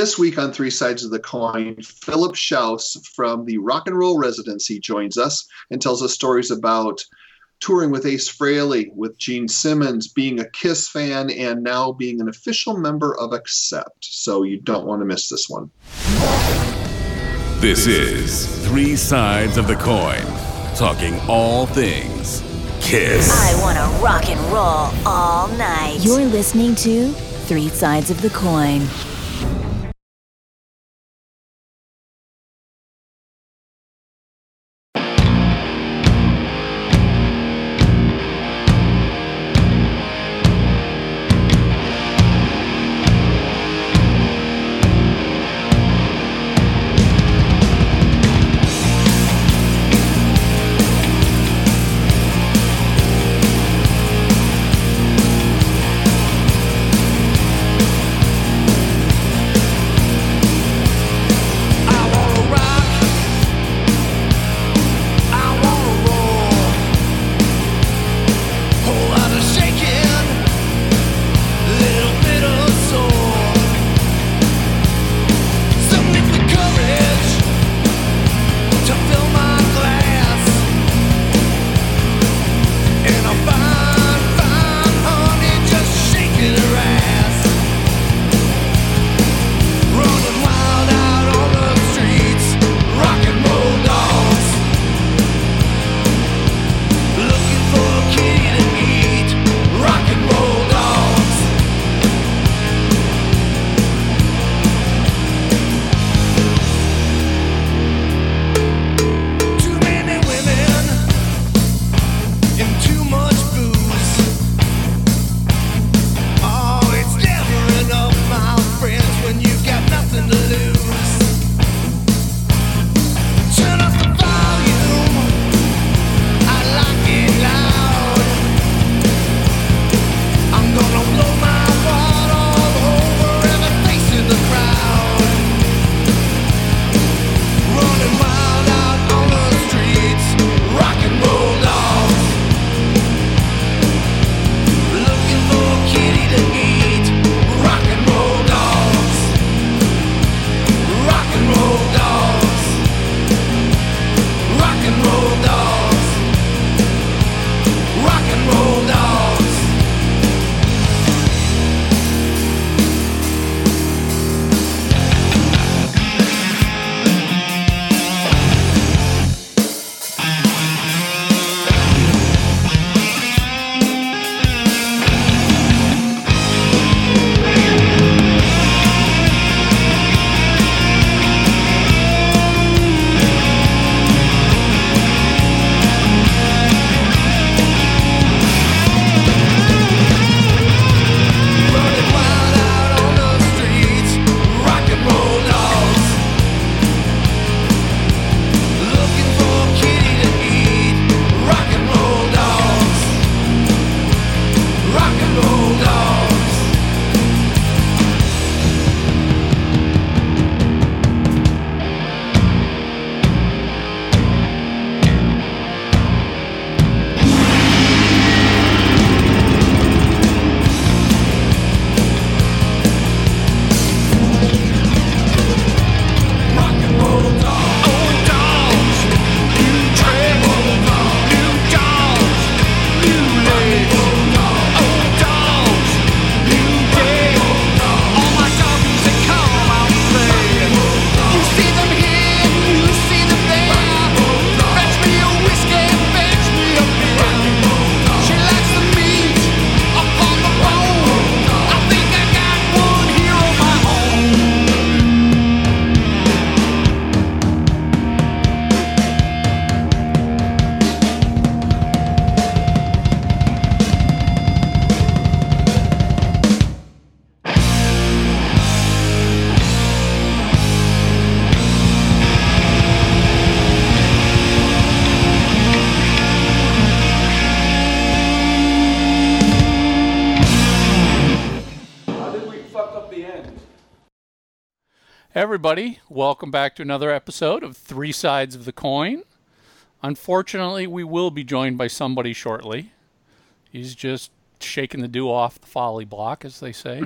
This week on Three Sides of the Coin, Philip Shouse from the Rock and Roll Residency joins us and tells us stories about touring with Ace Frehley, with Gene Simmons, being a Kiss fan, and now being an official member of Accept. So you don't want to miss this one. This is Three Sides of the Coin, talking all things Kiss. I want to rock and roll all night. You're listening to Three Sides of the Coin. Everybody. Welcome back to another episode of Three Sides of the Coin. Unfortunately, we will be joined by somebody shortly. He's just shaking the dew off the folly block, as they say.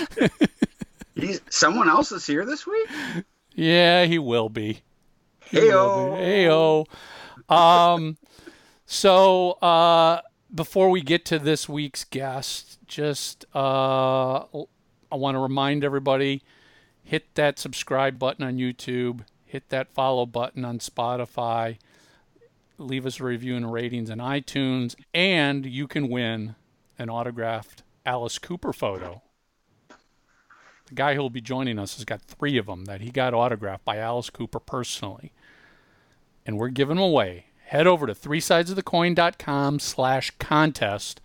He's, someone else is here this week. Yeah, he will be. Heyo. Heyo. Um, so uh, before we get to this week's guest, just uh, I want to remind everybody: hit that subscribe button on YouTube, hit that follow button on Spotify, leave us a review and ratings on iTunes, and you can win an autographed Alice Cooper photo. The guy who will be joining us has got three of them that he got autographed by Alice Cooper personally. And we're giving them away. Head over to three threesidesofthecoin.com slash contest.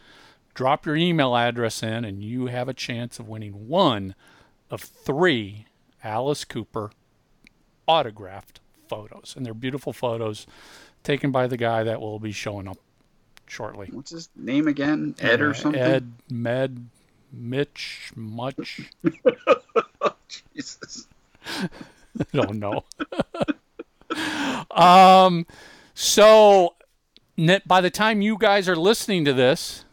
Drop your email address in, and you have a chance of winning one of three Alice Cooper autographed photos. And they're beautiful photos taken by the guy that will be showing up shortly. What's his name again? Ed or Uh, something? Ed, Med, Mitch, Much. Jesus. I don't know. um, so by the time you guys are listening to this,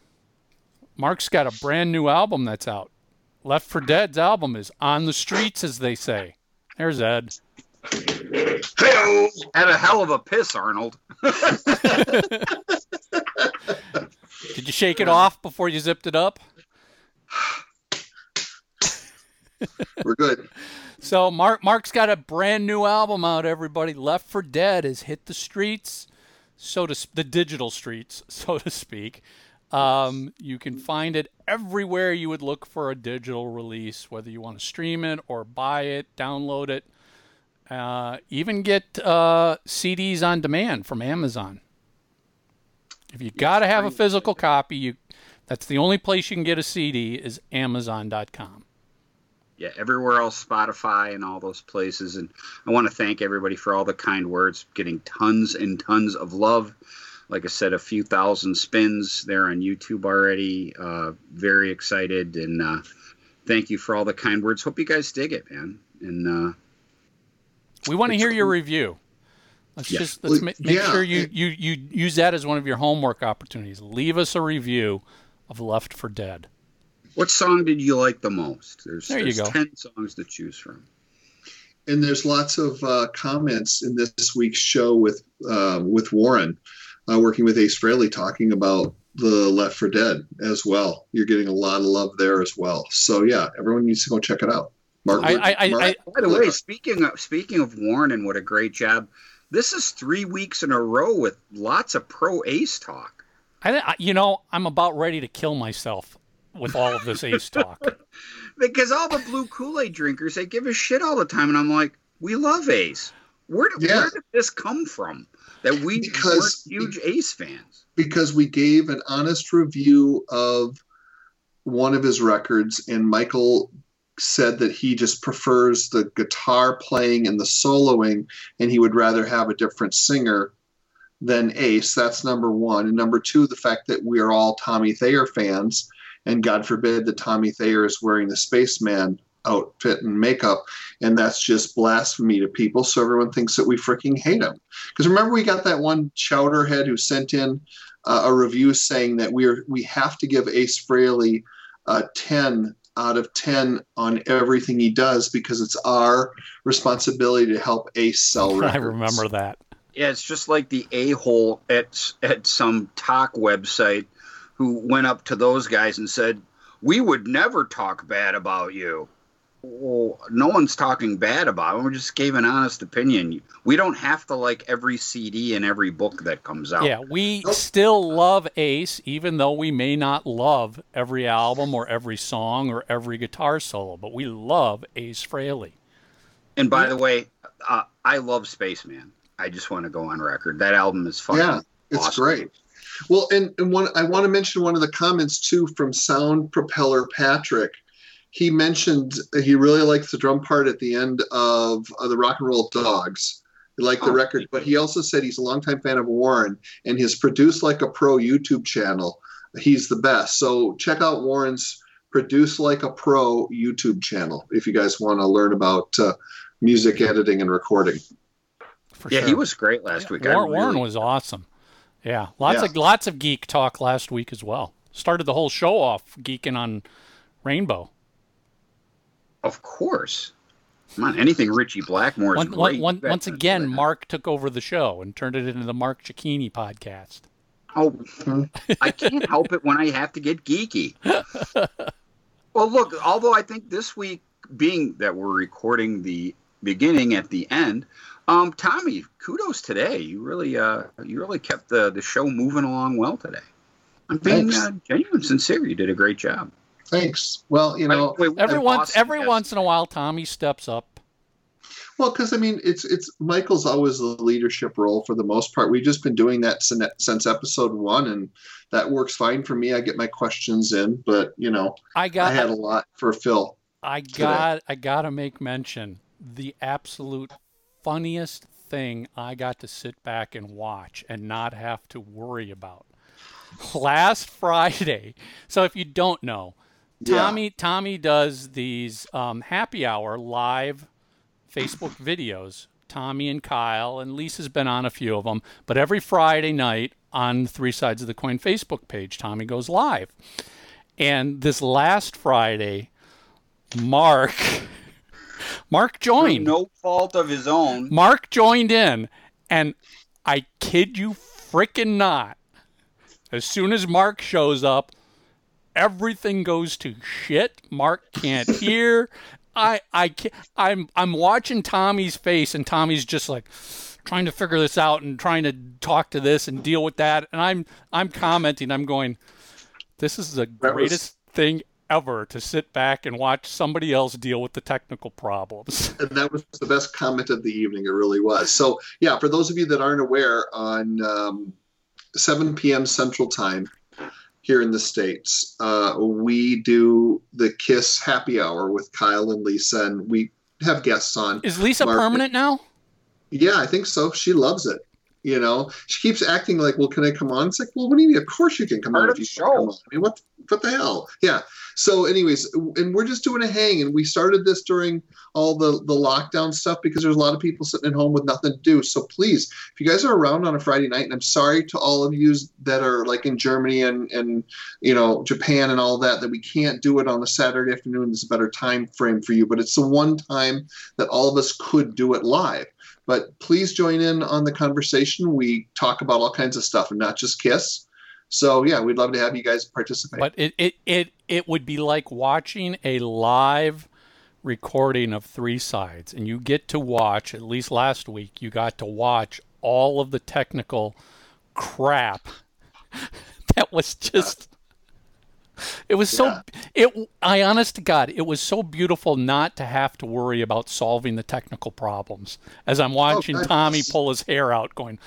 Mark's got a brand new album that's out. Left for Dead's album is on the streets, as they say. There's Ed. Hey-o! Had a hell of a piss, Arnold. Did you shake it off before you zipped it up? We're good. So Mark Mark's got a brand new album out. Everybody, Left for Dead has hit the streets, so to s- the digital streets, so to speak. Um, you can find it everywhere you would look for a digital release, whether you want to stream it or buy it, download it, uh, even get uh, CDs on demand from Amazon. If you got to have a physical copy, you that's the only place you can get a CD is Amazon.com. Yeah, everywhere else, Spotify and all those places. And I want to thank everybody for all the kind words, getting tons and tons of love. Like I said, a few thousand spins there on YouTube already. Uh, very excited. And uh, thank you for all the kind words. Hope you guys dig it, man. And uh, We want to hear your review. Let's Yeah. just let's Well, ma- make yeah, sure you, you you use that as one of your homework opportunities. Leave us a review of Left for Dead. what song did you like the most? There's, There you there's go. 10 songs to choose from. And there's lots of uh, comments in this week's show with uh, with Warren, uh, working with Ace Frehley, talking about the Left for Dead as well. You're getting a lot of love there as well. So yeah, everyone needs to go check it out. Mark, I- I- I- Mark- By the way, speaking of speaking of Warren and what a great job, this is three weeks in a row with lots of pro ace talk. I, I you know I'm about ready to kill myself with all of this Ace talk. Because all the blue Kool Aid drinkers, they give a shit all the time, and I'm like, we love Ace. Where did, Yeah. where did this come from? That we Because- weren't huge Ace fans. because we gave an honest review of one of his records, and Michael said that he just prefers the guitar playing and the soloing, and he would rather have a different singer than Ace. That's number one. And number two, the fact that we are all Tommy Thayer fans, and God forbid that Tommy Thayer is wearing the spaceman outfit and makeup, and that's just blasphemy to people. So everyone thinks that we freaking hate him. Because remember, we got that one chowderhead who sent in uh, a review saying that we're we have to give Ace Frehley a ten out of ten on everything he does because it's our responsibility to help Ace sell records. I remember that. Yeah, it's just like the a hole at at some talk website who went up to those guys and said, "We would never talk bad about you." Well, no one's talking bad about him. We just gave an honest opinion. We don't have to like every CD and every book that comes out. Yeah, we still love Ace, even though we may not love every album or every song or every guitar solo, but we love Ace Frehley. And by the way, uh, I love Spaceman. I just want to go on record. That album is fucking Yeah, it's awesome. great. Well, and, and one I want to mention one of the comments too from Sound Propeller Patrick. He mentioned he really likes the drum part at the end of uh, the Rock and Roll Dogs. He liked the Oh. record, but he also said he's a longtime fan of Warren and his Produce Like a Pro YouTube channel. He's the best. So check out Warren's Produce Like a Pro YouTube channel if you guys want to learn about uh, music editing and recording. For Yeah, sure. he was great last week. I Warren, Warren really- was awesome. Yeah, lots Yeah. of lots of geek talk last week as well. Started the whole show off geeking on Rainbow. Of course. Come on, anything Ritchie Blackmore is One, great. one, You once bet. again, Mark took over the show and turned it into the Mark Cicchini podcast. Oh, I can't help it when I have to get geeky. well, look, although I think this week, being that we're recording the beginning at the end, um, Tommy, kudos today. You really, uh, you really kept the the show moving along well today. I'm being uh, genuine, sincere. You did a great job. Thanks. Well, you know, By the way, Every once, Boston every has- once in a while, Tommy steps up. Well, because I mean, it's it's Michael's always the leadership role for the most part. We've just been doing that sin- since episode one, and that works fine for me. I get my questions in, but you know, I got I had a lot for Phil. I got, I got to make mention the absolute funniest thing I got to sit back and watch and not have to worry about. Last Friday. So if you don't know, Yeah. Tommy Tommy does these um, happy hour live Facebook videos. Tommy and Kyle and Lisa's been on a few of them, but every Friday night on Three Sides of the Coin Facebook page, Tommy goes live. And this last Friday, Mark Mark joined. no fault of his own. Mark joined in, and I kid you freaking not. As soon as Mark shows up, everything goes to shit. Mark can't hear. I I can't, I'm I'm watching Tommy's face, and Tommy's just like trying to figure this out and trying to talk to this and deal with that. And I'm I'm commenting. I'm going, this is the was- greatest thing ever to sit back and watch somebody else deal with the technical problems. and that was the best comment of the evening. It really was. So, yeah, for those of you that aren't aware, on um, 7 p.m. Central Time here in the States, uh, we do the Kiss Happy Hour with Kyle and Lisa, and we have guests on. Is Lisa Mark- permanent now? Yeah, I think so. She loves it. You know, she keeps acting like, "Well, can I come on?" It's like, "Well, what do you mean? Of course you can come Part on of if you the show. come on." I mean, what what the hell? Yeah. So, anyways, and we're just doing a hang, and we started this during all the the lockdown stuff because there's a lot of people sitting at home with nothing to do. So please, if you guys are around on a Friday night, and I'm sorry to all of you that are like in Germany and and you know Japan and all that that we can't do it on a Saturday afternoon. There's a better time frame for you, but it's the one time that all of us could do it live. But please join in on the conversation. We talk about all kinds of stuff and not just Kiss. So yeah, we'd love to have you guys participate. But it, it, it, it would be like watching a live recording of Three Sides, and you get to watch, at least last week, you got to watch all of the technical crap that was just. It was so it I honest to God, it was so beautiful not to have to worry about solving the technical problems. As I'm oh, watching God, Tommy pull his hair out going,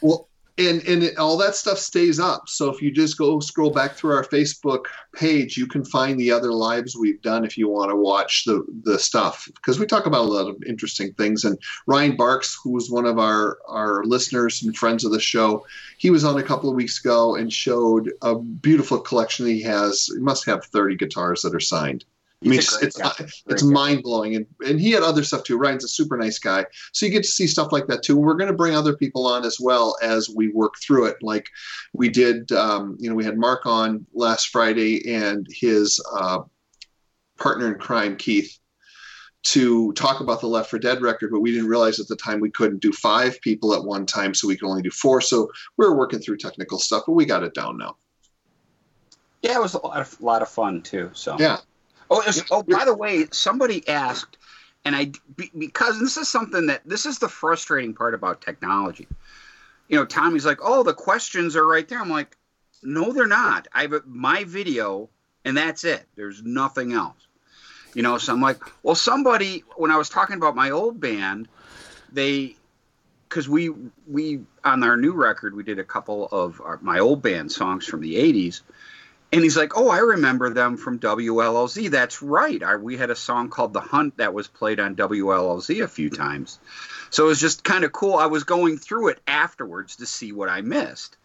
Well, and and it, all that stuff stays up. So if you just go scroll back through our Facebook page, you can find the other lives we've done if you want to watch the the stuff because we talk about a lot of interesting things. And Ryan Barks, who was one of our our listeners and friends of the show, he was on a couple of weeks ago and showed a beautiful collection he has. He must have thirty guitars that are signed. I mean, it's it's, guy. it's mind blowing, and and he had other stuff too. Ryan's a super nice guy, so you get to see stuff like that too. We're going to bring other people on as well as we work through it. Like we did, um, you know, we had Mark on last Friday and his uh, partner in crime, Keith, to talk about the Left for Dead record, but we didn't realize at the time we couldn't do five people at one time, so we could only do four. So we were working through technical stuff, but we got it down now. Yeah, it was a lot of, lot of fun too. So Yeah. Oh, was- oh, by the way, somebody asked, and I because this is something that this is the frustrating part about technology. You know, Tommy's like, "Oh, the questions are right there." I'm like, "No, they're not. I have a- my video, and that's it. There's nothing else." You know, so I'm like, "Well, somebody." When I was talking about my old band, they because we we on our new record we did a couple of our, my old band songs from the 80s and he's like, "Oh, I remember them from WLLZ. That's right. I, we had a song called The Hunt that was played on WLLZ a few times. So it was just kind of cool. I was going through it afterwards to see what I missed,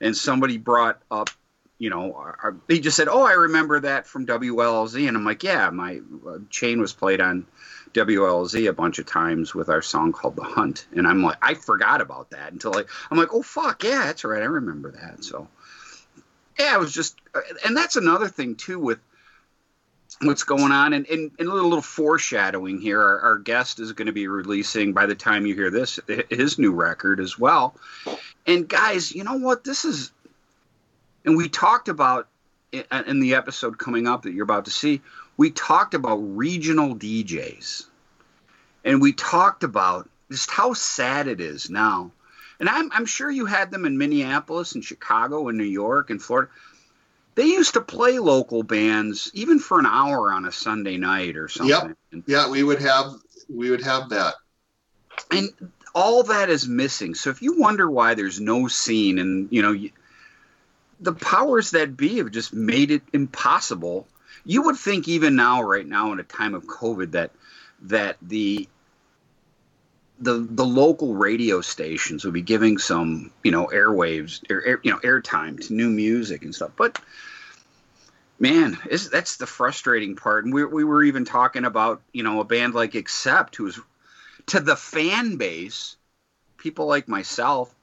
and somebody brought up, you know, our, he just said, "Oh, I remember that from WLLZ," and I'm like, "Yeah, my uh, chain was played on." WLZ a bunch of times with our song called The Hunt. And I'm like, I forgot about that until I, I'm like, oh, fuck, yeah, that's right. I remember that. So, yeah, it was just, and that's another thing too with what's going on. And, and, and a little, little foreshadowing here. Our, our guest is going to be releasing, by the time you hear this, his new record as well. And guys, you know what? This is, and we talked about in the episode coming up that you're about to see, we talked about regional DJs. And we talked about just how sad it is now. And I'm, I'm sure you had them in Minneapolis and Chicago and New York and Florida they used to play local bands even for an hour on a Sunday night or something. Yep. Yeah, we would have we would have that. And all that is missing. So if you wonder why there's no scene and you know the powers that be have just made it impossible. You would think even now right now in a time of COVID that that the the the local radio stations would be giving some you know airwaves or air, you know airtime to new music and stuff. But man that's the frustrating part. And we, we were even talking about you know a band like accept who's to the fan base people like myself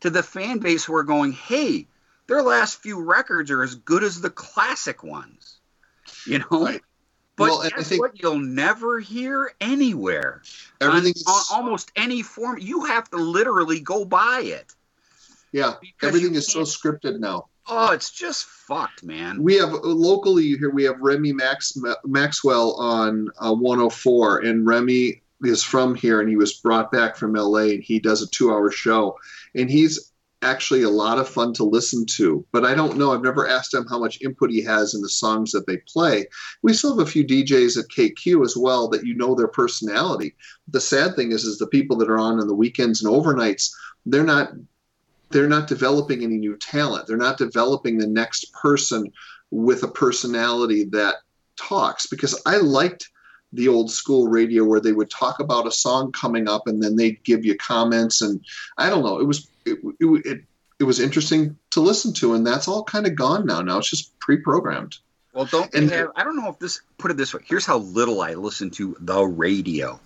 to the fan base who are going hey their last few records are as good as the classic ones you know? Right. But well, guess think, what? You'll never hear anywhere. Everything on, on, almost any form. You have to literally go buy it. Yeah, everything is so scripted now. Oh, it's just fucked, man. We have locally here. We have Remy Max Maxwell on uh, 104, and Remy is from here, and he was brought back from LA, and he does a two-hour show, and he's actually a lot of fun to listen to. But I don't know. I've never asked him how much input he has in the songs that they play. We still have a few DJs at KQ as well that you know their personality. The sad thing is, is the people that are on on the weekends and overnights, they're not they're not developing any new talent. They're not developing the next person with a personality that talks because I liked the old school radio where they would talk about a song coming up and then they'd give you comments and I don't know it was it, it, it was interesting to listen to, and that's all kind of gone now. Now it's just pre-programmed. Well, don't and, have, I don't know if this put it this way. Here's how little I listen to the radio.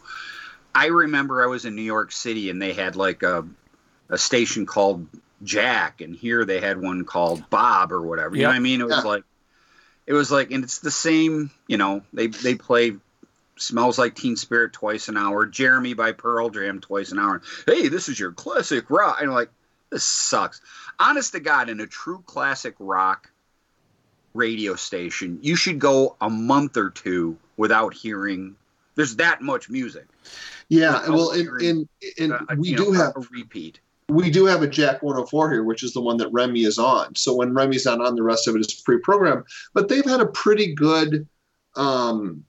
I remember I was in New York City and they had like a a station called Jack, and here they had one called Bob or whatever. You yep. know what I mean? It was yeah. like it was like, and it's the same. You know, they they play Smells Like Teen Spirit twice an hour, Jeremy by Pearl Jam twice an hour. Hey, this is your classic rock. And I'm like, this sucks. Honest to God, in a true classic rock radio station, you should go a month or two without hearing. There's that much music. Yeah, well, and, and, and we do know, have a repeat. We do have a Jack 104 here, which is the one that Remy is on. So when Remy's not on, the rest of it is pre-programmed. But they've had a pretty good um,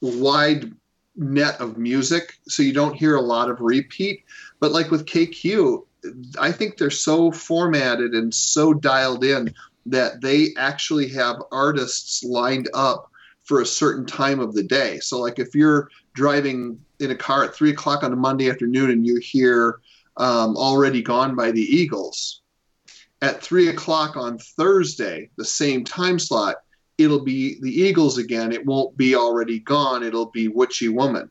wide net of music, so you don't hear a lot of repeat. But like with KQ, I think they're so formatted and so dialed in that they actually have artists lined up for a certain time of the day. So, like if you're driving in a car at three o'clock on a Monday afternoon and you hear um, "Already Gone" by the Eagles, at three o'clock on Thursday, the same time slot, it'll be the Eagles again. It won't be already gone. It'll be Witchy Woman.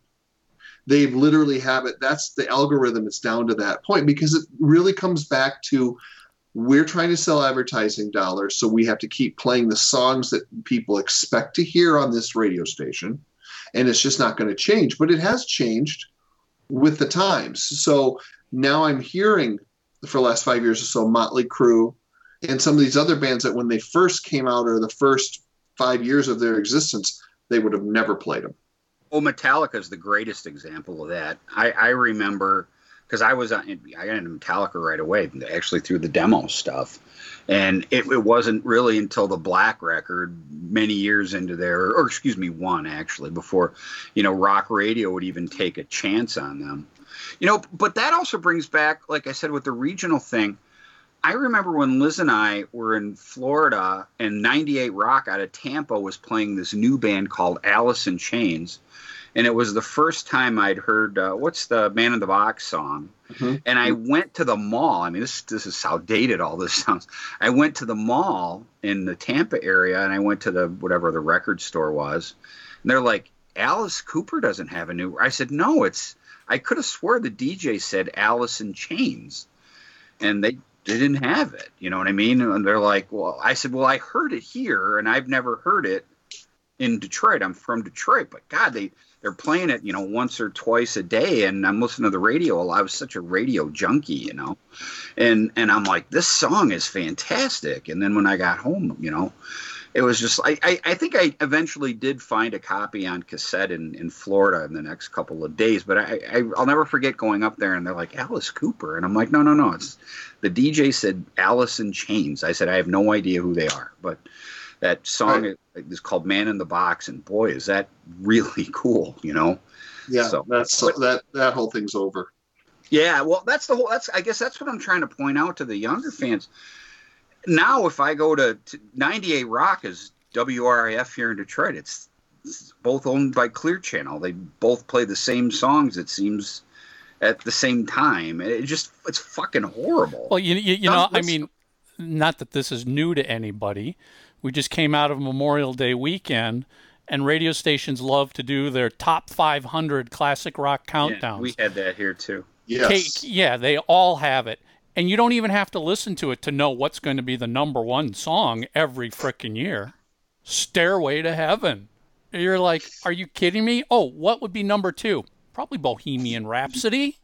They've literally have it. That's the algorithm. It's down to that point because it really comes back to we're trying to sell advertising dollars, so we have to keep playing the songs that people expect to hear on this radio station, and it's just not going to change. But it has changed with the times. So now I'm hearing for the last five years or so Motley Crue and some of these other bands that when they first came out or the first five years of their existence, they would have never played them. Well, Metallica is the greatest example of that. I, I remember because I was on, I got into Metallica right away, actually through the demo stuff, and it, it wasn't really until the Black record, many years into there, or excuse me, one actually before, you know, rock radio would even take a chance on them. You know, but that also brings back, like I said, with the regional thing I remember when Liz and I were in Florida and 98 Rock out of Tampa was playing this new band called Alice in Chains. And it was the first time I'd heard uh, what's the Man in the Box song, mm-hmm. and I went to the mall. I mean, this this is how dated all this sounds. I went to the mall in the Tampa area, and I went to the whatever the record store was, and they're like, Alice Cooper doesn't have a new. I said, no, it's. I could have swore the DJ said Alice in Chains, and they they didn't have it. You know what I mean? And they're like, well, I said, well, I heard it here, and I've never heard it in Detroit. I'm from Detroit, but God, they they're playing it, you know, once or twice a day, and I'm listening to the radio. I was such a radio junkie, you know, and and I'm like, this song is fantastic. And then when I got home, you know, it was just I, I, I think I eventually did find a copy on cassette in, in Florida in the next couple of days, but I, I I'll never forget going up there and they're like Alice Cooper, and I'm like, no, no, no, it's the DJ said Alice in Chains. I said I have no idea who they are, but that song Right. is called Man in the Box, and boy, is that really cool, you know? Yeah, So- that's so that that whole thing's over. Yeah, well, that's the whole. That's I guess that's what I'm trying to point out to the younger fans. Now, if I go to, to 98 Rock is WRIF here in Detroit, it's, it's both owned by Clear Channel. They both play the same songs. It seems at the same time. It just it's fucking horrible. Well, you, you, you Don't know, I mean, not that this is new to anybody. We just came out of Memorial Day weekend, and radio stations love to do their top 500 classic rock Yeah, countdowns. we had that here too. Yes. Cake- yeah, they all have it. And you don't even have to listen to it to know what's going to be the number one song every frickin' year. Stairway to Heaven. You're like, are you kidding me? Oh, what would be number two? Probably Bohemian Rhapsody.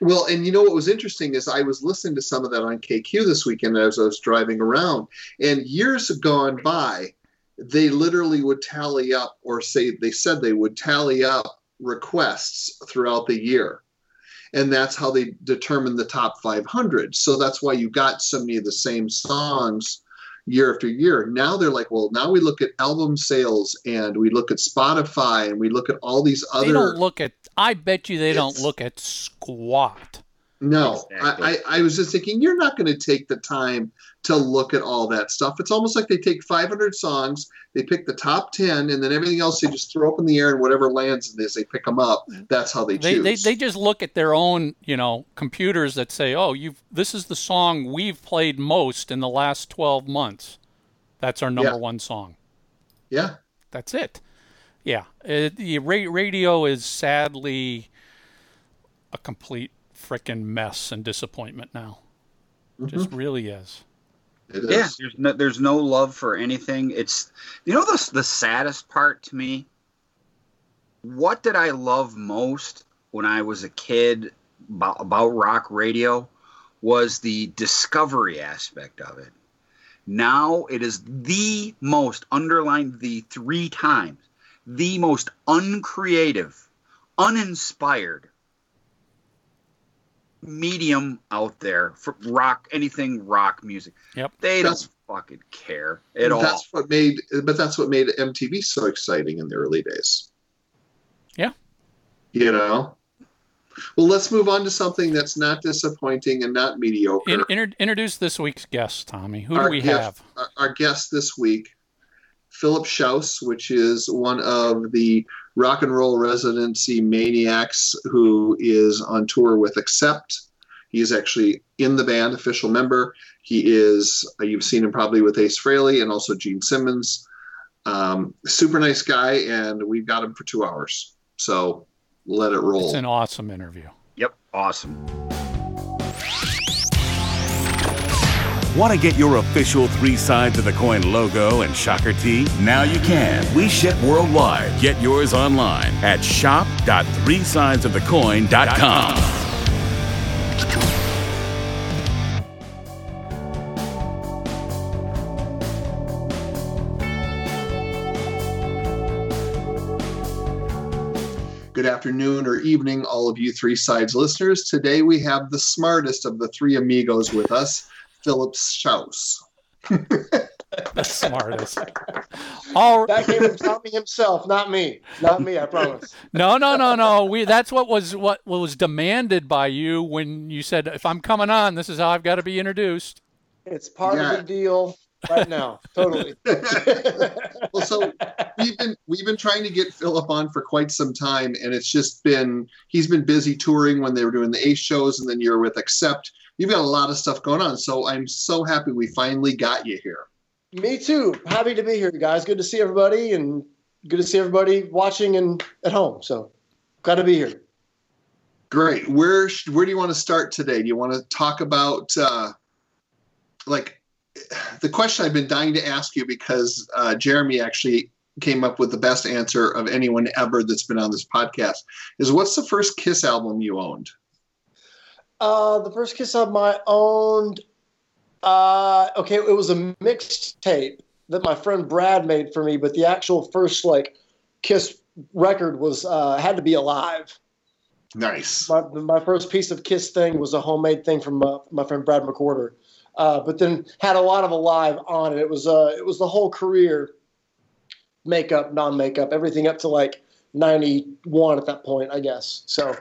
Well, and you know what was interesting is I was listening to some of that on KQ this weekend as I was driving around, and years have gone by. They literally would tally up, or say they said they would tally up requests throughout the year, and that's how they determine the top 500. So that's why you got so many of the same songs year after year. Now they're like, well, now we look at album sales and we look at Spotify and we look at all these other. They don't look at, I bet you they don't look at squat. No, Exactly. I, I, I was just thinking you're not going to take the time to look at all that stuff. It's almost like they take 500 songs, they pick the top 10, and then everything else they just throw up in the air and whatever lands in this, they pick them up. That's how they They, choose. they, they just look at their own, you know, computers that say, "Oh, you've this is the song we've played most in the last 12 months. That's our number Yeah. one song." yeah, That's it. Yeah, it, the radio is sadly a complete frickin' mess and disappointment now. Just mm-hmm. really is. it is. Yeah, there's no, there's no love for anything. It's you know the the saddest part to me. What did I love most when I was a kid about, about rock radio was the discovery aspect of it. Now it is the most underlined the three times the most uncreative, uninspired medium out there for rock anything rock music. Yep. They That's- don't fucking care at all. That's what made, but that's what made MTV so exciting in the early days. Yeah. You know. Well, let's move on to something that's not disappointing and not mediocre. In, inter- introduce this week's guest, Tommy. Who do we gift- have? our, our guest this week, Philip Shouse, which is one of the rock and roll residency maniacs who is on tour with Accept. He is actually in the band, official member. He is, uh, you've seen him probably with Ace Frehley and also Gene Simmons. Um, super nice guy, and we've got him for two hours. So let it roll. It's an awesome interview. Yep, awesome. Want to get your official Three Sides of the Coin logo and shocker tee? Now you can. We ship worldwide. Get yours online at shop.threesidesofthecoin.com. Good afternoon or evening, all of you Three Sides listeners. Today we have the smartest of the three amigos with us, Philip Shouse. The smartest. All That came from Tommy himself, not me. Not me, I promise. no, no, no, no. We that's what was what was demanded by you when you said if I'm coming on, this is how I've got to be introduced. It's part Yeah. of the deal right now. Totally. well, so we've been we've been trying to get Philip on for quite some time, and it's just been he's been busy touring when they were doing the Ace shows, and then you're with Accept. You've got a lot of stuff going on, so I'm so happy we finally got you here. Me too. Happy to be here, guys. Good to see everybody and good to see everybody watching and at home. So glad to be here. Great. Where where do you want to start today? Do you want to talk about uh, like the question I've been dying to ask you because uh, Jeremy actually came up with the best answer of anyone ever that's been on this podcast. Is what's the first Kiss album you owned? Uh, the first Kiss album I owned. Uh, okay, it was a mixed tape that my friend Brad made for me, but the actual first like Kiss record was uh, had to be Alive. Nice. My, my first piece of Kiss thing was a homemade thing from uh, my friend Brad McWhorter, uh, but then had a lot of Alive on it. It was uh, it was the whole career, makeup, non makeup, everything up to like ninety one at that point, I guess. So,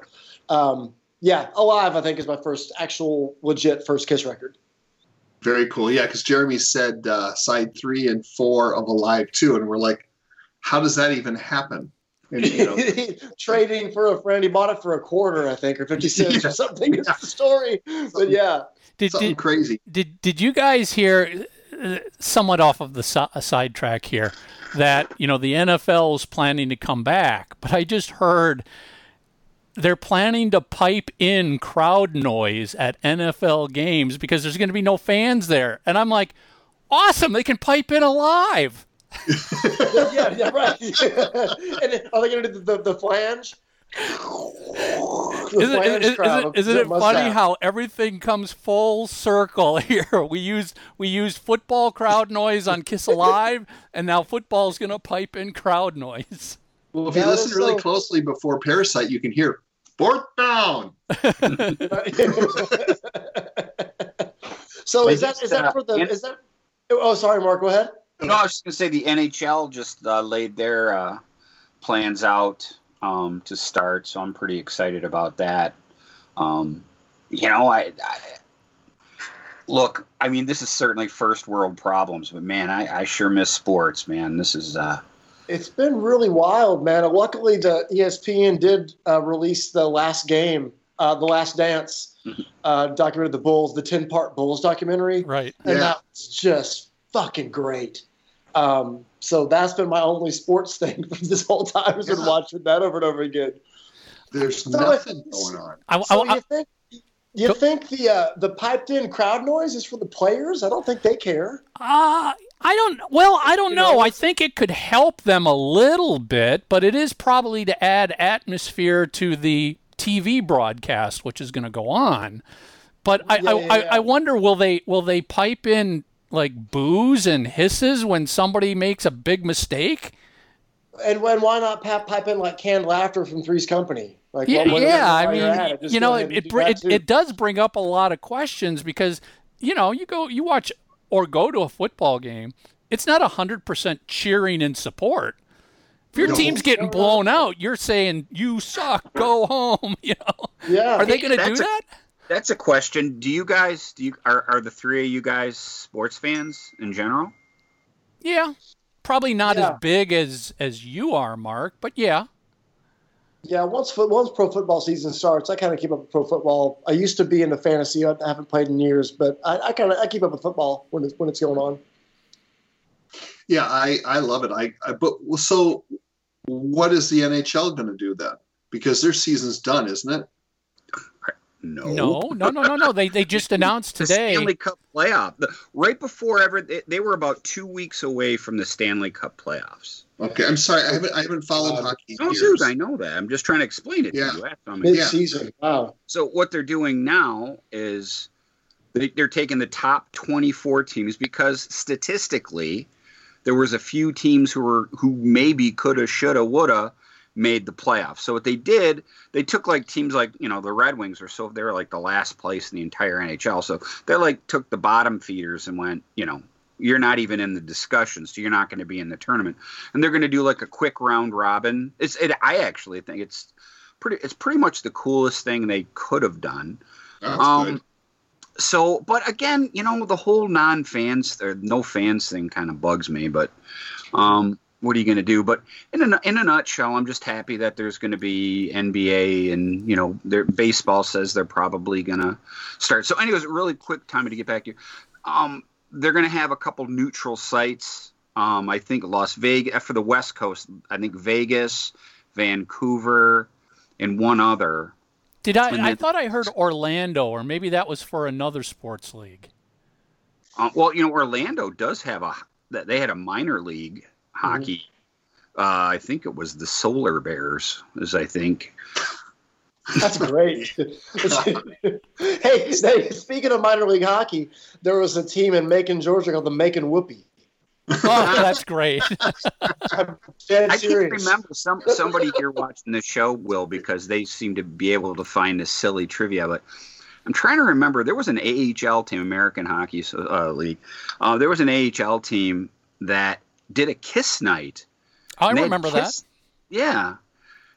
um, yeah, Alive I think is my first actual legit first Kiss record. Very cool. Yeah, because Jeremy said uh, side three and four of Alive too, and we're like, how does that even happen? And, you know, Trading for a friend, he bought it for a quarter, I think, or fifty cents or something. Is the story, but yeah. Did, something did, crazy. did did you guys hear uh, somewhat off of the si- a sidetrack here that you know the NFL is planning to come back, but I just heard they're planning to pipe in crowd noise at NFL games because there's going to be no fans there, and I'm like, awesome! They can pipe in alive. yeah, yeah, right. and are they going to do the, the, the flange? Isn't, flange is, crowd isn't, isn't it funny mustache. how everything comes full circle here? We use we used football crowd noise on Kiss Alive, and now football's going to pipe in crowd noise. Well, if you That listen is really closely before Parasite, you can hear fourth down. so is Is that it, is that uh, for the is that? Oh, sorry, Mark. Go ahead. No, I was just gonna say the NHL just uh, laid their uh, plans out um, to start, so I'm pretty excited about that. Um, you know, I, I look. I mean, this is certainly first world problems, but man, I, I sure miss sports. Man, this is uh, It's been really wild, man. Luckily, the ESPN did uh, release the last game, uh, the last dance, uh, documented the Bulls, the ten part Bulls documentary, Right. and Yeah. that was just fucking great. Um, so that's been my only sports thing from this whole time. Has been watching that over and over again. There's So nothing it's- going on. I, So I- you think you think the uh, the piped in crowd noise is for the players? I don't think they care. Uh, I don't. Well, I don't You know. know? I think it could help them a little bit, but it is probably to add atmosphere to the TV broadcast, which is going to go on. But I, Yeah, I, yeah, I, yeah. I wonder will they will they pipe in like boos and hisses when somebody makes a big mistake? And when why not pipe, in like canned laughter from Three's Company? Like Yeah, well, yeah. I mean, at you know, it it, br- it it does bring up a lot of questions because you know you go you watch or go to a football game, it's not hundred percent cheering and support. If your No. team's getting blown out, you're saying you suck, go home. You know, yeah. are they going to do a- that? that's a question. Do you guys? Do you are, are the three of you guys sports fans in general? Yeah, probably not Yeah. as big as as you are, Mark, but yeah. Yeah, once foot, once pro football season starts, I kind of keep up with pro football. I used to be into fantasy. I haven't played in years, but I, I kind of I keep up with football when it's when it's going on. Yeah, I, I love it. I, I but so what is the NHL going to do then? Because their season's done, isn't it? No. No, no, no, no, no. They they just announced the today. Stanley Cup playoff. The, right before ever, they, they were about two weeks away from the Stanley Cup playoffs. Okay, I'm sorry. I haven't I haven't followed Um, hockey. No, years. dude, I know that. I'm just trying to explain it Yeah. to you. That's I'm- Mid season. Wow. So what they're doing now is they, they're taking the top 24 teams because statistically, there was a few teams who were who maybe coulda, shoulda, woulda made the playoffs. So what they did, they took like teams like you know the Red Wings or so they're like the last place in the entire NHL. So they like took the bottom feeders and went, you know, you're not even in the discussion, so you're not going to be in the tournament. And they're going to do like a quick round robin. It's it, I actually think it's pretty. It's pretty much the coolest thing they could have done. That's Um, good. So, but again, you know, the whole non-fans or no fans thing kind of bugs me. But um, what are you going to do? But in a in a nutshell, I'm just happy that there's going to be NBA and you know, their baseball says they're probably going to start. So, anyways, really quick time to get back here. Um, they're going to have a couple neutral sites. Um, I think Las Vegas for the West Coast. I think Vegas, Vancouver, and one other. Did I? and I then- thought I heard Orlando, or maybe that was for another sports league. Um, well, you know, Orlando does have a that they had a minor league hockey Uh, I think it was the Solar Bears, as I think. That's great. hey, hey, speaking of minor league hockey, there was a team in Macon, Georgia called the Macon Whoopee. Oh, that's great. I'm dead I can't remember some somebody here watching the show will because they seem to be able to find this silly trivia. But I'm trying to remember. There was an AHL team, American Hockey uh, League. Uh, there was an AHL team that did a kiss night. I And they had remember that. Yeah.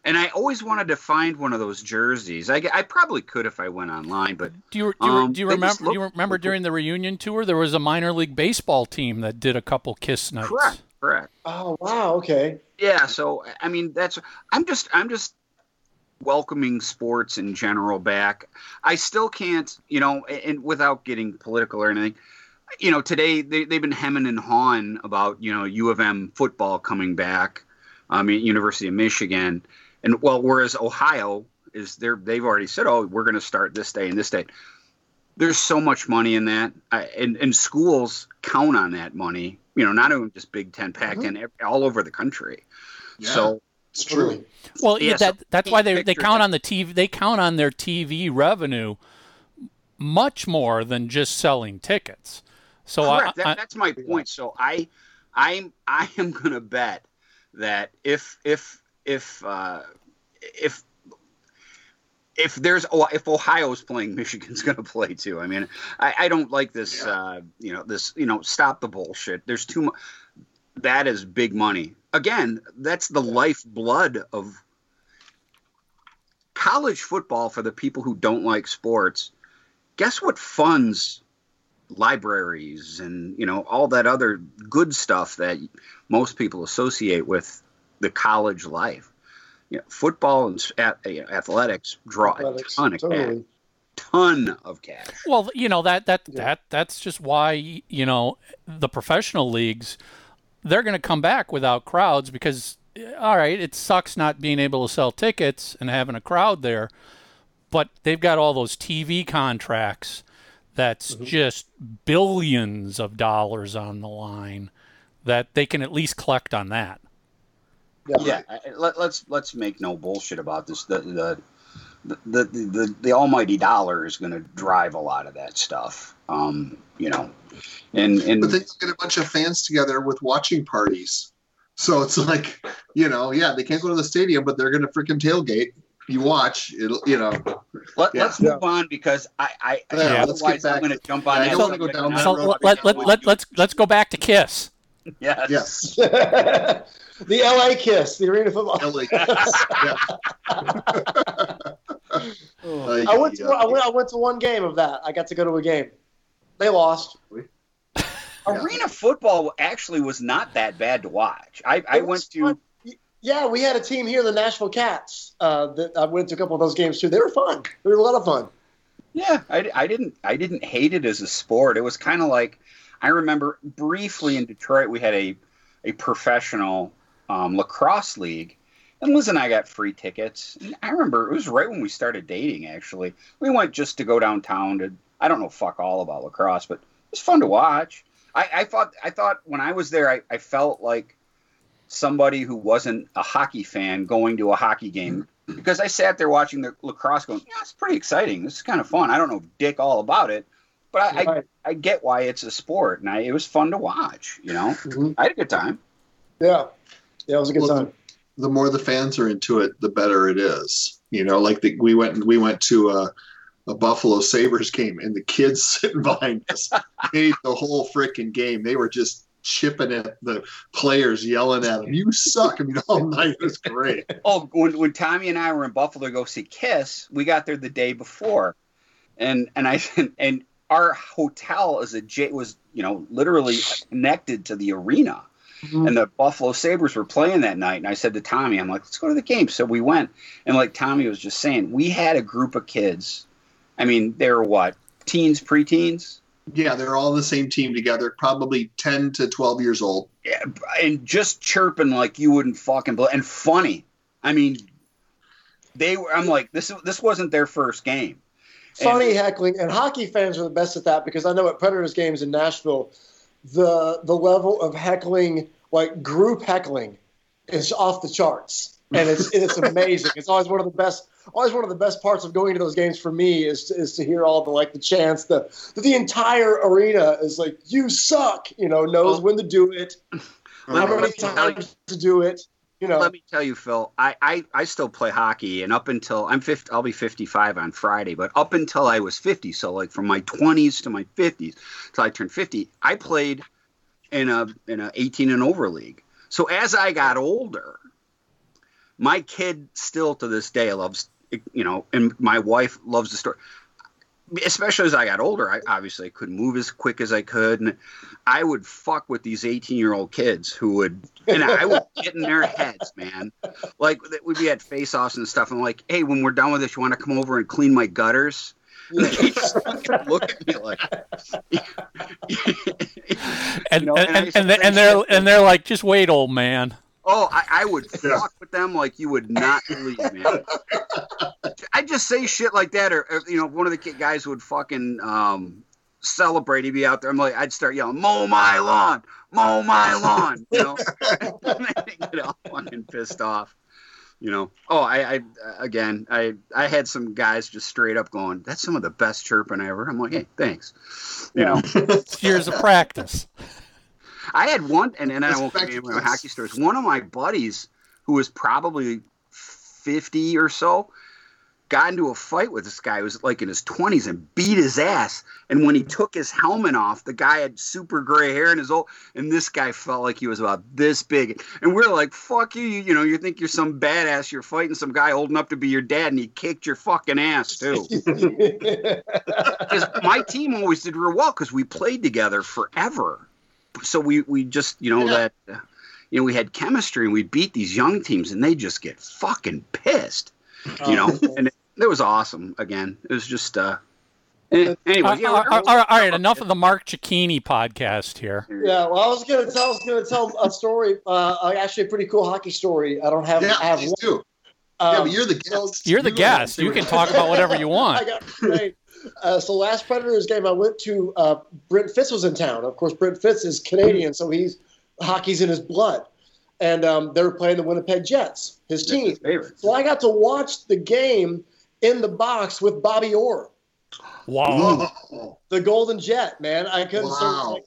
And I always wanted to find one of those jerseys. I, I probably could if I went online, but Do you do you, Um, do you they just remember do you remember during the reunion tour there was a minor league baseball team that did a couple kiss nights. correct, correct. Oh wow, okay. Yeah, so I mean that's I'm just I'm just welcoming sports in general back. I still can't, you know, and without getting political or anything. You know, today they they've been hemming and hawing about you know U of M football coming back. Um, I mean, University of Michigan, and well, whereas Ohio is there, they've already said, oh, we're going to start this day and this day. There's so much money in that, I, and and schools count on that money. You know, not even just Big Ten, Pac-10, mm-hmm. ev- all over the country. Yeah. So It's true. Well, yeah, Yeah, so that that's why they they count that. on the TV they count on their TV revenue much more than just selling tickets. So I, Correct. That, that's my point. So I, I'm, I am going to bet that if, if, if, uh, if, if there's if Ohio's playing, Michigan's going to play too. I mean, I, I don't like this. Uh, you know, this. You know, stop the bullshit. There's too much. That is big money. Again, that's the lifeblood of college football for the people who don't like sports. Guess what funds libraries and you know all that other good stuff that most people associate with the college life. You know, football and at, uh, athletics draw Athletics, a ton of cash, ton of cash. well, you know that that that that's just why you know the professional leagues they're going to come back without crowds because all right, it sucks not being able to sell tickets and having a crowd there, but they've got all those TV contracts that's just billions of dollars on the line that they can at least collect on that. Yeah, I- I- let, let's let's make no bullshit about this. The the the the, the, the almighty dollar is going to drive a lot of that stuff. Um, you know, and and But then you get a bunch of fans together with watching parties. So it's like, you know, yeah, they can't go to the stadium, but they're going to freaking tailgate. You watch, it'll, you know. Let, Yeah. us move on because I, I Yeah, let's otherwise get back- I'm going to jump on I that. don't wanna go down that So don't road. let, if let, I let, wanna let's let's go back to Kiss. do- yes. Yes. the LA Kiss, the arena football. LA. yeah. Oh. I went to I went I went to one game of that. I got to go to a game. They lost. Arena football actually was not that bad to watch. I, I went to fun. Yeah, we had a team here, the Nashville Kats. Uh, that I went to a couple of those games too. They were fun. They were a lot of fun. yeah. I, I didn't I didn't hate it as a sport. It was kind of like I remember briefly in Detroit we had a a professional um, lacrosse league, and Liz and I got free tickets. And I remember it was right when we started dating. Actually, we went just to go downtown to. I don't know fuck all about lacrosse, but it was fun to watch. I, I thought I thought when I was there, I, I felt like somebody who wasn't a hockey fan going to a hockey game because I sat there watching the lacrosse going, yeah, it's pretty exciting. This is kind of fun. I don't know dick all about it, but I, I, Right. I get why it's a sport and I, it was fun to watch, you know, Mhm. I had a good time. Yeah, yeah, it was a good Well, time. the more the fans are into it, the better it is. You know, like the, we went we went to a, a Buffalo Sabres game, and the kids sitting behind us paid the whole freaking game. They were just chipping at the players, yelling at them, "You suck!" I mean, all night it was great. Oh, when, when Tommy and I were in Buffalo to go see Kiss, we got there the day before, and and I and our hotel is a J was you know literally connected to the arena, Mhm. and the Buffalo Sabres were playing that night. And I said to Tommy, I'm like, let's go to the game. So we went, and like Tommy was just saying, we had a group of kids. I mean, they were what teens, preteens. Yeah, they're all the same team together, probably ten to twelve years old. Yeah, and just chirping like you wouldn't fucking believe, and funny. I mean, they were. I'm like, this. This wasn't their first game. Funny heckling, and hockey fans are the best at that because I know at Predators games in Nashville, the the level of heckling, like group heckling, is off the charts, and it's it's amazing. It's always one of the best. Always one of the best parts of going to those games for me is to, is to hear all the like the chants. The the entire arena is like you suck. You know, knows when to do it, how many times to do it. You know, Let me tell you, Phil. I, I, I still play hockey, and up until I'm 50, I'll be 55 on Friday. But up until I was 50, so like from my 20s to my 50s till I turned 50, I played in a in a 18 and over league. So as I got older, my kid still to this day loves, you know, and my wife loves the story. Especially as I got older, I obviously couldn't move as quick as I could, and I would fuck with these 18 year old kids who would, and I would get in their heads, man. Like we'd be at face offs and stuff. And like, hey, when we're done with this, you want to come over and clean my gutters? And they just fucking look at me like, And You know, and, and and, and, they, say and they're and they're like, just wait, old man. Oh, I, I would Yeah. fuck with them like you would not believe, man. I just say shit like that, or, or, you know, one of the guys would fucking um, celebrate. He'd be out there. I'm like, I'd start yelling, "Mow my lawn, mow my lawn," you know. get all fucking pissed off. You know. Oh, I, I again, I I had some guys just straight up going, "That's some of the best chirping ever." I'm like, hey, thanks. You know. It's years of practice. I had one, and then I won't Respect name my hockey stories. One of my buddies, who was probably fifty or so, got into a fight with this guy who was like in his twenties and beat his ass. And when he took his helmet off, the guy had super gray hair and his old, and this guy felt like he was about this big. And we're like, "Fuck you!" You, you know, you think you're some badass. You're fighting some guy old enough to be your dad, and he kicked your fucking ass too. Because my team always did real well because we played together forever. So we we just you know Yeah. that uh, you know we had chemistry and we beat these young teams and they just get fucking pissed, you know. and it, it was awesome. Again, it was just uh. Anyway, Uh, yeah, all we're- right, all right, all right, enough of the Mark Cicchini podcast here. Yeah, well, I was gonna tell, I was gonna tell a story. Uh, actually, a pretty cool hockey story. I don't have. Yeah, I have please one. do. Um, yeah, but you're the guest. You're the You go ahead and guest. You can talk about whatever you I want. got great. Uh, so last Predators game, I went to. Uh, Brent Fitz was in town. Of course, Brent Fitz is Canadian, so he's hockey's in his blood. And um, they were playing the Winnipeg Jets, his team. his favorite. So I got to watch the game in the box with Bobby Orr, Wow. Oh, the Golden Jet. Man, I couldn't. Wow. like,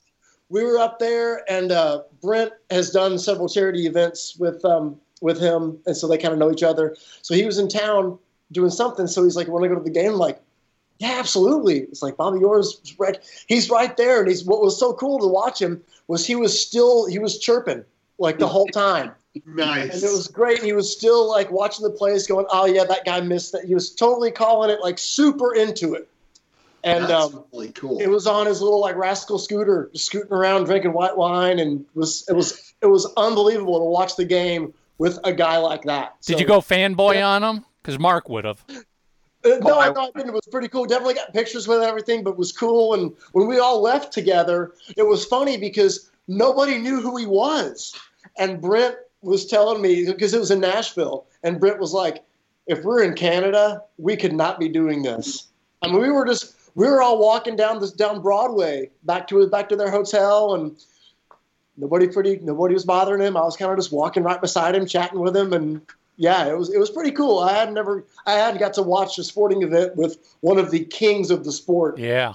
we were up there, and uh, Brent has done several charity events with um, with him, and so they kind of know each other. So he was in town doing something. So he's like, "Want to go to the game?" I'm like, "Yeah, absolutely." It's like Bobby Orr's right. He's right there, and he's what was so cool to watch him was he was still he was chirping like the whole time. nice. And it was great. He was still like watching the plays, going, "Oh yeah, that guy missed that." He was totally calling it, like super into it. And That's um, really cool. it was on his little like rascal scooter, scooting around drinking white wine, and was it was it was unbelievable to watch the game with a guy like that. Did So- you go fanboy on him? Because Mark would have. Uh, no, I- I, no, I didn't. It was pretty cool. Definitely got pictures with everything, but it was cool. And when we all left together, it was funny because nobody knew who he was. And Brent was telling me because it was in Nashville, and Brent was like, "If we're in Canada, we could not be doing this." I mean, we were just we were all walking down this down Broadway back to back to their hotel, and nobody pretty nobody was bothering him. I was kind of just walking right beside him, chatting with him, and yeah, it was it was pretty cool. I had never I hadn't got to watch a sporting event with one of the kings of the sport. Yeah.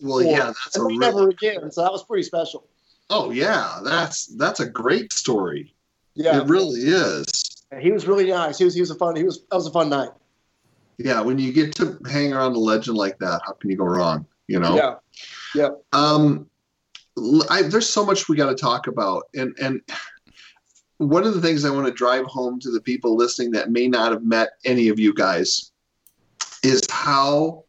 well, yeah, that's a and real. never again. So that was pretty special. Oh yeah, that's that's a great story. Yeah, It really is. he was really nice. He was he was a fun. He was that was a fun night. Yeah, when you get to hang around a legend like that, how can you go wrong? You know. Yeah, Yeah. Um, l- I, there's so much we got to talk about, and and one of the things I want to drive home to the people listening that may not have met any of you guys is how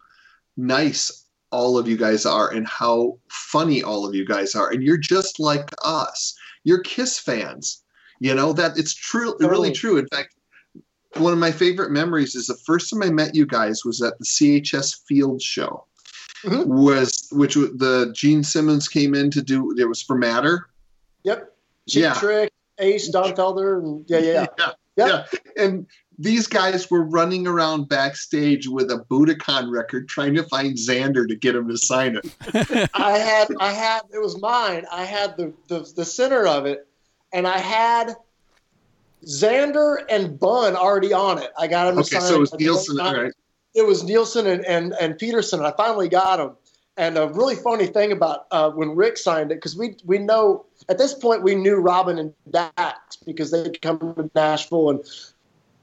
nice all of you guys are, and how funny all of you guys are, and you're just like us. You're Kiss fans. You know that it's true, really true. In fact, one of my favorite memories is the first time I met you guys was at the CHS Field Show Mhm. was which the Gene Simmons came in to do. It was for Matter. Yep. Cheap Yeah. Trick, Ace, Don Felder, and yeah, yeah, yeah. yeah, yeah. And these guys were running around backstage with a Budokan record, trying to find Zander to get him to sign it. I had, I had, it was mine. I had the, the, the center of it, and I had Zander and Bun already on it. I got him. To sign it. Okay, so it was Nielsen. All right. It was Nielsen and, and, and Petersson. I finally got him. And a really funny thing about uh, when Rick signed it, because we we know at this point we knew Robin and Daxx because they'd come to Nashville and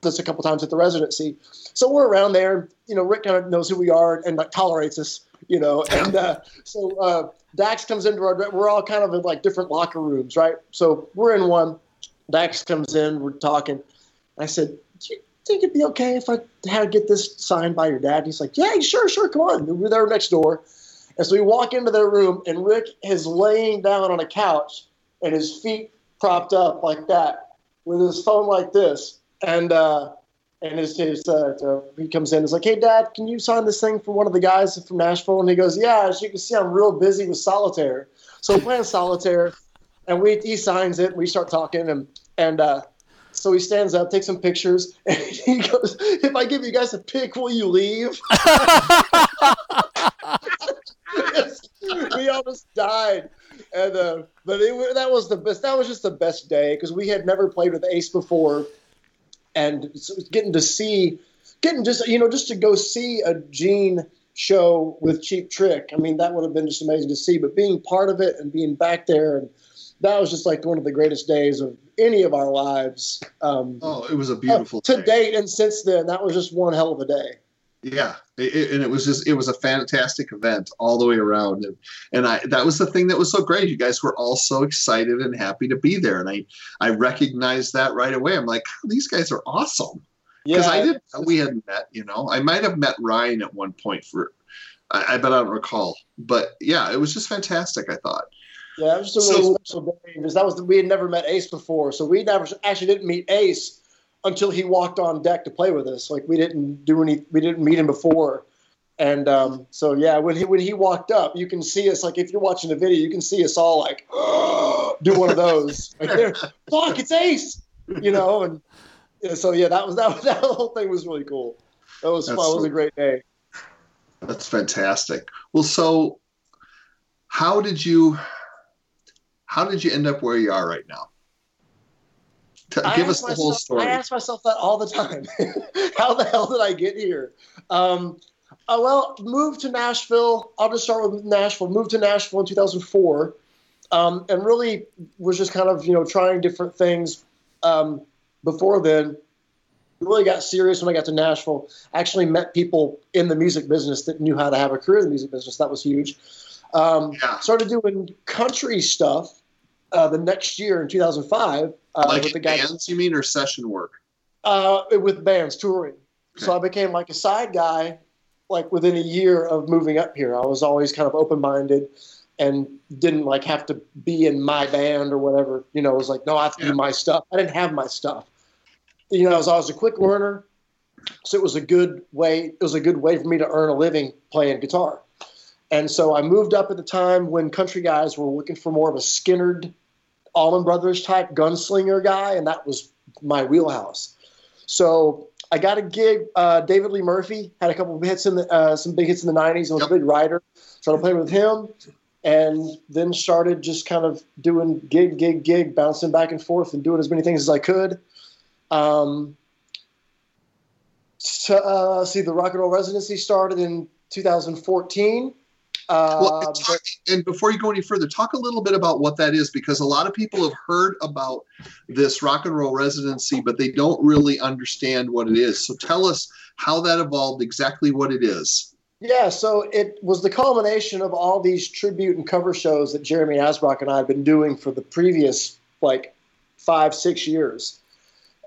us a couple times at the residency. So we're around there. You know, Rick kind of knows who we are and like tolerates us. You know, and uh, so uh, Daxx comes into our. We're all kind of in like different locker rooms, right? So we're in one. Daxx comes in. We're talking. I said, "Do you think it'd be okay if I had to get this signed by your dad?" He's like, "Yeah, sure, sure. Come on." We're there next door. And so we walk into their room, and Rick is laying down on a couch and his feet propped up like that with his phone like this. And uh, and his, his uh, he comes in. He's like, "Hey, Dad, can you sign this thing for one of the guys from Nashville?" And he goes, "Yeah." As you can see, I'm real busy with solitaire. So we're playing solitaire, and we he signs it. And we start talking, and and uh, so he stands up, takes some pictures, and he goes, "If I give you guys a pic, will you leave?" we almost died, and uh, but it, that was the best. That was just the best day because we had never played with Ace before, and getting to see, getting just you know just to go see a Gene show with Cheap Trick. I mean, that would have been just amazing to see. But being part of it and being back there, and that was just like one of the greatest days of any of our lives. Um, oh, it was a beautiful uh, to date, and since then, that was just one hell of a day yeah it, and it was just it was a fantastic event all the way around. And and i that was the thing that was so great. You guys were all so excited and happy to be there. And i i recognized that right away. I'm like these guys are awesome. Because yeah, i didn't we hadn't met you know? I might have met ryan at one point for i, I bet i don't recall. But yeah it was just fantastic i thought. Yeah it was a really so, special day because that was the, we had never met ace before. So we never actually didn't meet ace until he walked on deck to play with us. Like we didn't do any, we didn't meet him before. And um, so yeah, when he when he walked up, you can see us like if you're watching the video, you can see us all like do one of those. Like there, fuck, it's Ace, you know. And yeah, so yeah, that was that was, that whole thing was really cool. That was That's fun. It was a great day. That's fantastic. Well, so how did you how did you end up where you are right now? Give us the myself, whole story. I ask myself that all the time. How the hell did I get here? Um, uh, well, moved to Nashville. I'll just start with Nashville. Moved to Nashville in 2004, um, and really was just kind of you know trying different things. Um, before then, really got serious when I got to Nashville. Actually met people in the music business that knew how to have a career in the music business. That was huge. Um, yeah. Started doing country stuff uh, the next year in 2005 uh, like with the guys. Bands, you mean, or session work? Uh, with bands touring. Okay. So I became like a side guy, like within a year of moving up here. I was always kind of open minded and didn't like have to be in my band or whatever. You know, it was like, no, I have to yeah. do my stuff. I didn't have my stuff. You know, I was, I was a quick learner, so it was a good way. It was a good way for me to earn a living playing guitar. And so I moved up at the time when country guys were looking for more of a Skynyrd Allman Brothers type gunslinger guy, and that was my wheelhouse. So I got a gig. Uh, David Lee Murphy had a couple of hits in the uh, some big hits in the '90s. was yep. a big writer. Started playing with him, and then started just kind of doing gig, gig, gig, bouncing back and forth, and doing as many things as I could. Um, to, uh, see, the rock and roll residency started in 2014 well, uh, talk, and before you go any further, talk a little bit about what that is because a lot of people have heard about this rock and roll residency, but they don't really understand what it is. So tell us how that evolved, exactly what it is. Yeah, so it was the culmination of all these tribute and cover shows that Jeremy Asbrock and I had been doing for the previous like five, six years,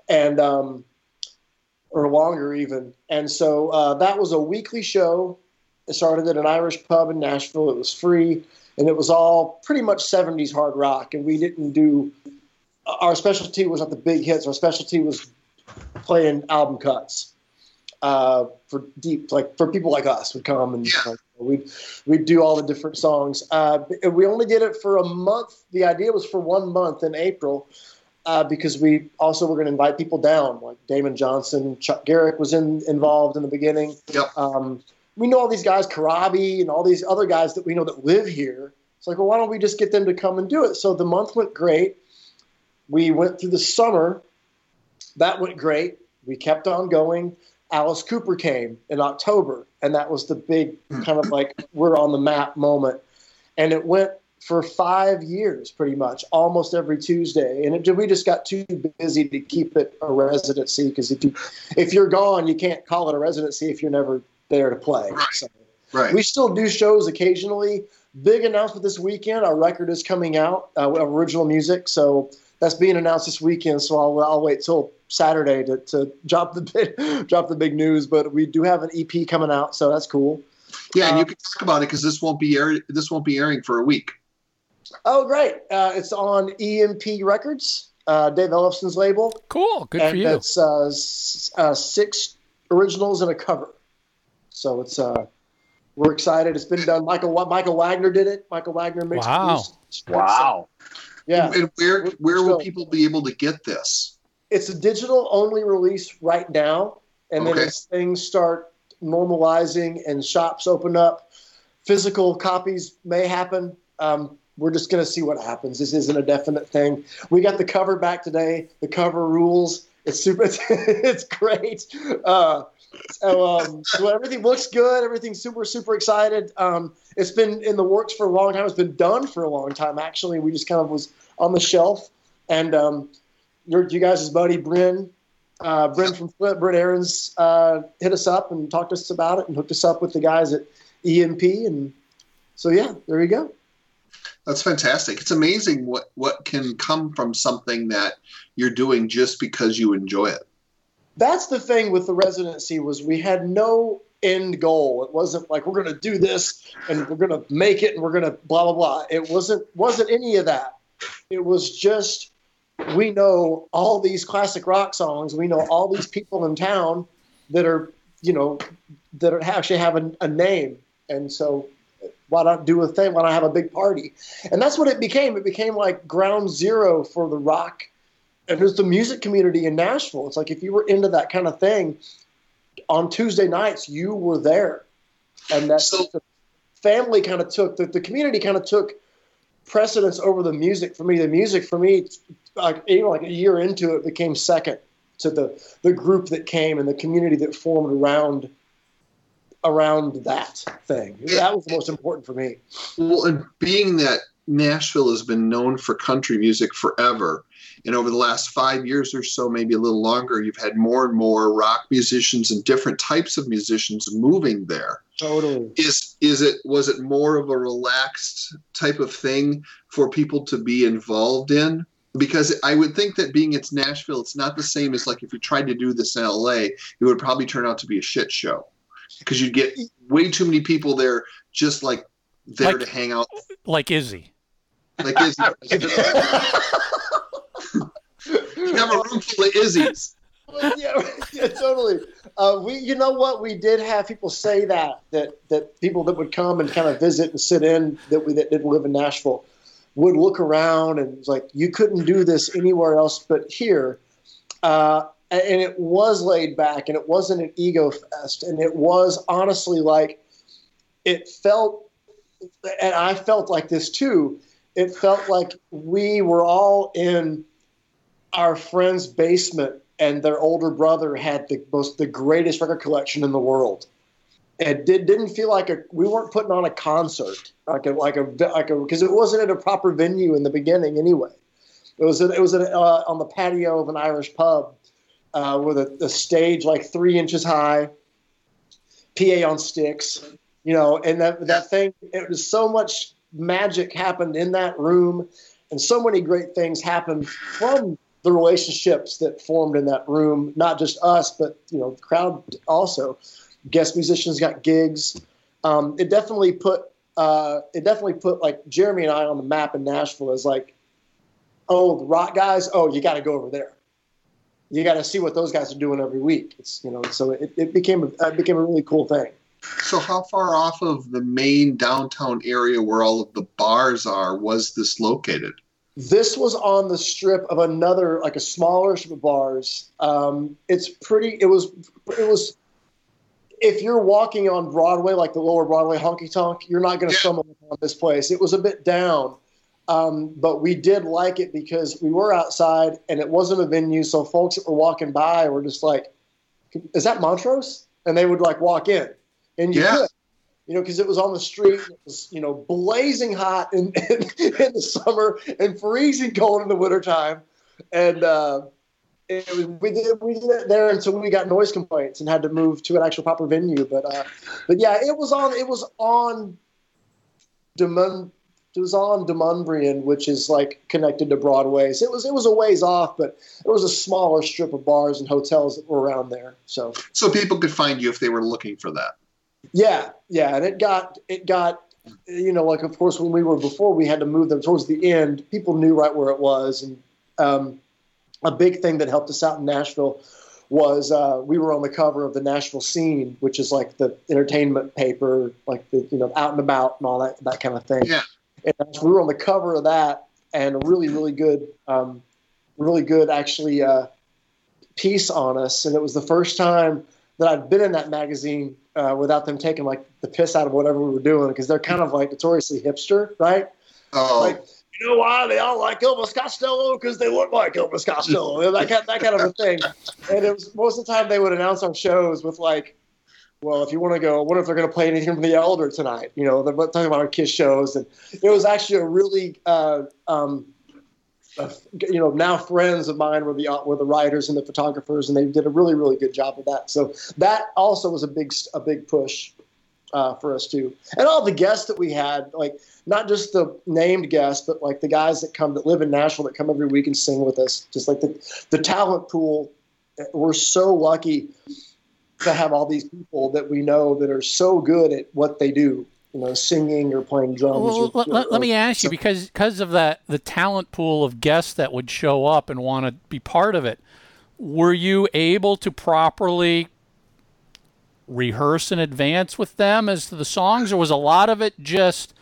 and um, or longer even. And so uh, that was a weekly show it started at an Irish pub in Nashville. It was free, and it was all pretty much 70s hard rock. And we didn't do our specialty was not the big hits. Our specialty was playing album cuts uh, for deep, like for people like us would come and yeah. we'd we'd do all the different songs. Uh, we only did it for a month. The idea was for one month in April. Uh, because we also were going to invite people down, like Damon Johnson, Chuck Garric was in, involved in the beginning. Yep. Um, we know all these guys, Karabi and all these other guys that we know that live here. It's like, well, why don't we just get them to come and do it? So the month went great. We went through the summer that went great. We kept on going. Alice Cooper came in October, and that was the big kind of like we're on the map moment. And it went for five years, pretty much, almost every Tuesday. And it, we just got too busy to keep it a residency because if you if you're gone, you can't call it a residency if you're never there to play. Right. So Right. we still do shows occasionally. Big announcement this weekend: our record is coming out, uh, of original music. So that's being announced this weekend. So I'll, I'll wait till Saturday to, to drop the big, drop the big news. But we do have an EP coming out, so that's cool. yeah, and you uh, can talk about it because this won't be air, this won't be airing for a week. Oh, great! Uh, it's on EMP Records, uh, Dave Ellefson's label, Cool. Good for and you. it's uh, s- uh, six originals and a cover. So it's uh, we're excited. It's been done. Michael Wa- Michael Wagner did it. Michael Wagner mixed. Wow. produced. Wow. Yeah. And where where will people be able to get this? it's a digital only release right now and then Okay. as things start normalizing and shops open up physical copies may happen um, we're just going to see what happens this isn't a definite thing we got the cover back today the cover rules it's super it's, it's great uh, so, um, so everything looks good everything's super super excited um, it's been in the works for a long time it's been done for a long time actually we just kind of was on the shelf and um, your you guys' buddy Bryn, uh, Bryn from Bryn Aaron's uh, hit us up and talked to us about it and hooked us up with the guys at EMP and so yeah, there you go. That's fantastic. It's amazing what what can come from something that you're doing just because you enjoy it. That's the thing with the residency was we had no end goal. It wasn't like we're going to do this and we're going to make it and we're going to blah blah blah. It wasn't wasn't any of that. It was just we know all these classic rock songs. We know all these people in town that are you know that are, actually have a, a name, and so why not do a thing? Why not have a big party? And that's what it became. It became like ground zero for the rock and there's the music community in Nashville. It's like if you were into that kind of thing, on Tuesday nights you were there, and that So- the family kind of took the, the community kind of took precedence over the music for me. The music for me, like even like a year into it, became second to the the group that came and the community that formed around around that thing. That was the most important for me. Well, and being that Nashville has been known for country music forever, and over the last five years or so, maybe a little longer, you've had more and more rock musicians and different types of musicians moving there. Totally. Is is it was it more of a relaxed type of thing for people to be involved in? Because I would think that being it's Nashville, it's not the same as like if you tried to do this in LA, it would probably turn out to be a shit show. Because you'd get way too many people there just like there Like- to hang out like Izzy. like Izzy. you have a room full of. Well, yeah, yeah, totally. Uh, we, you know what? We did have people say that that that people that would come and kind of visit and sit in that we that didn't live in Nashville would look around and it's like you couldn't do this anywhere else but here. Uh, and it was laid back and it wasn't an ego fest and it was honestly like it felt and I felt like this too. It felt like we were all in our friend's basement and their older brother had the most the greatest record collection in the world. It did, didn't feel like a we weren't putting on a concert like a like a like a because it wasn't at a proper venue in the beginning anyway. It was it was at, uh, on the patio of an Irish pub uh, with a, a stage like three inches high, PA on sticks, you know, and that that thing it was so much magic happened in that room, and so many great things happened from the relationships that formed in that room. Not just us, but you know, the crowd also. Guest musicians got gigs. Um, it definitely put uh, it definitely put like Jeremy and I on the map in Nashville as like, oh, the rock guys. Oh, you got to go over there. You got to see what those guys are doing every week. It's you know, so it, it became a, it became a really cool thing. So, how far off of the main downtown area where all of the bars are was this located? This was on the strip of another, like a smaller strip of bars. Um, it's pretty. It was. It was. If you're walking on Broadway, like the lower Broadway honky tonk, you're not going to Yeah. stumble upon this place. It was a bit down, Um, but we did like it because we were outside and it wasn't a venue, so folks that were walking by were just like, "Is that Montrose?" And they would like walk in, and you Yeah. could, you know, because it was on the street. It was you know blazing hot in in, in the summer and freezing cold in the wintertime. and uh, it was, we did we did it there until we got noise complaints and had to move to an actual proper venue. But uh, but yeah, it was on it was on Demon it was on Demonbreun, which is like connected to Broadway. So it was it was a ways off, but it was a smaller strip of bars and hotels that were around there. So So people could find you if they were looking for that. Yeah, yeah, and it got it got you know like of course when we were before we had to move them towards the end, people knew right where it was, and um, a big thing that helped us out in Nashville was uh, we were on the cover of the Nashville Scene, which is like the entertainment paper, like the you know out and about and all that that kind of thing. Yeah. And we were on the cover of that, and a really really good, um, really good actually uh, piece on us, and it was the first time that I'd been in that magazine uh, without them taking like the piss out of whatever we were doing because they're kind of like notoriously hipster, right? Oh, Like, you know why they all like Elvis Costello? Because they look like Elvis Costello, that kind, that kind of a thing. And it was most of the time they would announce our shows with like, well, if you want to go, what if they're going to play anything from The Elder tonight? You know, they're talking about our Kiss shows, and it was actually a really, uh, um, uh, you know, now friends of mine were the were the writers and the photographers, and they did a really really good job of that. So that also was a big a big push uh, for us too, and all the guests that we had, like not just the named guests, but like the guys that come that live in Nashville that come every week and sing with us. Just like the the talent pool, we're so lucky to have all these people that we know that are so good at what they do. You know, singing or playing drums. Well, or, let, let, let me ask you because because of that the talent pool of guests that would show up and want to be part of it. Were you able to properly rehearse in advance with them as to the songs, or was a lot of it just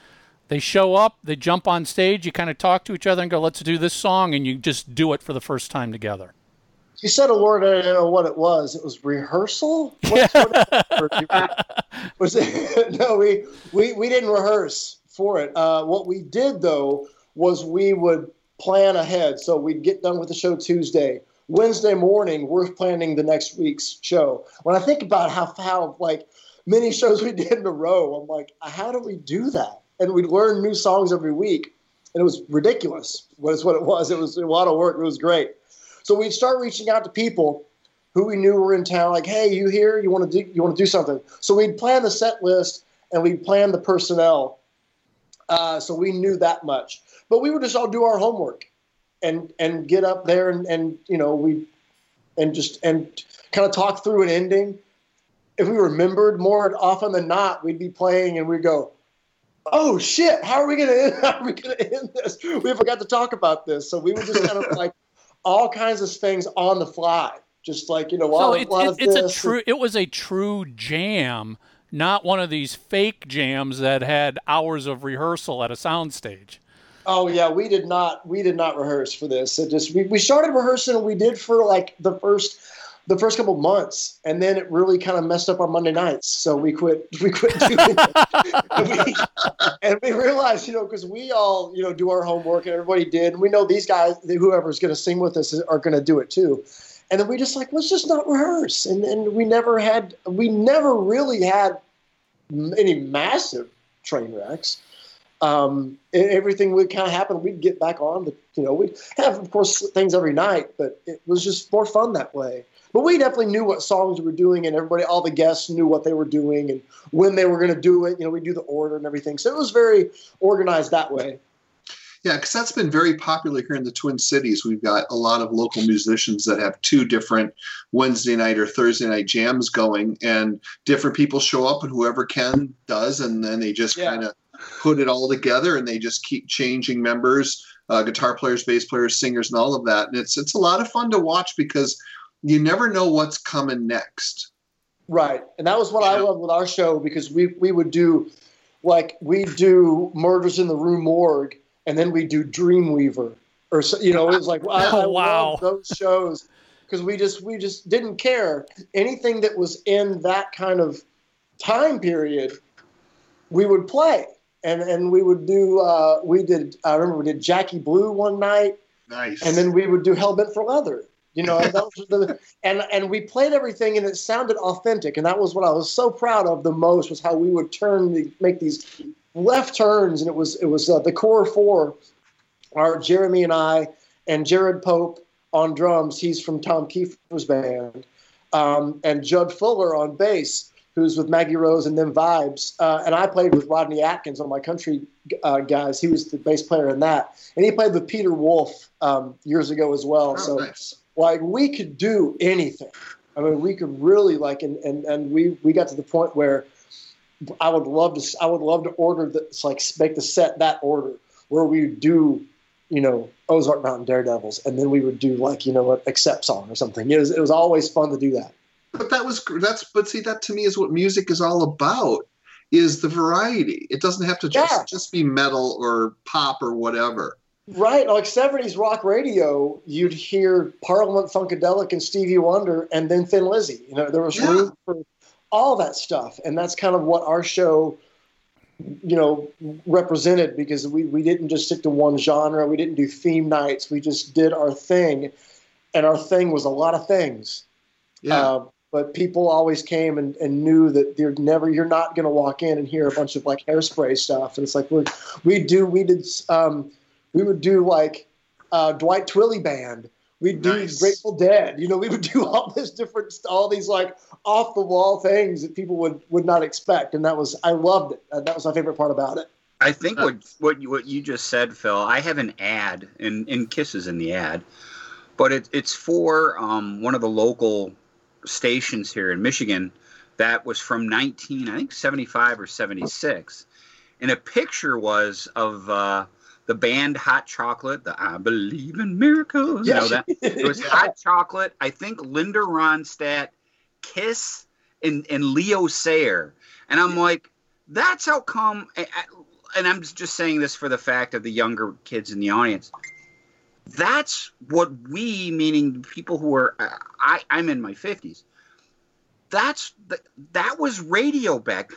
they show up, they jump on stage, you kind of talk to each other and go, "Let's do this song," and you just do it for the first time together? You said a word. I don't know what it was. It was rehearsal. What, what- was it? no, we, we we didn't rehearse for it. Uh, what we did though was we would plan ahead. So we'd get done with the show Tuesday. Wednesday morning, we're planning the next week's show. When I think about how how like many shows we did in a row, I'm like, how do we do that? And we'd learn new songs every week, and it was ridiculous. Was what it was? It was a lot of work. It was great. So we'd start reaching out to people who we knew were in town, like, hey, you here? You want to do you want to do something? So we'd plan the set list and we'd plan the personnel. Uh, so we knew that much. But we would just all do our homework and and get up there and, and you know, we and just and kind of talk through an ending. If we remembered more often than not, we'd be playing and we'd go, Oh shit, how are we gonna end, how are we gonna end this? We forgot to talk about this. So we would just kind of like all kinds of things on the fly. Just like, you know, a lot, So of- it, it, it's a true. It was a true jam, not one of these fake jams that had hours of rehearsal at a soundstage. Oh yeah, we did not we did not rehearse for this. It just we, we started rehearsing and we did for like the first the first couple months and then it really kind of messed up our Monday nights. So we quit we quit doing it. and, we, and we realized, you know, because we all, you know, do our homework and everybody did, and we know these guys, whoever's gonna sing with us are gonna do it too. And then we just like, let's just not rehearse. And we never had we never really had any massive train wrecks um, everything would kind of happen. We'd get back on, but you know, we'd have, of course, things every night, but it was just more fun that way. But we definitely knew what songs we were doing, and everybody, all the guests knew what they were doing and when they were going to do it. You know, we do the order and everything, so it was very organized that way. Yeah, because that's been very popular here in the Twin Cities. We've got a lot of local musicians that have two different Wednesday night or Thursday night jams going, and different people show up, and whoever can does, and then they just Yeah. kind of put it all together, and they just keep changing members, uh, guitar players, bass players, singers, and all of that. And it's it's a lot of fun to watch because you never know what's coming next. Right, and that was what I Yeah. loved with our show because we we would do like we do Murders in the Rue Morgue, and then we do Dreamweaver, or so, you know, it was like I, I Oh, wow. love those shows because we just we just didn't care anything that was in that kind of time period, we would play. and and we would do uh, we did I remember we did Jackie Blue one night, Nice. and then we would do Hellbent for Leather. You know, and, the, and and we played everything, and it sounded authentic, and that was what I was so proud of the most was how we would turn the, make these left turns, and it was it was uh, the core four, are Jeremy and I, and Jared Pope on drums. He's from Tom Keifer's band, um, and Judd Fuller on bass, who's with Maggie Rose and them Vibes. Uh, and I played with Rodney Atkins on my country uh, guys. He was the bass player in that, and he played with Peter Wolf um, years ago as well. Oh, so nice. Like we could do anything. I mean, we could really like, and, and, and we, we got to the point where I would love to, I would love to order this, like make the set that order where we would do, you know, Ozark Mountain Daredevils, and then we would do like, you know, an accept song or something. It was, it was always fun to do that. But that was that's but see that to me is what music is all about is the variety. It doesn't have to just Yeah. just be metal or pop or whatever. Right, like '70s rock radio, you'd hear Parliament Funkadelic and Stevie Wonder, and then Thin Lizzy. You know, there was Yeah. room for all that stuff, and that's kind of what our show, you know, represented because we we didn't just stick to one genre. We didn't do theme nights. We just did our thing, and our thing was a lot of things. Yeah. Uh, but people always came and, and knew that you're never you're not going to walk in and hear a bunch of like hairspray stuff and it's like we we do we did um, we would do like uh, Dwight Twilley band we'd do Nice. Grateful Dead you know we would do all this different all these like off the wall things that people would would not expect and that was I loved it Uh, that was my favorite part about it I think what what you, what you just said, Phil. I have an ad, and, and kisses in the ad, but it, it's for um, one of the local stations here in Michigan. That was from 19, I think 75 or 76, and a picture was of uh, the band Hot Chocolate. The I Believe in Miracles. You know that it was Hot Chocolate. I think Linda Ronstadt, Kiss, and and Leo Sayer, and I'm like, that's how come. I- I- And I'm just saying this for the fact of the younger kids in the audience. That's what we, meaning people who are, uh, I, I'm in my 50s. That's the, that was radio back.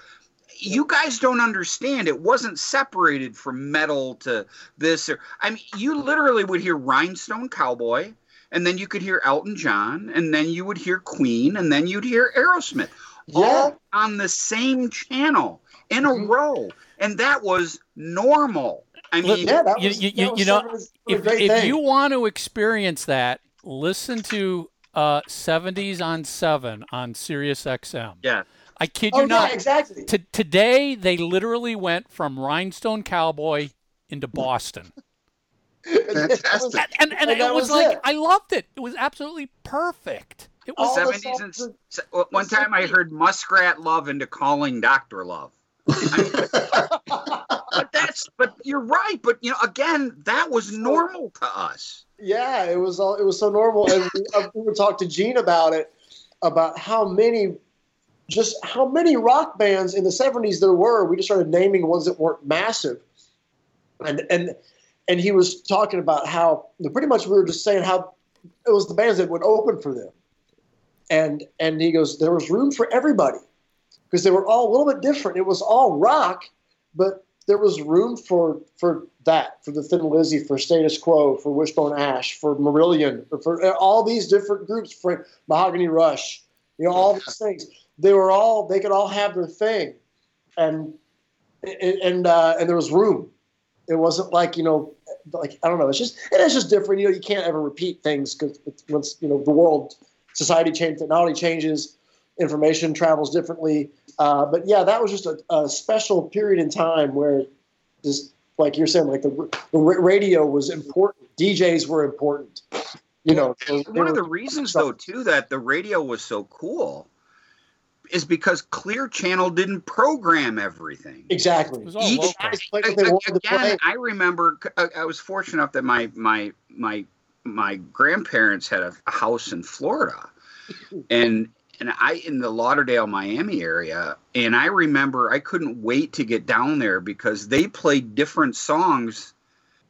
You guys don't understand. It wasn't separated from metal to this or I mean, you literally would hear Rhinestone Cowboy, and then you could hear Elton John, and then you would hear Queen, and then you'd hear Aerosmith, Yeah. all on the same channel in a Mhm. row, and that was normal. I mean, yeah that You- was, you- that you- was you know, sort of if, great if you want to experience that, listen to uh, 70s on 7 on Sirius XM. yeah, I kid oh you not. yeah exactly T- today, they literally went from Rhinestone Cowboy into Boston. Fantastic. And, and, and, And it was, was like, it. I loved it. It was absolutely perfect. It was seventies and one time I heard Muskrat Love into calling Doctor Love. But that's but you're right. But you know, again, that was normal to us. Yeah, it was all it was so normal, and we, uh, we would talk to Gene about it, about how many, just how many rock bands in the seventies there were. We just started naming ones that weren't massive, and and and he was talking about how pretty much we were just saying how it was the bands that would open for them, and and he goes there was room for everybody because they were all a little bit different. It was all rock, but there was room for for that, for the Thin Lizzy, for Status Quo, for Wishbone Ash, for Marillion, for, for all these different groups, for Mahogany Rush, you know, all these things. They were all they could all have their thing, and and and, uh, and there was room. It wasn't like you know, like I don't know. It's just it is just different. You know, you can't ever repeat things because once you know the world, society changes, technology changes, information travels differently. Uh, but yeah, that was just a, a special period in time where, just like you're saying, like the, the radio was important. DJs were important. You know, One of the reasons, though, too, that the radio was so cool is because Clear Channel didn't program everything. exactly. It Each local. Guys played what they wanted to play. again, I remember I I was fortunate enough that my my my my grandparents had a, a house in Florida, and and I in the Lauderdale, Miami area, and I remember I couldn't wait to get down there because they played different songs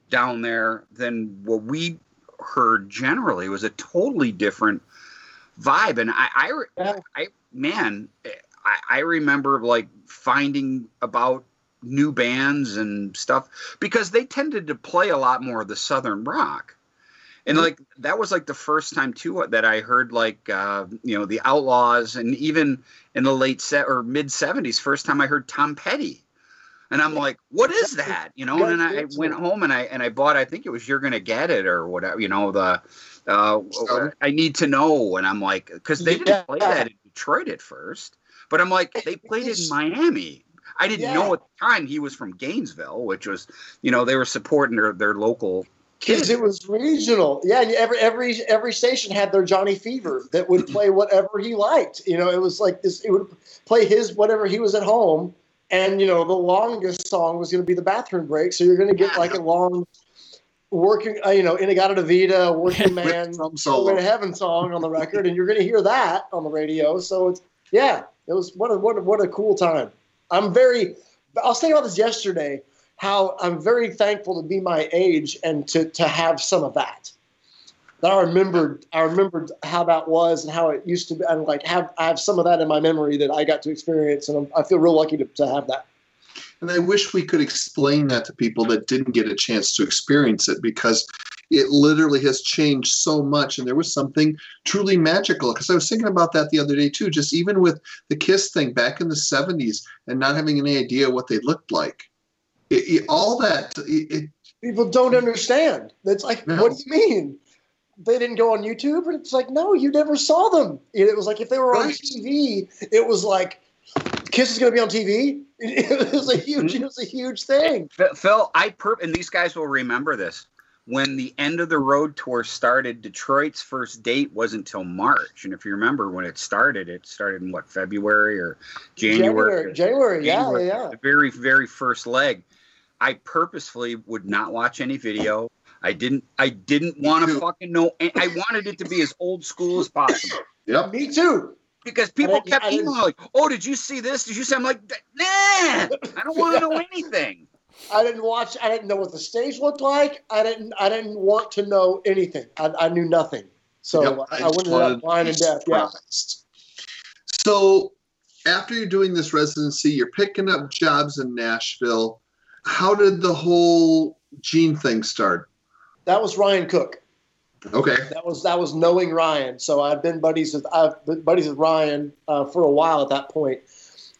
down there than what we heard generally. It was a totally different vibe, and I I, Yeah. I man, I, I remember like finding about new bands and stuff because they tended to play a lot more of the southern rock. And like that was like the first time too that i heard like uh, you know the outlaws and even in the late set or mid 70s first time i heard tom petty. And i'm like what is that? You know and then i went home and i and i bought i think it was you're gonna get it or whatever you know the uh, i need to know. And i'm like because they didn't Yeah. play that in detroit at first but i'm like they played it in miami I didn't Yeah. know at the time he was from Gainesville, which was, you know, they were supporting their, their local Because kids. it was regional, yeah. And every every every station had their Johnny Fever that would play whatever he liked. You know, it was like this. It would play his whatever he was at home, and you know, the longest song was going to be the bathroom break. So you're going to get like a long working, uh, you know, In-A-Gadda-Da-Vida, working man, drum Stairway solo. to Heaven song on the record, and you're going to hear that on the radio. So it's yeah, it was what a what a, what a cool time. I'm very. I was thinking about this yesterday. How I'm very thankful to be my age and to to have some of that. That I remembered. I remembered how that was and how it used to be, and like have I have some of that in my memory that I got to experience, and I'm, I feel real lucky to, to have that. And I wish we could explain that to people that didn't get a chance to experience it because it literally has changed so much. And there was something truly magical. Because I was thinking about that the other day too, just even with the Kiss thing back in the 70s and not having any idea what they looked like. It, it- all that, it, People don't understand. It's like, No. what do you mean? They didn't go on YouTube, and it's like, no, you never saw them. It was like if they were on TV, it was like Kiss is going to be on TV. It was a huge, Mm-hmm. it was a huge thing. Phil- Phil, I per and these guys will remember this. When the end of the road tour started, Detroit's first date wasn't until March. And if you remember when it started, it started in what February or January. January, January, yeah, January, yeah. The very, very first leg. I purposefully would not watch any video. I didn't. I didn't want to fucking know. I wanted it to be as old school as possible yep. Me too. Because people didn't- kept I didn't- emailing like, "Oh, did you see this? Did you see?" I'm like, "Nah, I don't want to know anything." I didn't watch. I didn't know what the stage looked like. I didn't. I didn't want to know anything. I, I knew nothing. So Yep, I, just went in blind and be deaf. Yeah. So after you're doing this residency, you're picking up jobs in Nashville. How did the whole Gene thing start? That was Ryan Cook. Okay. That was that was knowing Ryan. So I've been buddies with I've been buddies with Ryan uh, for a while at that point,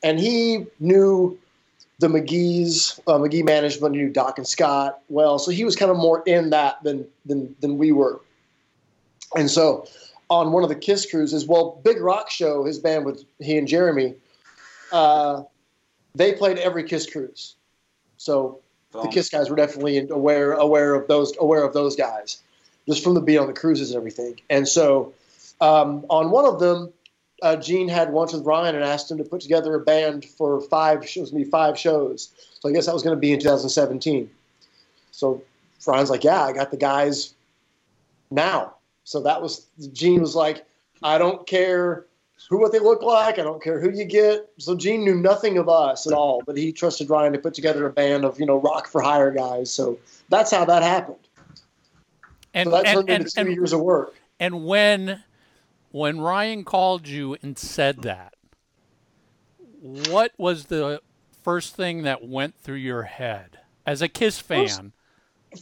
and he knew the McGhee's uh, McGee management knew Doc and Scott well. So he was kind of more in that than than than we were. And so on one of the Kiss cruises, well, Big Rock Show, his band with he and Jeremy, uh, they played every Kiss cruise. So the Kiss guys were definitely aware aware of those aware of those guys, just from the being on the cruises and everything. And so, um, on one of them, uh, Gene had lunch with Ryan and asked him to put together a band for five shows. Me five shows. So I guess that was going to be in 2017. So Ryan's like, "Yeah, I got the guys now." So that was Gene was like, "I don't care." Who what they look like? I don't care who you get. So Gene knew nothing of us at all, but he trusted Ryan to put together a band of you know rock for hire guys. So that's how that happened. And So that and turned and, into two and, years of work. and when when Ryan called you and said that, what was the first thing that went through your head as a Kiss fan?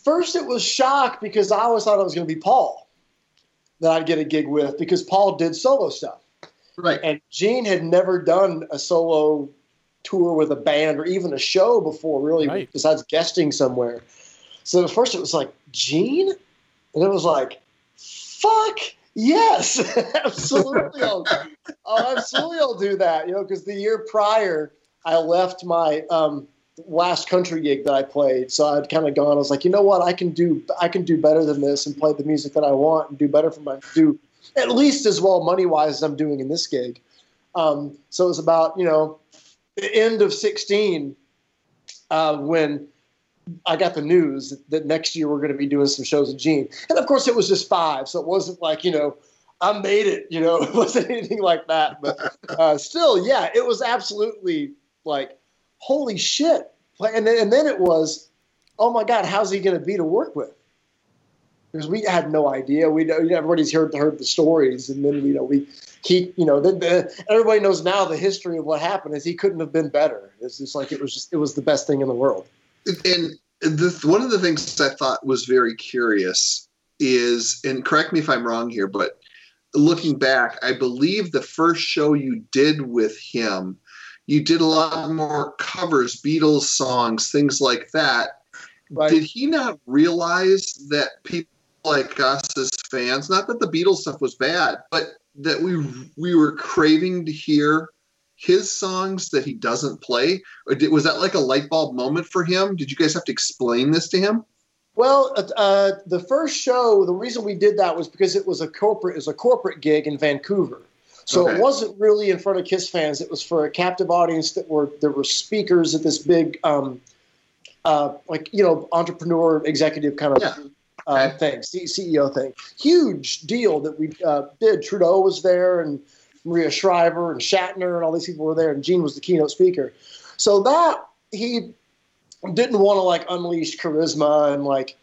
First, it was shock because I always thought it was going to be Paul that I'd get a gig with because Paul did solo stuff, Right. and Gene had never done a solo tour with a band or even a show before, really, Right. besides guesting somewhere. So at first, it was like Gene, and it was like, fuck. Yes, absolutely. I'll, absolutely, I'll do that. You know, because the year prior, I left my um, last country gig that I played. So I'd kind of gone. I was like, you know what? I can do. I can do better than this and play the music that I want and do better for my do at least as well money wise as I'm doing in this gig. Um, so it was about you know the end of sixteen uh, when I got the news that next year we're going to be doing some shows with Gene. And of course, it was just five, so it wasn't like you know I made it. You know, it wasn't anything like that. But uh, still, yeah, it was absolutely like holy shit. And then, and then it was, oh my god, how's he going to be to work with? because we had no idea. We everybody's heard heard the stories, and then you know we keep you know the, everybody knows now the history of what happened is he couldn't have been better. It's just like it was just it was the best thing in the world. And the, one of the things I thought was very curious is, and correct me if I'm wrong here, but looking back, I believe the first show you did with him, you did a lot more covers, Beatles songs, things like that. Right. Did he not realize that people like us as fans, not that the Beatles stuff was bad, but that we we were craving to hear his songs that he doesn't play? Or did, was that like a light bulb moment for him? Did you guys have to explain this to him? Well, uh, uh, the first show, the reason we did that was because it was a corporate, it was a corporate gig in Vancouver. So okay. it wasn't really in front of Kiss fans. It was for a captive audience that were there were speakers at this big, um, uh, like you know, entrepreneur executive kind of yeah. uh, thing, CEO thing. Huge deal that we uh, did. Trudeau was there, and Maria Shriver, and Shatner, and all these people were there, and Gene was the keynote speaker. So that he didn't want to like unleash charisma and like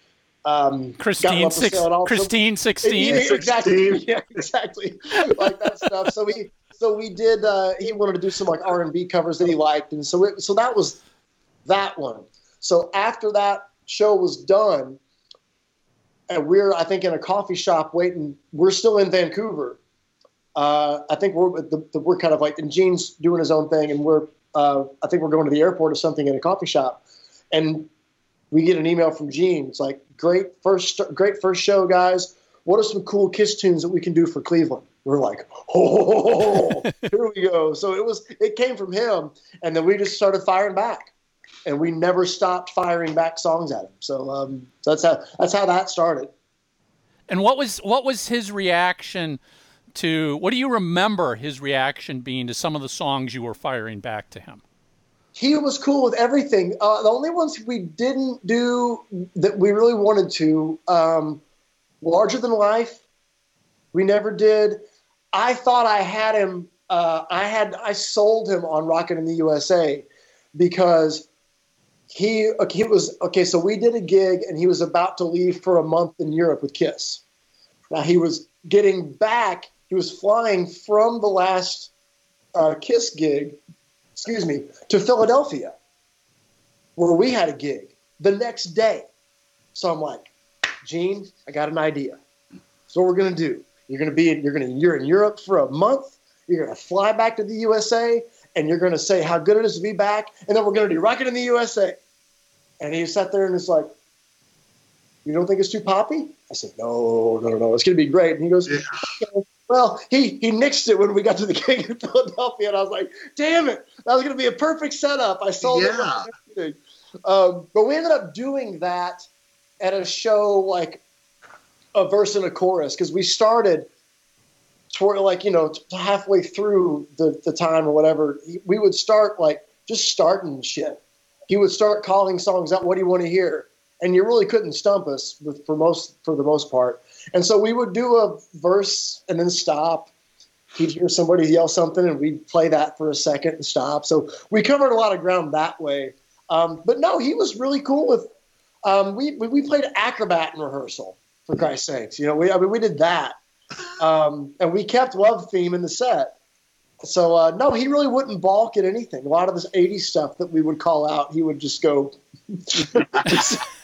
um, Christine six, Christine sixteen. Yeah, exactly. Yeah, exactly. like that stuff. So we so we did. Uh, he wanted to do some like R and B covers that he liked, and so it, so that was that one. So after that show was done, and we're I think in a coffee shop waiting. We're still in Vancouver. Uh, I think we're the, the, we're kind of like and Gene's doing his own thing, and we're uh, I think we're going to the airport or something in a coffee shop and we get an email from Gene. It's like, great first, great first show, guys. What are some cool Kiss tunes that we can do for Cleveland? We're like, oh, here we go. So it was, it came from him, and then we just started firing back, and we never stopped firing back songs at him. So um, that's how that's how that started. And what was what was his reaction to? What do you remember his reaction being to some of the songs you were firing back to him? he was cool with everything. Uh, the only ones we didn't do that we really wanted to, um, larger than life, we never did. I thought I had him. Uh, I had I sold him on Rockin' in the USA because he he was okay. So we did a gig and he was about to leave for a month in Europe with Kiss. Now he was getting back. He was flying from the last uh, Kiss gig excuse me, to Philadelphia, where we had a gig the next day. So I'm like, Gene, I got an idea. So what we're gonna do? You're gonna be in, you're gonna you're in Europe for a month. You're gonna fly back to the USA, and you're gonna say how good it is to be back, and then we're gonna do Rockin' in the USA. And he sat there and was like, "You don't think it's too poppy?" I said, "No, no, no, it's gonna be great." And he goes, yeah. Well, he he nixed it when we got to the gig in Philadelphia, and I was like, "Damn it, that was going to be a perfect setup." I sold yeah. it. Um, but we ended up doing that at a show like a verse and a chorus because we started toward like you know halfway through the the time or whatever. We would start like just starting shit. He would start calling songs out. What do you want to hear? And you really couldn't stump us for most for the most part. And so we would do a verse and then stop. He'd hear somebody yell something, and we'd play that for a second and stop. So we covered a lot of ground that way. Um, but no, he was really cool with. Um, we, we played acrobat in rehearsal for Christ's sakes. You know, we I mean we did that, um, and we kept love theme in the set. So uh, no, he really wouldn't balk at anything. A lot of this '80s stuff that we would call out, he would just go.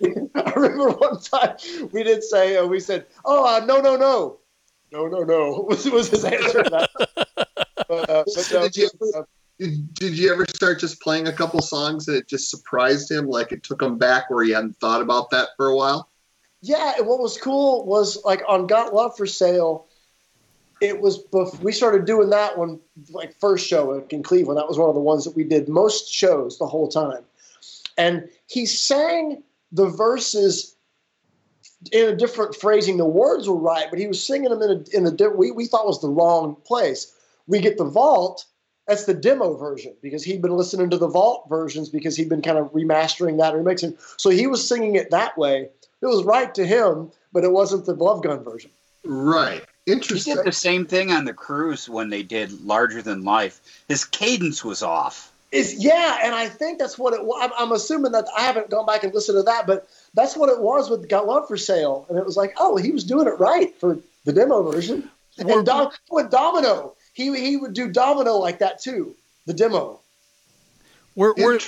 I remember one time we did say, uh, we said, oh, uh, no, no, no. No, no, no, was, was his answer but, uh, but did, you ever, did, did you ever start just playing a couple songs and it just surprised him, like it took him back where he hadn't thought about that for a while? Yeah, and what was cool was like on Got Love for Sale, it was bef- we started doing that one like first show in Cleveland. That was one of the ones that we did most shows the whole time. And he sang the verses in a different phrasing. The words were right, but he was singing them in a in a we we thought was the wrong place. We get the vault. That's the demo version because he'd been listening to the vault versions because he'd been kind of remastering that and remixing. So he was singing it that way. It was right to him, but it wasn't the Love Gun version. Right. Interesting. He did the same thing on the cruise when they did Larger Than Life. His cadence was off. Is yeah, and I think that's what it was. I'm, I'm assuming that I haven't gone back and listened to that, but that's what it was with Got Love for Sale, and it was like, oh, he was doing it right for the demo version. And Dom, with Domino, he he would do Domino like that too, the demo. Were were,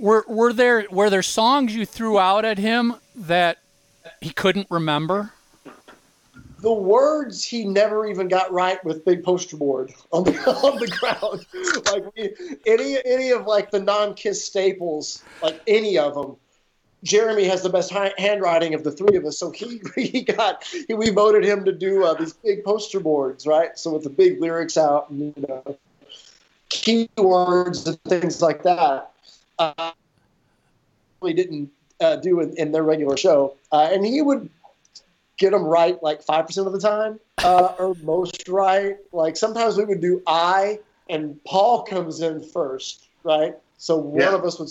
were were there were there songs you threw out at him that he couldn't remember? The words he never even got right with big poster board on the on the ground. like any any of like the non kiss staples, like any of them. Jeremy has the best handwriting of the three of us, so he he got he, we voted him to do uh, these big poster boards, right? So with the big lyrics out, and, you know, keywords and things like that. Uh, we didn't uh, do in, in their regular show, uh, and he would get them right like five percent of the time, uh, or most right. Like sometimes we would do I, and Paul comes in first, right? So one Yeah. of us would,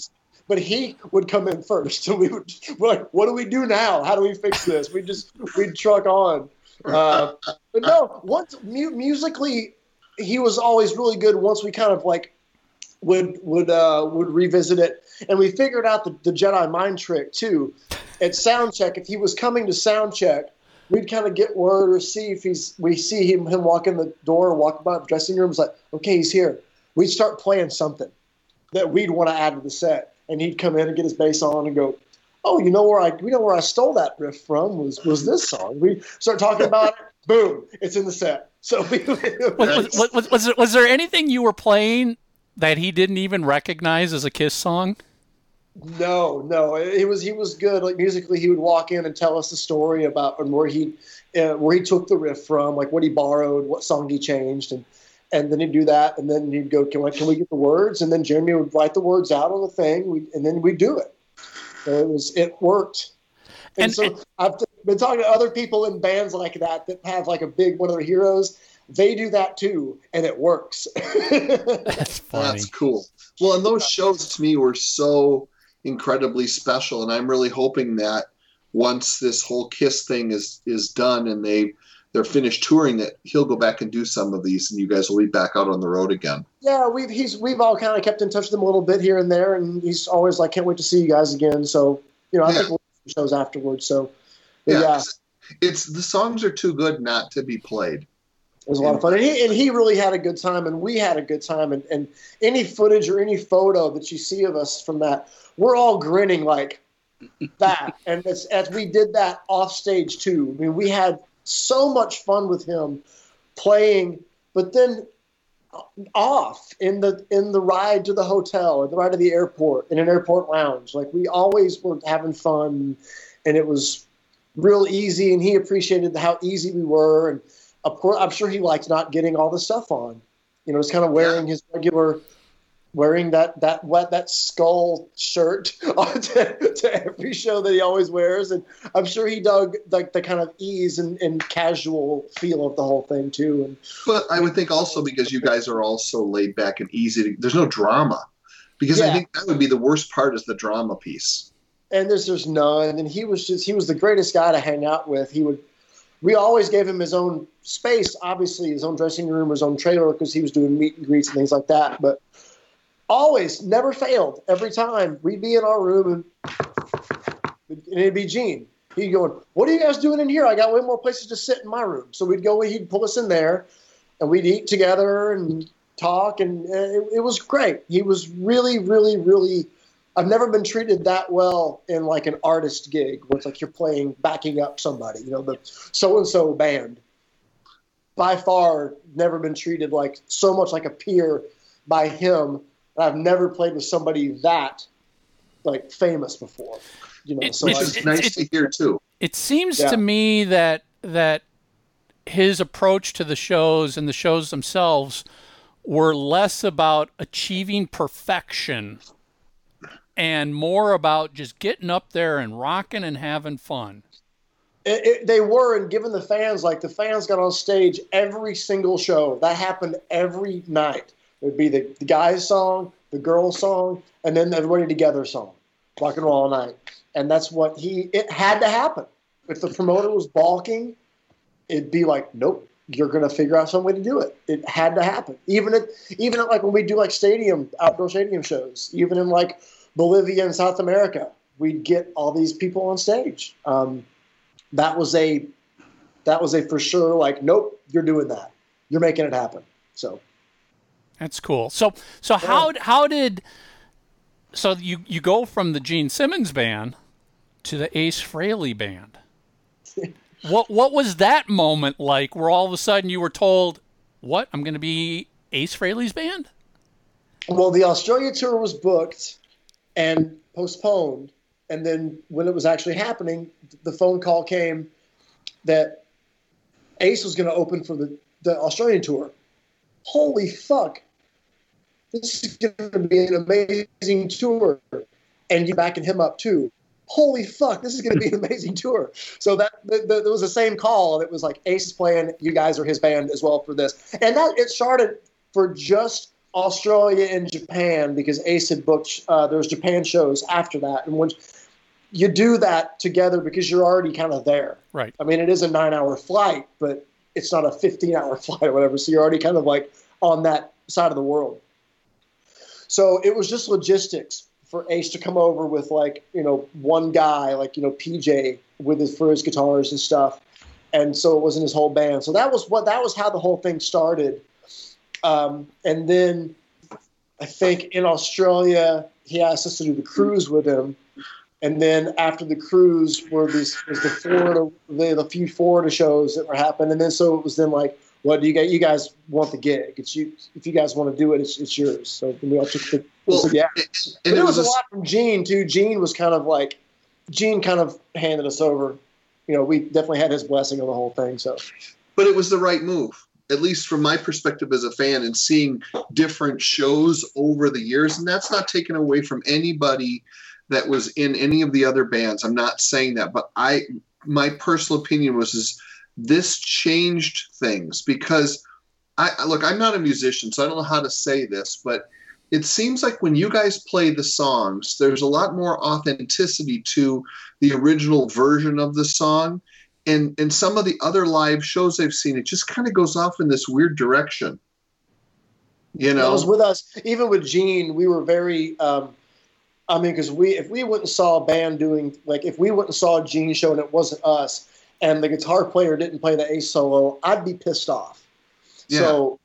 but he would come in first, so we would. We're like, what do we do now? How do we fix this? We just we'd truck on. Uh, but no, once mu- musically, he was always really good. Once we kind of like would would uh, would revisit it, and we figured out the, the Jedi mind trick too. At sound check, if he was coming to sound check, we'd kind of get word or see if he's we see him him walk in the door, walk by the dressing room. It's like, okay, he's here. We'd start playing something that we'd want to add to the set, and he'd come in and get his bass on and go, "Oh, you know where I we know where I stole that riff from was was this song." We start talking about it. Boom! It's in the set. So we, Was, was, was, was, there, was there anything you were playing that he didn't even recognize as a Kiss song? No, no. He was he was good. Like musically, he would walk in and tell us the story about and where he uh, where he took the riff from, like what he borrowed, what song he changed, and and then he'd do that, and then he'd go, "Can we, can we get the words?" And then Jeremy would write the words out on the thing, we, and then we'd do it. So it was it worked. And, And- so and- I've been talking to other people in bands like that that have like a big one of their heroes. They do that too, and it works. That's funny. That's cool. Well, and those shows to me were so incredibly special, and I'm really hoping that once this whole Kiss thing is is done and they they're finished touring, that he'll go back and do some of these, and you guys will be back out on the road again. Yeah, we've he's we've all kind of kept in touch with him a little bit here and there, and he's always like, "Can't wait to see you guys again." So you know, I Yeah. think we'll shows afterwards. So Yeah, yeah, it's, it's the songs are too good not to be played. It was a lot of fun, and he and he really had a good time, and we had a good time, and and any footage or any photo that you see of us from that, we're all grinning like that, and as as we did that off stage too. I mean, we had so much fun with him playing, but then off in the in the ride to the hotel or the ride to the airport in an airport lounge. Like we always were having fun, and it was real easy. And he appreciated how easy we were. And of course, I'm sure he liked not getting all the stuff on. You know, it's kind of wearing his regular. Wearing that that wet that skull shirt to, to every show that he always wears, and I'm sure he dug like the kind of ease and, and casual feel of the whole thing too. And But I would think also because you guys are all so laid back and easy, to, there's no drama. Because I think that would be the worst part is the drama piece. and there's there's none. And he was just he was the greatest guy to hang out with. He would we always gave him his own space, obviously his own dressing room, his own trailer because he was doing meet and greets and things like that. But always, never failed. Every time we'd be in our room and, and it'd be Gene. He'd go, "What are you guys doing in here? I got way more places to sit in my room." So we'd go. He'd pull us in there, and we'd eat together and talk, and uh, it, it was great. He was really, really, really. I've never been treated that well in like an artist gig where it's like you're playing, backing up somebody, you know, the so and so band. By far, never been treated like so much like a peer by him. I've never played with somebody that like famous before, you know. It- So Which I, It's- nice it's- to hear too. It seems Yeah. to me that that his approach to the shows and the shows themselves were less about achieving perfection and more about just getting up there and rocking and having fun. it, it, they were, and given the fans, like the fans got on stage every single show. That happened every night. It would be the, the guy's song, the girl's song, and then everybody together song, rock and roll all night. And that's what he. It had to happen. If the promoter was balking, it'd be like, nope, you're going to figure out some way to do it. It had to happen. Even at even at like when we do like stadium outdoor stadium shows, even in like Bolivia and South America, we'd get all these people on stage. Um, that was a that was a for sure like nope, you're doing that. You're making it happen. So that's cool. So so yeah. how how did so you you go from the Gene Simmons band to the Ace Frehley band. what what was that moment like where all of a sudden you were told, "What? I'm going to be Ace Frehley's band?" Well, the Australia tour was booked and postponed, and then when it was actually happening, the phone call came that Ace was going to open for the the Australian tour. Holy fuck! This is going to be an amazing tour, and you backing him up too holy fuck, this is going to be an amazing tour. So that the, the, there was the same call. It was like Ace is playing, you guys are his band as well for this, and that it started for just Australia and Japan because Ace had booked uh, there was Japan shows after that, and once you do that together because you're already kind of there. Right. I mean, it is a nine-hour flight, but it's not a 15-hour flight or whatever. So you're already kind of like on that side of the world. So it was just logistics for Ace to come over with like you know one guy like you know PJ with his for his guitars and stuff, and so it wasn't his whole band. So that was what that was how the whole thing started, um, and then I think in Australia he asked us to do the cruise with him, and then after the cruise were these was the Florida the, the few Florida shows that were happening, and then so it was then like what do you guys? You guys want the gig? It's you. If you guys want to do it, it's, it's yours. So we all took the. Well, yeah, and it, it was, was a lot from Gene too. Gene was kind of like, Gene kind of handed us over. You know, we definitely had his blessing on the whole thing. So, but it was the right move, at least from my perspective as a fan, and seeing different shows over the years. And that's not taken away from anybody that was in any of the other bands. I'm not saying that, but I, my personal opinion was is this changed things because I look, I'm not a musician, so I don't know how to say this, but it seems like when you guys play the songs, there's a lot more authenticity to the original version of the song. And and some of the other live shows I've seen, it just kind of goes off in this weird direction. You know, it was with us. Even with Gene, we were very. Um, I mean, because we if we went and saw a band doing like if we went and saw a Gene show and it wasn't us, and the guitar player didn't play the A solo, I'd be pissed off. Yeah. So,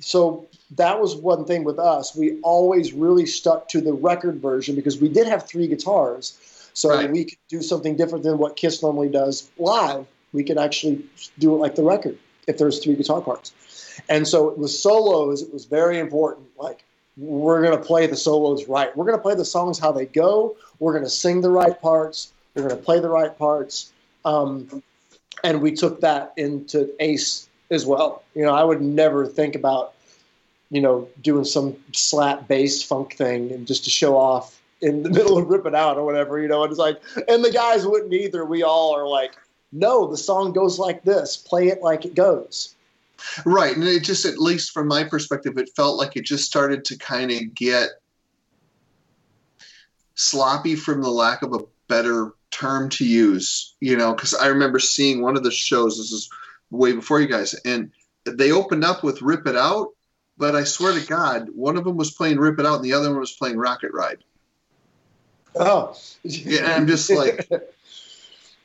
so that was one thing with us. We always really stuck to the record version because we did have three guitars, so right. we could do something different than what Kiss normally does live. We could actually do it like the record if there's three guitar parts. And so with solos, it was very important. Like we're going to play the solos right. We're going to play the songs how they go. We're going to sing the right parts. We're going to play the right parts. Um, and we took that into Ace as well. You know, I would never think about, you know, doing some slap bass funk thing and just to show off in the middle of ripping Out or whatever, you know, and it's like, and the guys wouldn't either. We all are like, no, the song goes like this, play it like it goes. Right. And it just, at least from my perspective, it felt like it just started to kind of get sloppy from the lack of a better term to use, you know, because I remember seeing one of the shows, this is way before you guys, and they opened up with Rip It Out, but I swear to God, one of them was playing Rip It Out and the other one was playing Rocket Ride. Oh. yeah, I'm just like,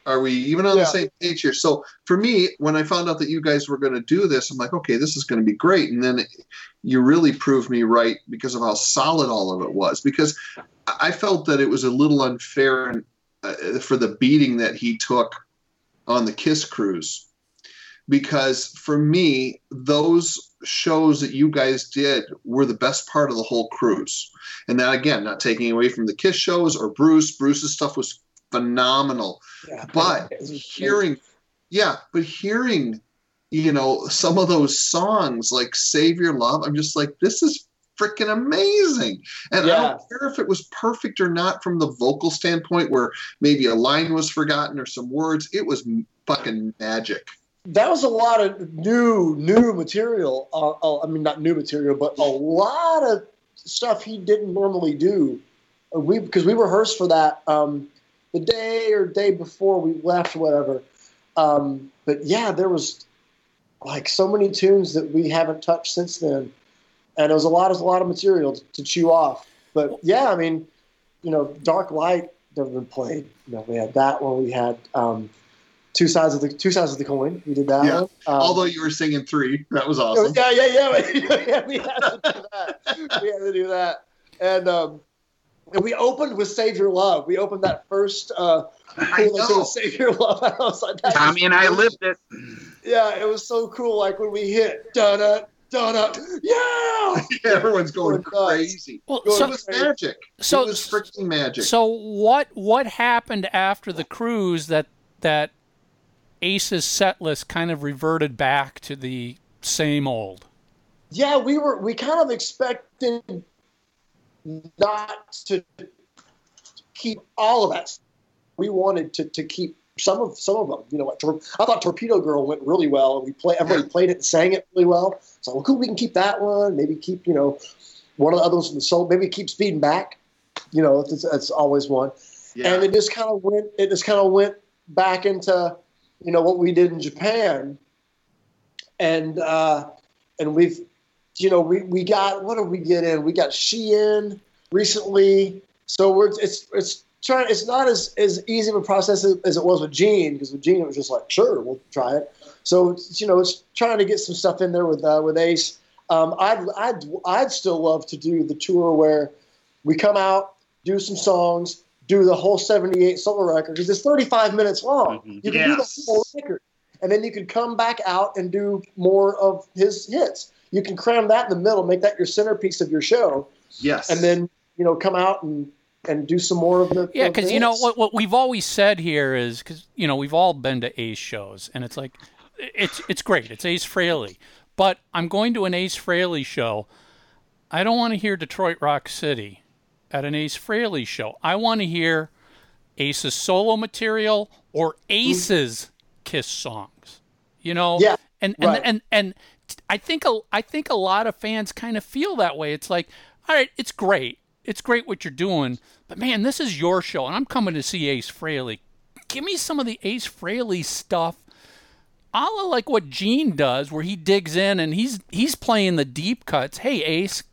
are we even on yeah. the same page here? So for me, when I found out that you guys were going to do this, I'm like, okay, this is going to be great. And then you really proved me right because of how solid all of it was. Because I felt that it was a little unfair and uh, for the beating that he took on the Kiss cruise. Because for me, those shows that you guys did were the best part of the whole cruise. And that, again, not taking away from the Kiss shows or Bruce. Bruce's stuff was phenomenal. Yeah, but hearing, yeah, but hearing, you know, some of those songs like Save Your Love, I'm just like, this is freaking amazing. And yeah. I don't care if it was perfect or not from the vocal standpoint, where maybe a line was forgotten or some words. It was fucking magic. That was a lot of new, new material. Uh, uh, I mean, not new material, but a lot of stuff he didn't normally do. Uh, we because we rehearsed for that um, the day or day before we left, whatever. Um, but yeah, there was like so many tunes that we haven't touched since then, and it was a lot of a lot of material to, to chew off. But yeah, I mean, you know, Dark Light never been played. You know, we had that one. We had um, two sides of the two sides of the coin. We did that Yeah. Um, Although you were singing three, that was awesome. yeah, yeah, yeah, yeah. We had to do that. We had to do that, and um, and we opened with "Save Your Love." We opened that first. Uh, I cool, know. "Save Your Love." I was like, that Tommy is and I cool. lived it. Yeah, it was so cool. Like when we hit da da da da, yeah. Everyone's going Going nuts. crazy. Well, Go it so, was magic. so- it was freaking magic. so what what happened after the cruise that that Ace's set list kind of reverted back to the same old? Yeah, we were we kind of expected not to keep all of that. We wanted to, to keep some of some of them. You know, what Tor- I thought Torpedo Girl went really well, and we play everybody played it and sang it really well. So well, cool, we can keep that one. Maybe keep you know one of the other ones from the soul. Maybe keep Speeding Back. You know, that's, that's always one. yeah. and it just kind of went it just kind of went back into you know what we did in Japan. And uh and we've you know we we got what did we get in? We got Shein recently. So we're it's it's trying it's not as as easy of a process as, as it was with Gene because with Gene it was just like sure we'll try it. So you know it's trying to get some stuff in there with uh, with Ace. Um, I'd I'd I'd still love to do the tour where we come out do some songs do the whole 78 solo record because it's 35 minutes long. Mhm. You can do the whole record. And then you can come back out and do more of his hits. You can cram that in the middle, make that your centerpiece of your show, yes. and then, you know, come out and, and do some more of the. Yeah, because you know what what we've always said here is because you know we've all been to Ace shows, and it's like it's it's great. It's Ace Frehley, but I'm going to an Ace Frehley show. I don't want to hear Detroit Rock City at an Ace Frehley show. I want to hear Ace's solo material or Ace's Kiss songs. You know, Yeah, and and, right. and and I think a, I think a lot of fans kind of feel that way. It's like, all right, it's great, it's great what you're doing, but man, this is your show, and I'm coming to see Ace Frehley. Give me some of the Ace Frehley stuff. a la like what Gene does, where he digs in and he's he's playing the deep cuts. Hey Ace,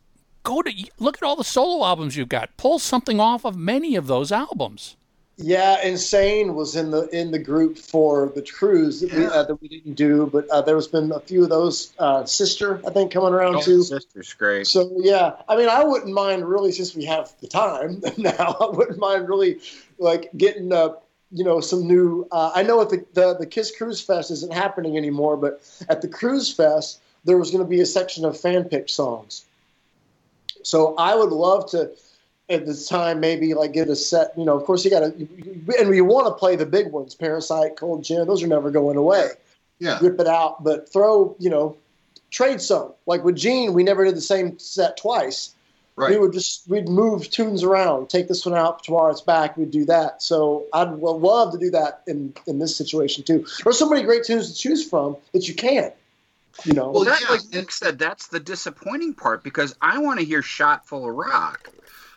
go to look at all the solo albums you've got. Pull something off of many of those albums. Yeah, Insane was in the in the group for the cruise that, we, Yeah. uh, that we didn't do, but uh, there's been a few of those. Uh, Sister, I think, coming around too. Sister's great. So yeah, I mean, I wouldn't mind really since we have the time now. I wouldn't mind really like getting uh, you know some new. Uh, I know at the, the the Kiss Cruise Fest isn't happening anymore, but at the Cruise Fest there was going to be a section of fan pick songs. So I would love to at this time maybe like get a set. You know, of course you got to, and we want to play the big ones: Parasite, Cold Gin. Those are never going away yeah. rip it out, but throw, you know, trade some. Like with Gene, we never did the same set twice. Right. We would just we'd move tunes around, take this one out, tomorrow it's back. We'd do that. So I'd love to do that in in this situation too. There's so many great tunes to choose from that you can. You know, Well, that, yeah, like and- Nick said, that's the disappointing part because I want to hear "Shot Full of Rock."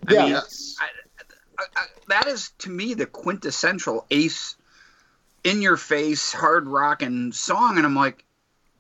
I Yeah. mean, Yes. I, I, that is to me the quintessential Ace, in your face, hard rock and song, and I'm like,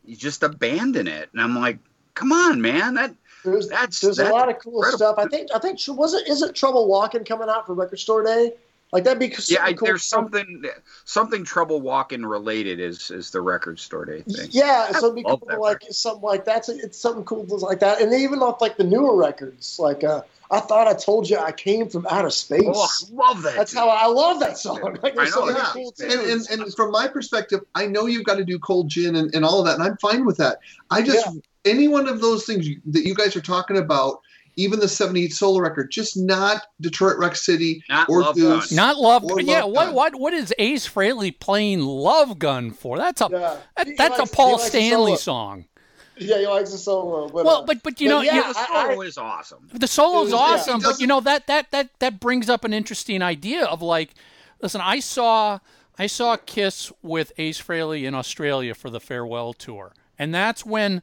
you just abandon it, and I'm like, come on, man, that there's that's there's that's a lot of cool incredible. stuff. I think I think was it is it Trouble Walking coming out for Record Store Day? Like that'd be Yeah, I, cool. there's something something trouble walking related is is the record store day thing. Yeah, I so it'd be cool that to like something like that's So it's something cool like that, and even off like the newer records, like uh, I thought I told you I came from outer space. Oh, I love that. That's dude. how I love that song. Like, there's I know, many yeah. cool And, and, and from my perspective, I know you've got to do cold gin and, and all of that, and I'm fine with that. I just any one of those things you- that you guys are talking about, even the '78 solo record, just not Detroit Rock City Not or Love Goose. Gun. Not love. Or yeah. Love What Gun. what what is Ace Frehley playing Love Gun for? That's a Yeah. that, that's likes- a Paul he likes the Stanley solo. song. yeah, he likes the solo. But, Well, uh, but but you but know yeah, you, the I- solo is awesome. the solo's It was- yeah, awesome, but you know that that that that brings up an interesting idea of like, listen, I saw I saw Kiss with Ace Frehley in Australia for the farewell tour, and that's when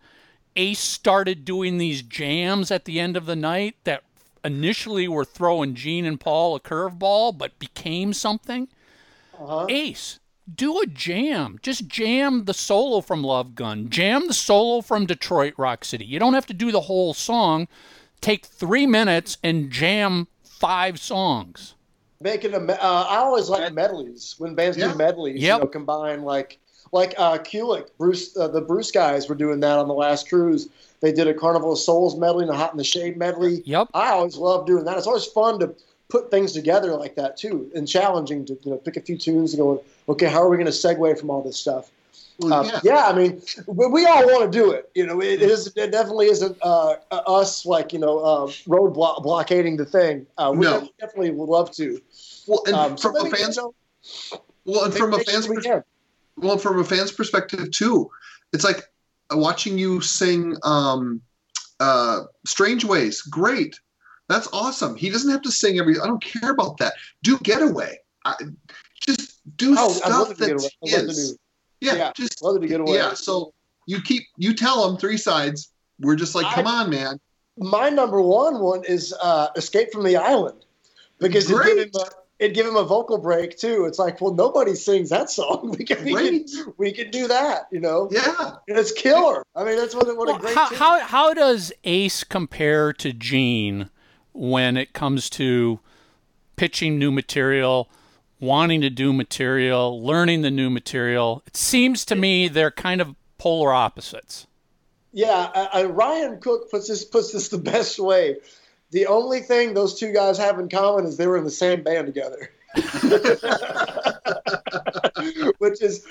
Ace started doing these jams at the end of the night that initially were throwing Gene and Paul a curveball, but became something. uh-huh. Ace do a jam. Just jam the solo from Love Gun. Jam the solo from Detroit Rock City. You don't have to do the whole song. Take three minutes and jam five songs. Making a, uh, I always like medleys when bands Yeah. do medleys. Yep. You know, combine like like uh, Kulick, Bruce, uh, the Bruce guys were doing that on the last cruise. They did a Carnival of Souls medley and a Hot in the Shade medley. Yep. I always love doing that. It's always fun to put things together like that too, and challenging to you know pick a few tunes and go, okay, how are we going to segue from all this stuff? Well, Um, yeah. yeah. I mean, we, we all want to do it. You know, it is it definitely isn't uh, us like you know uh, road blo- blockading the thing. Uh, we No. definitely would love to. Well, and Um, so from a fan's well, and from a fan's year we pers- can. Well, from a fan's perspective too, it's like watching you sing um, uh, "Strange Ways." Great, that's awesome. He doesn't have to sing every. I don't care about that. Do "Getaway." I, just do Oh, stuff that away. I'd love to is. Yeah, Yeah. just Love to get away. yeah. So you keep you tell them three sides. We're just like, I- come on, man. my number one one is uh, Escape from the Island because give, him Great. a, it give him a vocal break too. It's like, well, nobody sings that song. We can, we can, we can do that, you know? Yeah. And it's killer. I mean, that's what, what Well, a great how, how, how does Ace compare to Gene when it comes to pitching new material, wanting to do material, learning the new material? It seems to me they're kind of polar opposites. Yeah, uh, uh, Ryan Cook puts this puts this the best way. The only thing those two guys have in common is they were in the same band together. Which is,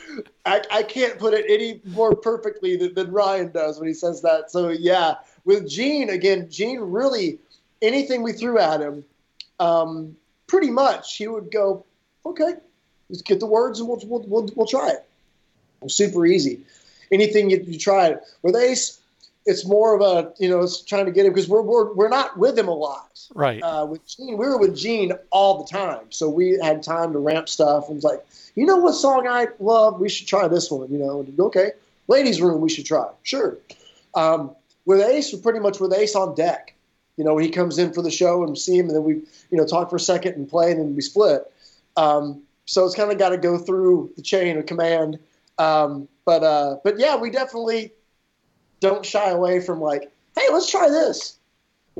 I, I can't put it any more perfectly than, than Ryan does when he says that. So yeah, with Gene again, Gene really anything we threw at him, um, pretty much he would go, okay, just get the words and we'll we'll we'll, we'll try it. Super easy. Anything you, you try it with Ace, it's more of a you know it's trying to get him because we're, we're we're not with him a lot. Right. Uh, with Gene, we were with Gene all the time, so we had time to ramp stuff. And was like, you know what song I love? We should try this one. You know, and, okay, Ladies' Room, we should try. Sure. Um, with Ace, we're pretty much with Ace on deck. You know, he comes in for the show and we see him, and then we you know talk for a second and play, and then we split. Um, so it's kind of got to go through the chain of command. Um, but uh, but yeah, we definitely don't shy away from like, hey, let's try this.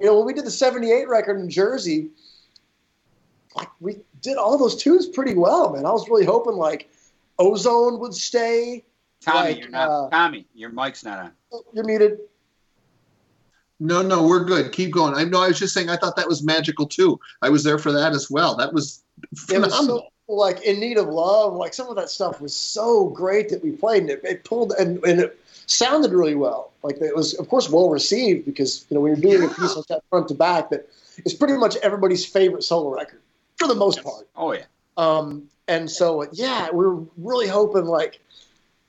You know, when we did the '78 record in Jersey, like we did all those tunes pretty well, man. I was really hoping like Ozone would stay. Tommy, Like, you're not. uh, Tommy, your mic's not on. Oh, You're muted. No, no, we're good. Keep going. I know. I was just saying. I thought that was magical too. I was there for that as well. That was It was phenomenal. so like in need of love. Like some of that stuff was so great that we played, and it, it pulled and, and it sounded really well. Like it was, of course, well received because you know when you're doing a piece like that front to back, that is pretty much everybody's favorite solo record for the most part. Oh yeah. Um, and so, yeah, we're really hoping like,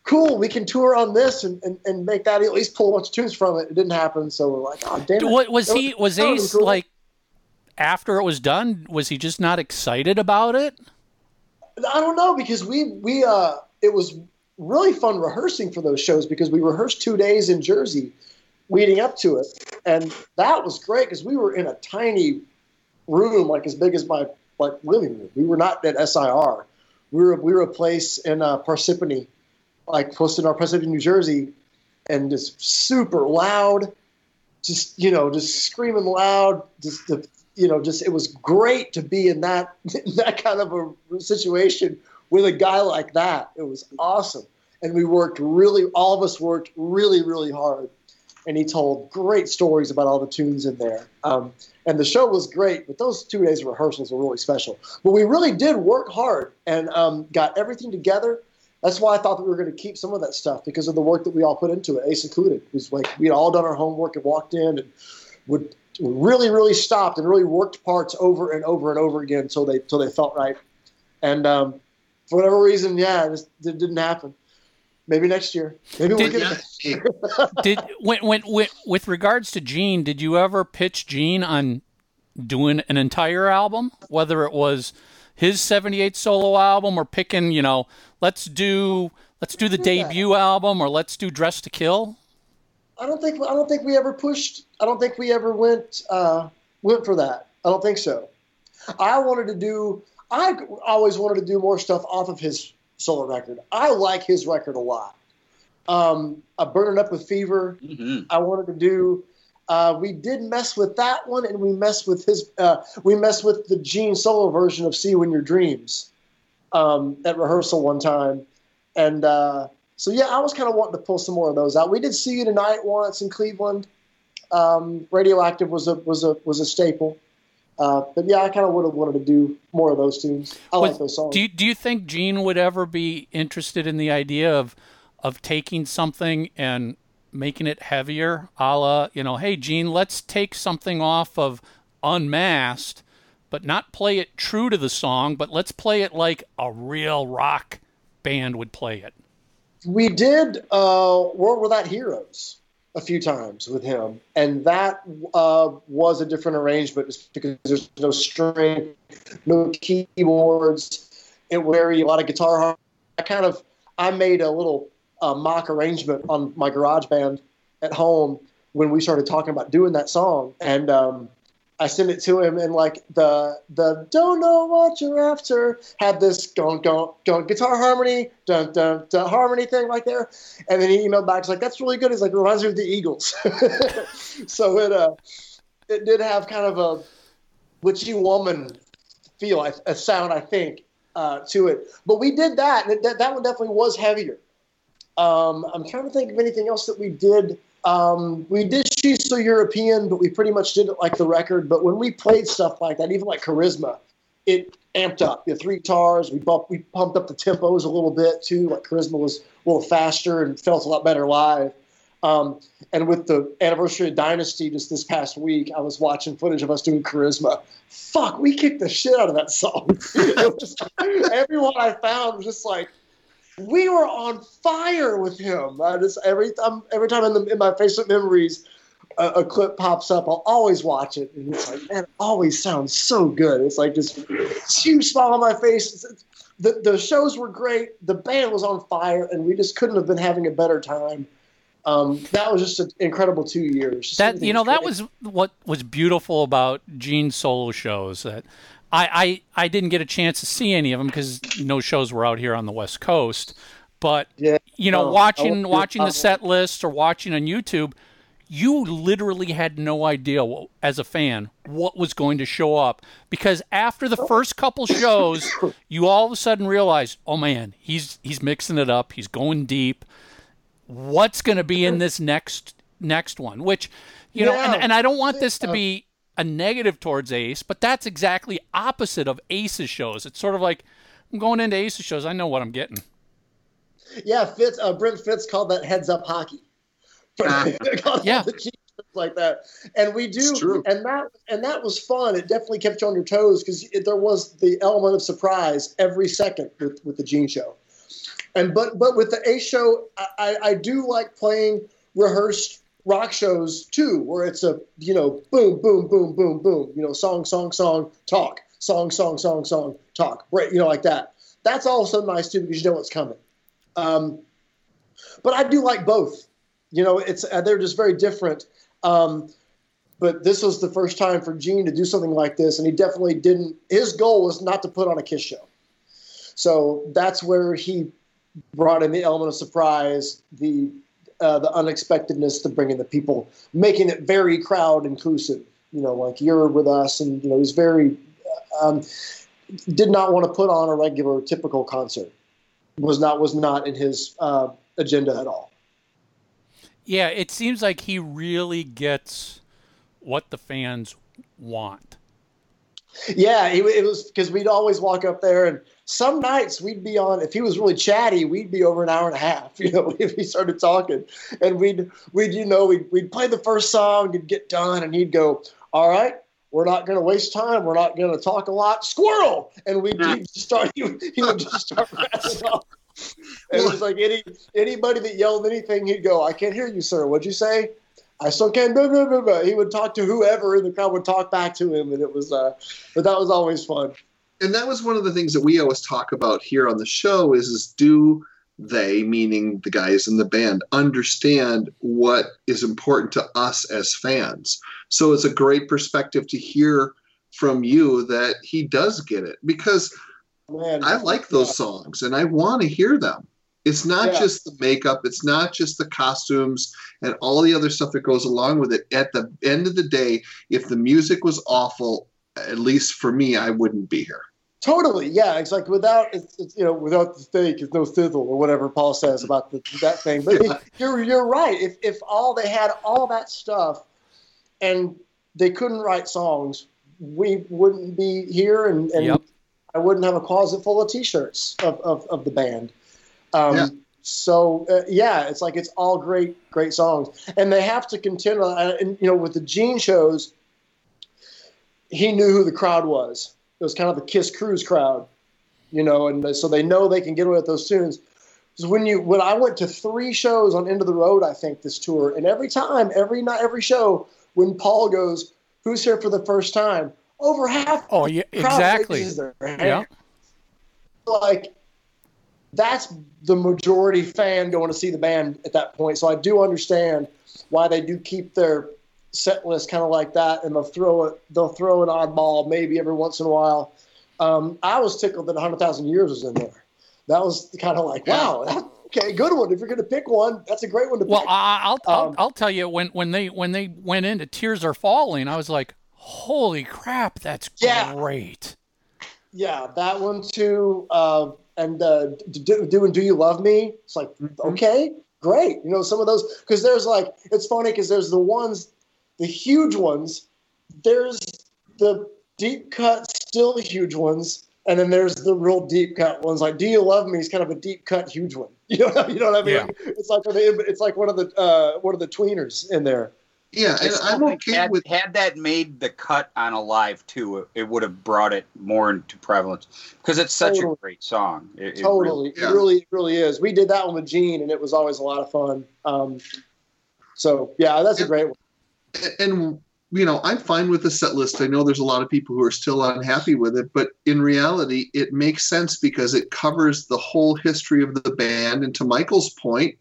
cool, we can tour on this and, and, and make that at least pull a bunch of tunes from it. It didn't happen, so we're like, oh damn. What was That he? Was that would've Ace cool. like after it was done? Was he just not excited about it? I don't know because we we uh it was really fun rehearsing for those shows because we rehearsed two days in Jersey leading up to it, and that was great because we were in a tiny room like as big as my like living room. We were not at SIR. We were we were a place in uh, Parsippany, like close to our Parsippany, New Jersey, and just super loud, just you know, just screaming loud, just the you know, just it was great to be in that in that kind of a situation with a guy like that. It was awesome, and we worked really. All of us worked really, really hard, and he told great stories about all the tunes in there. Um, and the show was great, but those two days of rehearsals were really special. But we really did work hard and um, got everything together. That's why I thought that we were going to keep some of that stuff because of the work that we all put into it. Ace included. Was like we had all done our homework and walked in and would really, really stopped and really worked parts over and over and over again until they until they felt right. And um, for whatever reason, yeah, it, just, it didn't happen. Maybe next year. Maybe we'll get it. Did when, when when with regards to Gene, did you ever pitch Gene on doing an entire album, whether it was his '78 solo album or picking, you know, let's do let's do the debut album or let's do Dress to Kill? I don't think I don't think we ever pushed. I don't think we ever went uh, went for that. I don't think so. I wanted to do. I always wanted to do more stuff off of his solo record. I like his record a lot. Um, a Burning Up with Fever, Mm-hmm. I wanted to do. Uh, we did mess with that one, and we messed with his. Uh, we messed with the Gene solo version of "See You in Your Dreams" um, at rehearsal one time, and uh, so yeah, I was kind of wanting to pull some more of those out. We did "See You Tonight" once in Cleveland. Um, Radioactive was a was a was a staple, uh, but yeah, I kind of would have wanted to do more of those tunes. I Was- like those songs. Do you, do you think Gene would ever be interested in the idea of of taking something and making it heavier, a la you know, hey Gene, let's take something off of Unmasked, but not play it true to the song, but let's play it like a real rock band would play it. we did uh, World Without Heroes a few times with him, and that uh, was a different arrangement because there's no string, no keyboards, it very a lot of guitar. I kind of I made a little uh, mock arrangement on my GarageBand at home when we started talking about doing that song, and um, I sent it to him, and like the the don't know what you're after had this going going going guitar harmony, dun dun dun harmony thing right there, and then he emailed back, he's like, "That's really good." He's like, "Reminds me of the Eagles." so it uh, it did have kind of a witchy woman feel, a- sound, I think, uh, to it. But we did that, and it, that that one definitely was heavier. Um, I'm trying to think of anything else that we did. Um, we did She's So European, but we pretty much did it like the record. But when we played stuff like that, even like Charisma, it amped up. The three guitars, we bumped, we pumped up the tempos a little bit too. Like Charisma was a little faster and felt a lot better live. Um, and with the anniversary of Dynasty just this past week, I was watching footage of us doing Charisma. Fuck, we kicked the shit out of that song. was, everyone I found was just like, we were on fire with him. I just every time, every time in, the, in my Facebook memories, a, a clip pops up, I'll always watch it, and it's like, man, it always sounds so good. It's like this huge smile on my face. It's- it's- the the shows were great. The band was on fire, and we just couldn't have been having a better time. Um, that was just an incredible two years. Just That you know that was what was beautiful about Gene's solo shows that I, I I didn't get a chance to see any of them because no shows were out here on the West Coast. But Yeah. you know, watching watching the set list or watching on YouTube, you literally had no idea what, as a fan what was going to show up because after the first couple shows, you all of a sudden realize, oh man, he's he's mixing it up, he's going deep. What's going to be in this next next one? Which you know, and, and I don't want this to be a negative towards Ace, but that's exactly opposite of Ace's shows. It's sort of like I'm going into Ace's shows, I know what I'm getting. Yeah, Fitz. Uh, Brent Fitz called that heads up hockey. Yeah. the like that, and we do, and that and that was fun. It definitely kept you on your toes because there was the element of surprise every second with with the Gene Show, and but but with the A Show, I, I, I do like playing rehearsed rock shows too, where it's a you know boom boom boom boom boom, you know song song song talk song song song song talk, break, you know like that. That's also nice too because you know what's coming. Um, but I do like both. You know, it's uh, they're just very different. Um, but this was the first time for Gene to do something like this, and he definitely didn't. His goal was not to put on a Kiss show, so that's where he brought in the element of surprise, the uh, the unexpectedness to bring in the people, making it very crowd inclusive. You know, like you're with us, and you know he's very um, did not want to put on a regular typical concert. Was not was not in his uh, agenda at all. Yeah, it seems like he really gets what the fans want. Yeah, it, it was because we'd always walk up there, and some nights we'd be on. If he was really chatty, we'd be over an hour and a half. You know, if he started talking, and we'd we'd you know we'd we'd play the first song and get done, and he'd go, "All right, we're not going to waste time. We're not going to talk a lot. Squirrel!" And we'd start. He would, he would just start rattling off. And it was like any anybody that yelled anything, he'd go, "I can't hear you, sir. What'd you say?" I still can't. Blah, blah, blah, blah. He would talk to whoever in the crowd would talk back to him, and it was. Uh, but that was always fun. And that was one of the things that we always talk about here on the show is, is do they meaning the guys in the band understand what is important to us as fans so it's a great perspective to hear from you that he does get it because man, I like those songs and I want to hear them. It's not Yeah. just the makeup, it's not just the costumes and all the other stuff that goes along with it. At the end of the day, if the music was awful, at least for me, I wouldn't be here. Totally, yeah. It's like without, it's, it's, you know, without the steak is no sizzle, or whatever Paul says about the, that thing. But Yeah. you're you're right. If if all they had all that stuff, and they couldn't write songs, we wouldn't be here, and, and Yep. I wouldn't have a closet full of T-shirts of of, of the band. Um, Yeah. So uh, yeah, it's like it's all great, great songs, and they have to contend. Uh, and you know, with the Gene shows, he knew who the crowd was. It was kind of the Kiss Cruise crowd, you know, and so they know they can get away with those tunes. So when you when I went to three shows on End of the Road, I think this tour, and every time, every night, every show, when Paul goes, "Who's here for the first time?" Over half. Oh, yeah, exactly. their hand. Yeah. Like that's the majority fan going to see the band at that point. So I do understand why they do keep their set list kind of like that, and they'll throw it. They'll throw an oddball maybe every once in a while. Um, I was tickled that 100,000 Years was in there. That was kind of like, wow, that, okay, good one. If you're going to pick one, that's a great one to Well, pick. I, I'll, I'll Um, I'll tell you when when they when they went into Tears Are Falling, I was like, holy crap, that's Yeah. great. yeah, that one too. Uh, and uh, d- d- doing "Do You Love Me"? It's like, okay, great. You know, some of those because there's like, it's funny because there's the ones, the huge ones. There's the deep cut, still the huge ones, and then there's the real deep cut ones. Like "Do You Love Me" is kind of a deep cut, huge one. You know, you know what I mean? Yeah. It's like one of the- it's like one of the uh, one of the tweeners in there. Yeah, I and still I'm okay had, with had that made the cut on Alive too, it, it would have brought it more into prevalence because it's such Totally. a great song. It, it totally yeah. it really really is we did that one with gene and it was always a lot of fun um, so yeah that's a great one and you know i'm fine with the set list. I know there's a lot of people who are still unhappy with it but in reality it makes sense because it covers the whole history of the band. And to michael's point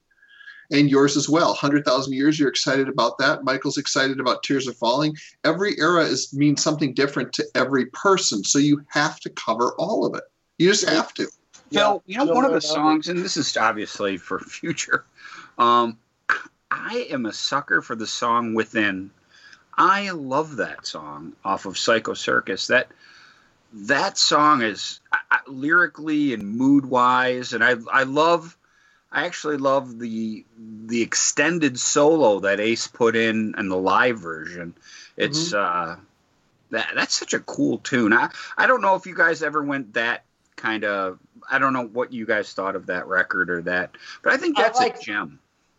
and yours as well 100000 years you're excited about that. Michael's excited about tears are falling. Every era is means something different to every person. So you have to cover all of it. You just have to. Phil, you know, one of the songs, and this is obviously for future. Um, I am a sucker for the song "Within." I love that song off of Psycho Circus. That that song is I, I, lyrically and mood wise, and I I love. I actually love the the extended solo that Ace put in and the live version. It's uh, that that's such a cool tune. I I don't know if you guys ever went that kind of. I don't know what you guys thought of that record or that, but I think I that's like- a gem.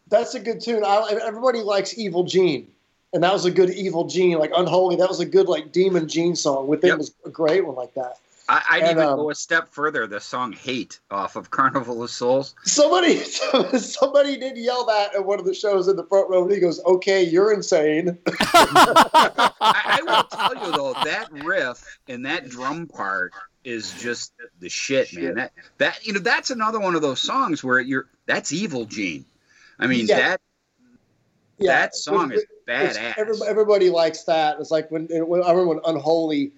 That's a good tune I, everybody likes evil gene and that was a good evil gene like unholy that was a good like demon gene song with Yep. it was a great one like that I, I'd And, even um, go a step further. The song "Hate" off of Carnival of Souls. somebody somebody did yell that at one of the shows in the front row and he goes okay you're insane I, I will tell you though, that riff and that drum part is just the shit, man. That that you know, that's another one of those songs where you're that's evil, Gene. I mean Yeah. that yeah that song is It's- badass. every- everybody likes that. It's like when, when I remember when Unholy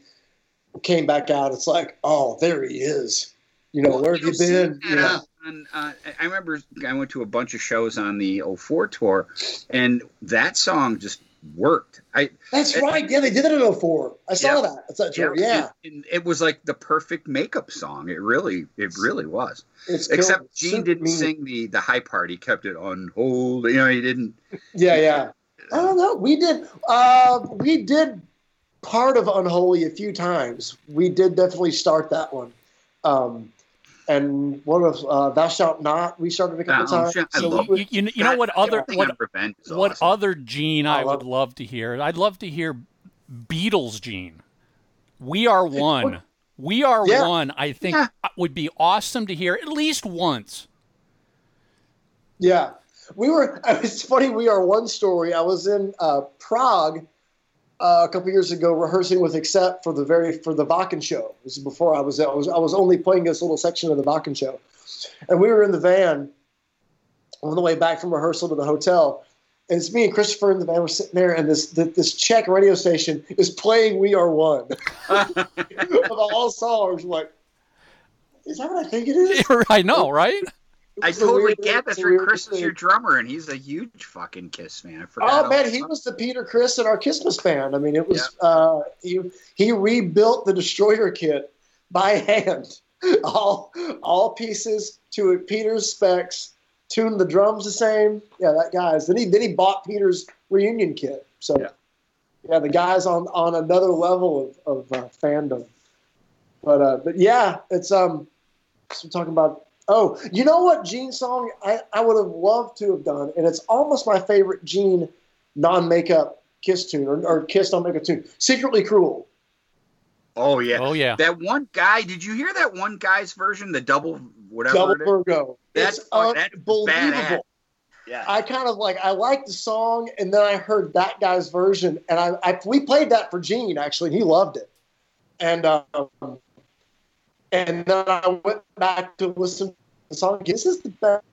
came back out. It's like, oh, there he is. You know, Well, where have you been? You know, on, uh, I remember I went to a bunch of shows on the 04 tour, and that song just worked. I that's right. Yeah, they did it in 04. I saw Yeah. that. That's that tour. Yeah, It, it- it was like the perfect makeup song. It really, it really was. it's Except killed. Gene didn't mean. sing the the high part. He kept it on hold. You know, he didn't. Yeah, yeah. I don't know. We did. Uh, we did part of Unholy a few times. We did definitely start that one. Um, and what if uh, Thou Shalt Not. We started a couple times. So You, you, know what other what on Revenge is what awesome. other Gene I I love would it. love to hear? I'd love to hear Beatles Gene. We are one. We are Yeah. one. I think Yeah. would be awesome to hear at least once. Yeah, we were. It's funny. We are one story. I was in uh, Prague uh, a couple years ago rehearsing with Accept for the very for the Wacken show. This is before I was I was I was only playing this little section of the Wacken show, and we were in the van on the way back from rehearsal to the hotel. And it's me and Christopher in the van. We're sitting there, and this this, this Czech radio station is playing "We Are One" all songs. We're like, Is that what I think it is? I know, right? I totally get that through Chris is your drummer, and he's a huge fucking Kiss fan. I forgot. Oh man, he was the Peter Criss in our Christmas band. I mean, it was uh, he he rebuilt the Destroyer kit by hand, all all pieces to Peter's specs, tuned the drums the same. Yeah, that guy's. Then he then he bought Peter's reunion kit. So Yeah. yeah, the guy's on on another level of of uh, fandom. But uh, but yeah, it's um, so we're talking about. Oh, you know what Gene song I, I would have loved to have done, and it's almost my favorite Gene non-makeup Kiss tune or, or Kiss non-makeup tune. Secretly Cruel. Oh yeah. Oh yeah. That one guy. Did you hear that one guy's version? The double whatever. Double it is? Virgo. That's it's fu- unbelievable. badass. Yeah. I kind of like I liked the song, and then I heard that guy's version, and I, I we played that for Gene actually, and he loved it. And um, and then I went back to listen to the song. This is the best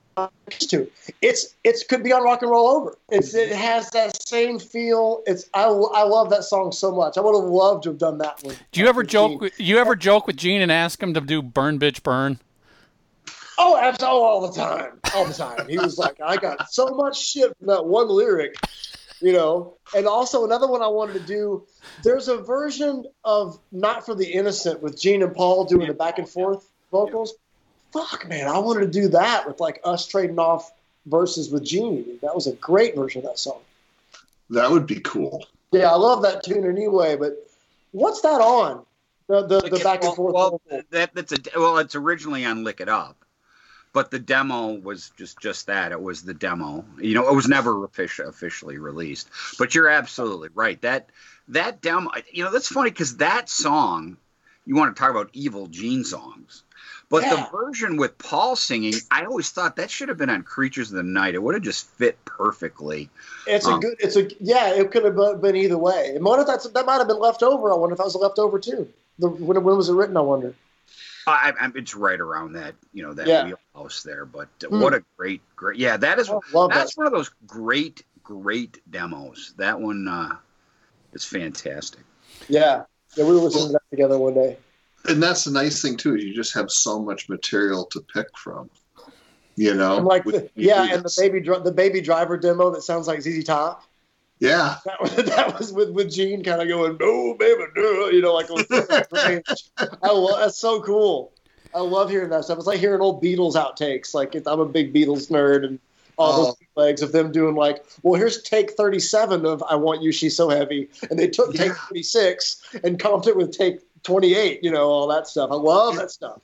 tune. It's it's could be on Rock and Roll Over. It's it has that same feel. It's I, I love that song so much. I would have loved to have done that one. Do you ever joke? With, you ever joke with Gene and ask him to do "Burn Bitch Burn"? Oh, absolutely, oh, all the time, all the time. He was like, I got so much shit from that one lyric, you know. And also another one I wanted to do. There's a version of "Not for the Innocent" with Gene and Paul doing the back and forth vocals. Fuck, man, I wanted to do that with like us trading off verses with Gene. That was a great version of that song. That would be cool. Yeah, I love that tune anyway. But what's that on? The the, the back and forth. Well, vocal. that that's a well. It's originally on Lick It Up, but the demo was just just that. It was the demo. You know, it was never officially officially released. But you're absolutely right. That that demo. You know, that's funny because that song. You want to talk about evil Gene songs. But Yeah. the version with Paul singing, I always thought that should have been on Creatures of the Night. It would have just fit perfectly. It's a Um, good. It's a yeah. It could have been either way. And what if that's that might have been left over? I wonder if that was left over too. The, when, when was it written? I wonder. I, I, it's right around that, you know, that Yeah. wheelhouse there. But uh, Hmm. what a great, great, yeah, that is love that's that. one of those great, great demos. That one uh, is fantastic. Yeah, yeah. We were listening to that together one day. And that's the nice thing too. is You just have so much material to pick from. You know, And like the, yeah, and the baby the baby driver demo that sounds like ZZ Top. yeah, That was that was with with Gene kind of going no baby no you know like I love that's so cool. I love hearing that stuff. It's like hearing old Beatles outtakes. Like I'm a big Beatles nerd and all Oh. those legs of them doing like, well, here's take 37 of I Want You, She's So Heavy, and they took take Yeah. 36 and comped it with take 28. You know all that stuff. I love that stuff.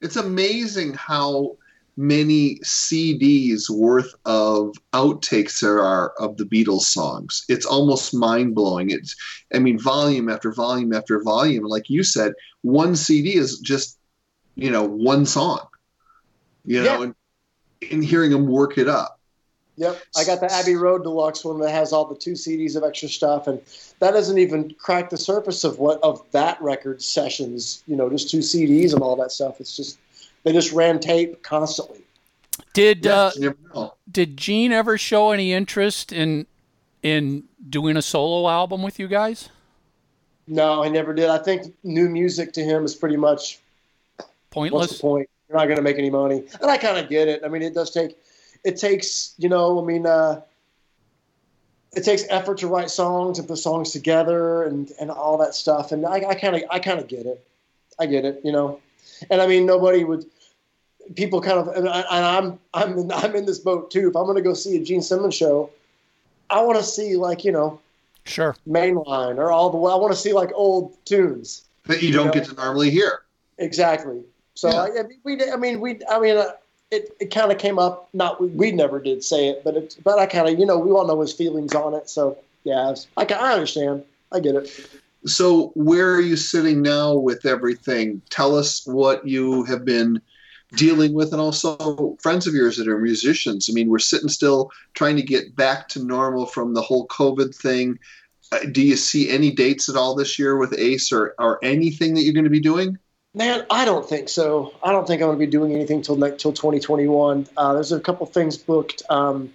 it's amazing how many CDs worth of outtakes there are of the Beatles songs. It's almost mind blowing. It's, I mean, volume after volume after volume. Like you said, one CD is just, you know, one song. You know, Yeah. and, and hearing them work it up. Yep, I got the Abbey Road Deluxe one that has all the two CDs of extra stuff, and that doesn't even crack the surface of what of that record sessions. You know, just two CDs and all that stuff. It's just they just ran tape constantly. Did uh, you never know. did Gene ever show any interest in in doing a solo album with you guys? No, I never did. I think new music to him is pretty much what's Pointless. the point? You're not going to make any money, and I kind of get it. I mean, it does take it takes you know. I mean. uh it takes effort to write songs and put songs together and, and all that stuff. And I kind of I kind of get it. I get it, you know. And I mean, nobody would. People kind of and, I, and I'm I'm in, I'm in this boat too. If I'm going to go see a Gene Simmons show, I want to see like you know Sure. mainline or all the way. I want to see like old tunes. That you don't know. get to normally hear. Exactly. So Yeah. I, I mean, we I mean we I mean uh, it, it kind of came up. Not we, we never did say it, but it but I kind of you know we all know his feelings on it. So yeah, I I understand. I get it. So, where are you sitting now with everything? Tell us what you have been dealing with, and also friends of yours that are musicians. I mean, we're sitting still trying to get back to normal from the whole COVID thing. Uh, do you see any dates at all this year with Ace or, or anything that you're going to be doing? Man, I don't think so. I don't think I'm going to be doing anything till like, till 2021. Uh, there's a couple things booked. Um,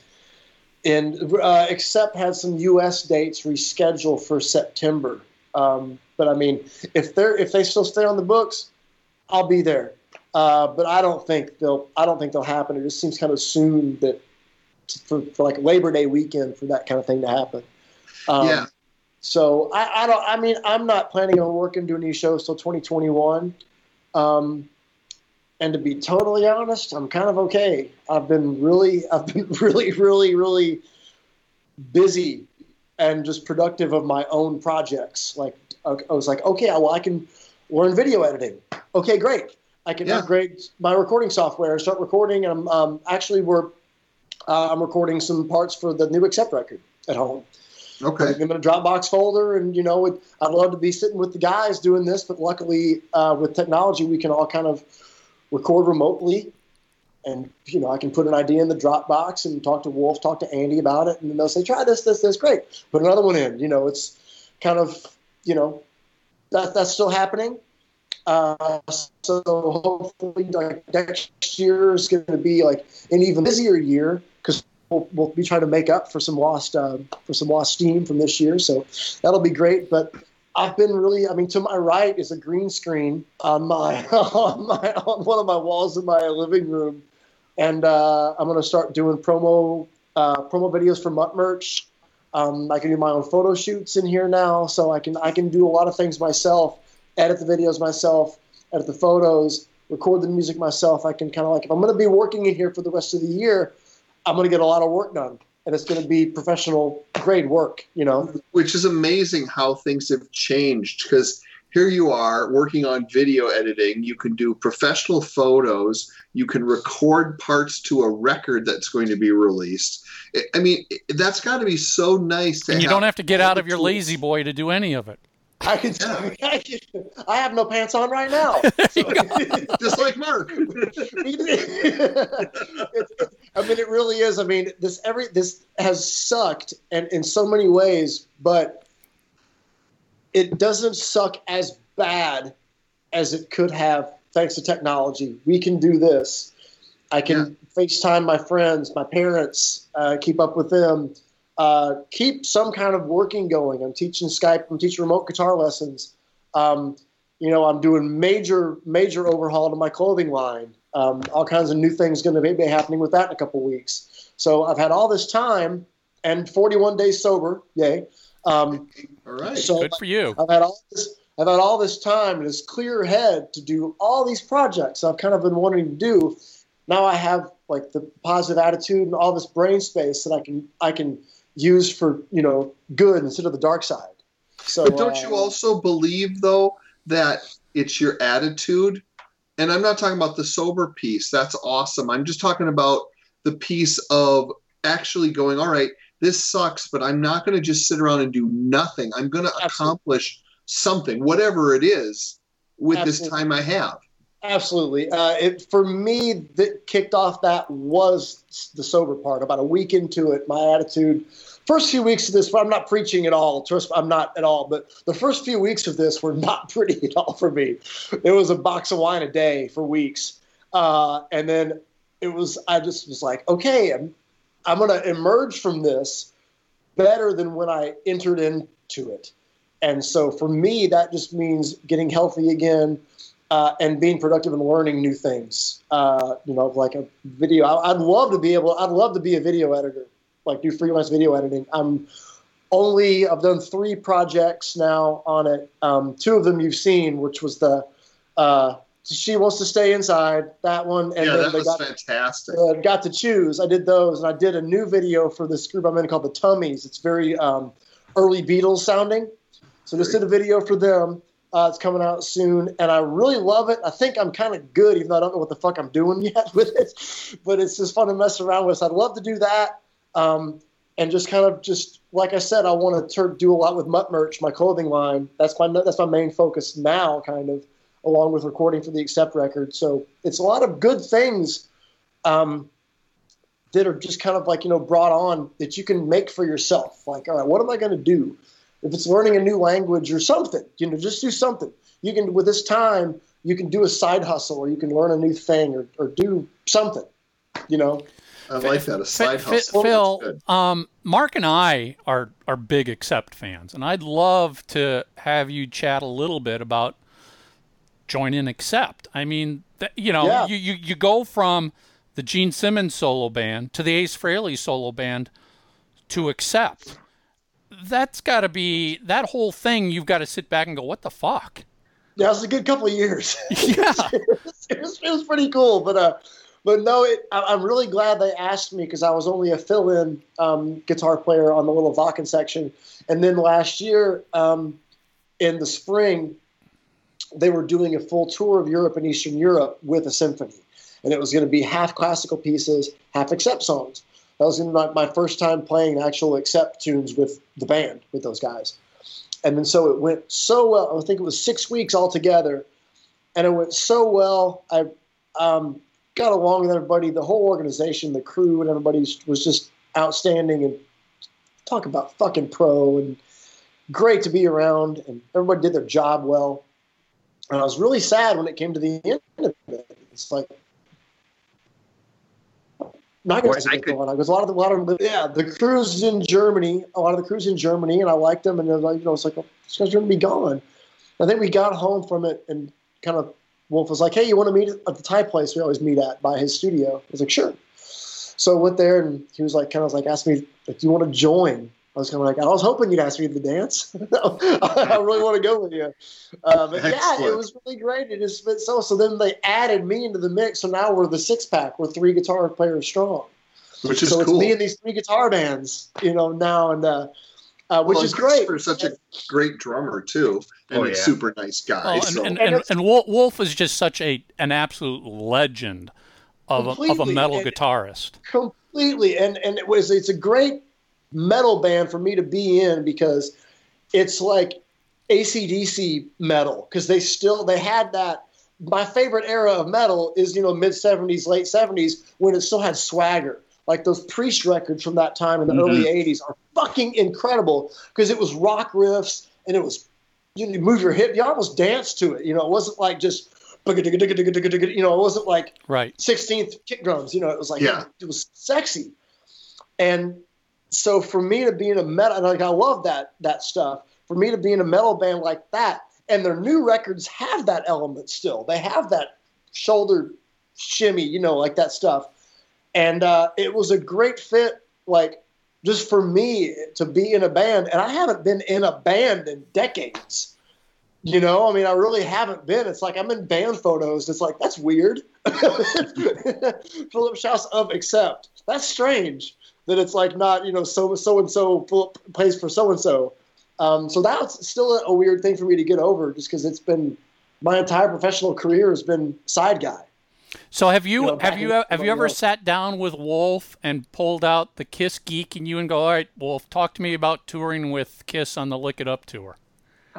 and uh, Accept had some U.S. dates rescheduled for September. Um, but I mean, if they're if they still stay on the books, I'll be there. Uh, but I don't think they'll. I don't think they'll happen. It just seems kind of soon that for, for like Labor Day weekend for that kind of thing to happen. Um, yeah. So I, I don't. I mean, I'm not planning on working doing these shows till 2021. Um, and to be totally honest, I'm kind of okay. I've been really, I've been really, really, really busy and just productive of my own projects. Like I was like, okay, well, I can learn video editing. Okay, great. I can Yeah. upgrade my recording software and start recording. And I'm um, actually we're uh, I'm recording some parts for the new Accept record at home. Okay. Putting them in a Dropbox folder, and you know, it, I'd love to be sitting with the guys doing this, but luckily uh, with technology, we can all kind of record remotely. And you know, I can put an idea in the Dropbox and talk to Wolf, talk to Andy about it, and then they'll say, "Try this, this, this, great." Put another one in. You know, it's kind of you know that that's still happening. Uh, so hopefully, like next year is going to be like an even busier year we'll, we'll be trying to make up for some lost uh, for some lost steam from this year. So that'll be great. But I've been really, I mean, to my right is a green screen on my on my on one of my walls in my living room, and uh, I'm going to start doing promo uh, promo videos for Mutt Merch. Um, I can do my own photo shoots in here now, so I can I can do a lot of things myself, edit the videos myself, edit the photos, record the music myself. I can kind of like if I'm going to be working in here for the rest of the year, I'm going to get a lot of work done, and it's going to be professional grade work. You know, which is amazing how things have changed because here you are working on video editing you can do professional photos you can record parts to a record that's going to be released I- i mean that's got to be so nice to And you have don't have to get out of your tools. lazy boy to do any of it. I can. I, can, I have no pants on right now. just like mark It's- it's- I mean, it really is. I mean, this every this has sucked, and in so many ways, but it doesn't suck as bad as it could have thanks to technology. We can do this. I can FaceTime my friends, my parents, uh, keep up with them, uh, keep some kind of working going. I'm teaching Skype. I'm teaching remote guitar lessons. Um, you know, I'm doing major, major overhaul to my clothing line. Um, all kinds of new things going to be, happening with that in a couple weeks. So I've had all this time and 41 days sober. Yay. Um, all right so Good for you. I've had all this. I've had all this time and this clear head to do all these projects I've kind of been wanting to do. Now I have like the positive attitude and all this brain space that I can I can use for you know good instead of the dark side. So but don't you uh, also believe though that it's your attitude? And i'm not talking about the sober piece. That's awesome. I'm just talking about the piece of actually going all right this sucks but i'm not going to just sit around and do nothing. I'm going to accomplish something whatever it is with this time i have Absolutely. Uh, it, for me, that kicked off that was the sober part. About a week into it, my attitude. First few weeks of this, I'm not preaching at all. Trust, I'm not at all. But the first few weeks of this were not pretty at all for me. It was a box of wine a day for weeks, uh, and then it was. I just was like, okay, I'm, I'm going to emerge from this better than when I entered into it. And so for me, that just means getting healthy again uh, and being productive and learning new things. Uh, you know, like a video. I, I'd love to be able. I'd love to be a video editor, like do freelance video editing. I'm only. I've done three projects now on it. Um, two of them you've seen, which was the. Uh, she wants to stay inside. That one, and yeah then that they was got fantastic got to choose. I did those, and I did a new video for this group I'm in called the Tummies. It's very um, early Beatles sounding. So just did a video for them. Uh, it's coming out soon, and I really love it. I think I'm kind of good, even though I don't know what the fuck I'm doing yet with it. But it's just fun to mess around with. So I'd love to do that, um, and just kind of just like I said, I want to tur- do a lot with Mutt Merch, my clothing line. That's my that's my main focus now, kind of, along with recording for the Accept record. So it's a lot of good things um, that are just kind of like you know brought on that you can make for yourself. Like, all right, what am I going to do? If it's learning a new language or something, you know, just do something. You can with this time, you can do a side hustle, or you can learn a new thing, or, or do something. You know, i like that a side Phil- hustle Phil, That's um, Mark and I are are big Accept fans, and I'd love to have you chat a little bit about join in Accept. I mean, th- you know, Yeah. you, you you go from the Gene Simmons solo band to the Ace Frehley solo band to Accept. That's got to be that whole thing. You've got to sit back and go, "What the fuck?" Yeah, it was a good couple of years. Yeah. it, was, it was pretty cool, but uh, but no, it, I, I'm really glad they asked me because I was only a fill-in um, guitar player on the little Wacken section, and then last year um, in the spring, they were doing a full tour of Europe and Eastern Europe with a symphony, and it was going to be half classical pieces, half Accept songs. That was my, my first time playing actual Accept tunes with the band with those guys and then so it went so well. I think it was six weeks altogether, and it went so well. I um, got along with everybody. The whole organization, the crew, and everybody was just outstanding. And talk about fucking pro and great to be around. And everybody did their job well. And I was really sad when it came to the end of it. It's like. Not going to could- going on because a lot of the, a lot of yeah, the crews in Germany, a lot of the crews in Germany, and I liked them, and was like, you know, it's like, oh, these guys going to be gone. I think we got home from it, and kind of Wolf was like, "Hey, you want to meet at the Thai place we always meet at by his studio?" I was like, "Sure." So I went there, and he was like, kind of like, asked me, like, "Do you want to join?" I was kind of like, I was hoping you'd ask me to dance. I really want to go with you. Uh, but yeah, it was really great. It just fit so. So then they added me into the mix. So now we're the six pack. We're three guitar players strong. which is so cool. it's me and these three guitar bands, you know, now and uh, uh, which Well, is great. For such a great drummer too, and Oh, a super nice guy. Oh, and, so and, And and, and Wolf, Wolf is just such a an absolute legend of a, of a metal guitarist. completely and and it was it's a great metal band for me to be in because it's like AC/DC metal because they still they had that my favorite era of metal is you know mid 70s late 70s when it still had swagger like those priest records from that time in the mm-hmm. early 80s are fucking incredible because it was rock riffs and it was you know, move your hip you almost dance to it you know it wasn't like just you know it wasn't like Right. 16th kick drums. You know, it was like Yeah. it was sexy. And so for me to be in a metal, like I love that that stuff. For me to be in a metal band like that, and their new records have that element still. They have that shoulder shimmy, you know, like that stuff. And uh, it was a great fit, like just for me to be in a band. And I haven't been in a band in decades. You know, I mean, I really haven't been. It's like I'm in band photos. It's like that's weird. Philip Shouse of Accept. That's strange that it's like not you know so so and so plays for so and so. Um, so that's still a, a weird thing for me to get over, just because it's been my entire professional career has been side guy. So have you, You know, have you have you ever else. sat down with Wolf and pulled out the Kiss geek and you and go, all right, Wolf, talk to me about touring with Kiss on the Lick It Up tour.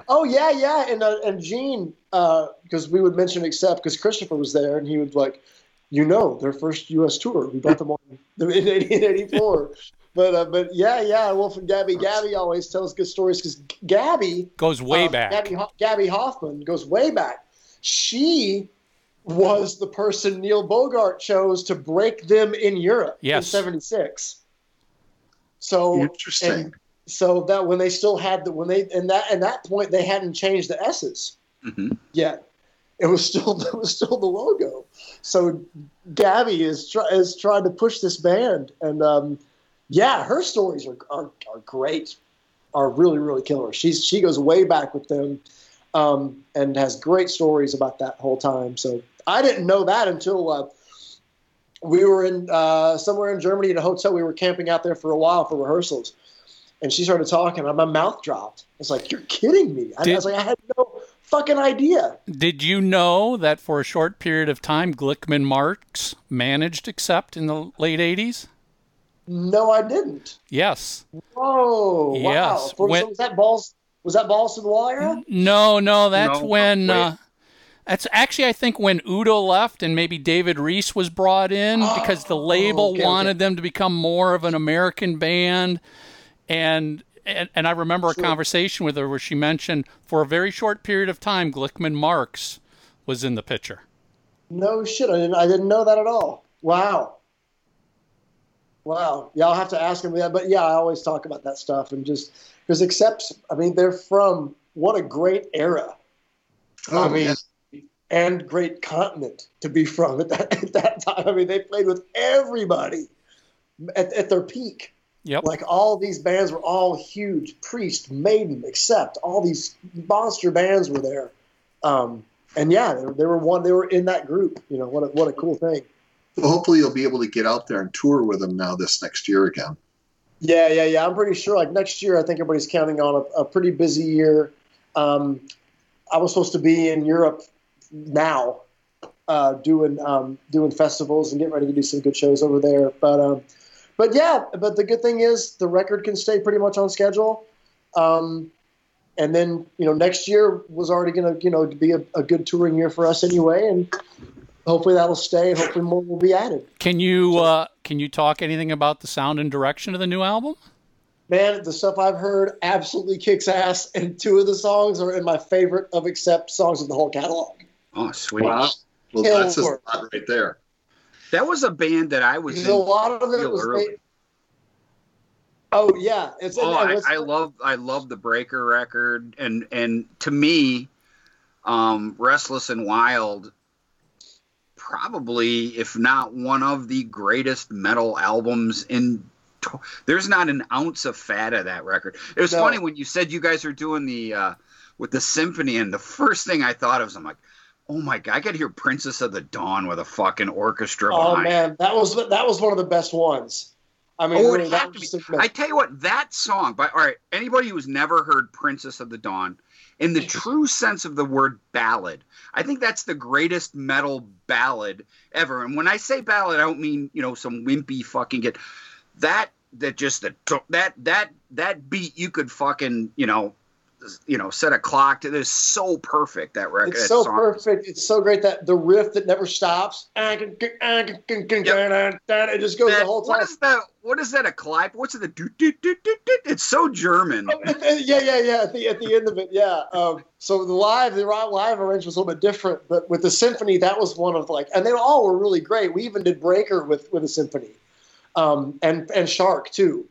Oh yeah, yeah, and uh, and Gene, because we would mention Accept because Christopher was there, and he would like, you know, their first U.S. tour. We brought them on in 1884. But uh, but yeah, yeah, Wolf and Gabby. Gabby always tells good stories because Gabby Goes way uh, back. Gabby, Gaby Hoffmann goes way back. She was the person Neil Bogart chose to break them in Europe Yes. in '76. So Interesting. and so that when they still had the when they and that and that point they hadn't changed the S's Mhm. yet. It was still it was still the logo. So Gabby is try, is trying to push this band, and um, yeah, her stories are, are are great, are really really killer. She's she goes way back with them, um, and has great stories about that whole time. So I didn't know that until. Uh, we were in uh, somewhere in Germany in a hotel. We were camping out there for a while for rehearsals, and she started talking, and my mouth dropped. It's like you're kidding me. I, I was like, I had no fucking idea. Did you know that for a short period of time, Glickman Marks managed Accept in the late 80s? No, I didn't. Yes. Whoa! Wow. Yes, For- when- so was that balls? Was that balls to the wall era? No, no, that's No, when. wait. Uh, that's actually, I think, when Udo left and maybe David Reece was brought in because the label Oh, okay, wanted okay. them to become more of an American band. And, and and I remember a conversation with her where she mentioned for a very short period of time, Glickman Marks was in the picture. No shit. I didn't. I didn't know that at all. Wow. Wow. Yeah, I'll have to ask him that. But yeah, I always talk about that stuff and just because Accept I mean they're from what a great era. oh, I mean, yeah. and great continent to be from at that, at that time. I mean, they played with everybody at, at their peak. Yep. Like all these bands were all huge. Priest, Maiden, Accept, all these monster bands were there. Um, and yeah, they, were- they were one. They were in that group. You know, what a, what a cool thing. Well, hopefully, you'll be able to get out there and tour with them now this next year again. Yeah, yeah, yeah. I'm pretty sure. Like next year, I think everybody's counting on a, a pretty busy year. Um, I was supposed to be in Europe now, uh, doing um, doing festivals and getting ready to do some good shows over there. But um, but yeah, but the good thing is the record can stay pretty much on schedule. Um, and then you know next year was already going to you know be a, a good touring year for us anyway, and hopefully that'll stay. and Hopefully more will be added. Can you uh, can you talk anything about the sound and direction of the new album? Man, the stuff I've heard absolutely kicks ass, and two of the songs are in my favorite of Accept songs of the whole catalog. Oh, sweet. Wow. Well, Hell that's a lot right there. That was a band that I was in a lot of it was. early. oh yeah, it's. Oh, I, I love I love the Breaker record, and and to me, um, Restless and Wild, probably if not one of the greatest metal albums in. There's not an ounce of fat of that record. It was No. funny when you said you guys are doing the uh, with the symphony, and the first thing I thought of was I'm like, oh my god, I could hear Princess of the Dawn with a fucking orchestra Oh behind. man, that was that was one of the best ones. I mean, Oh, really, that was I tell you what, that song. But all right, anybody who's never heard "Princess of the Dawn," in the mm-hmm. true sense of the word ballad, I think that's the greatest metal ballad ever. And when I say ballad, I don't mean you know some wimpy fucking get that that just the that that that beat you could fucking you know you know set a clock to. This so perfect that record. It's so song. perfect. It's so great that the riff that never stops. It just goes That- the whole time. is that? What is that? A clap? What's it? The do do do do do? It's so German. Oh, yeah, yeah, yeah. At the at the end of it, yeah. Um, so the live, the live arrangement was a little bit different, but with the symphony, that was one of like, and they all were really great. We even did Breaker with with a symphony, um, and and Shark too.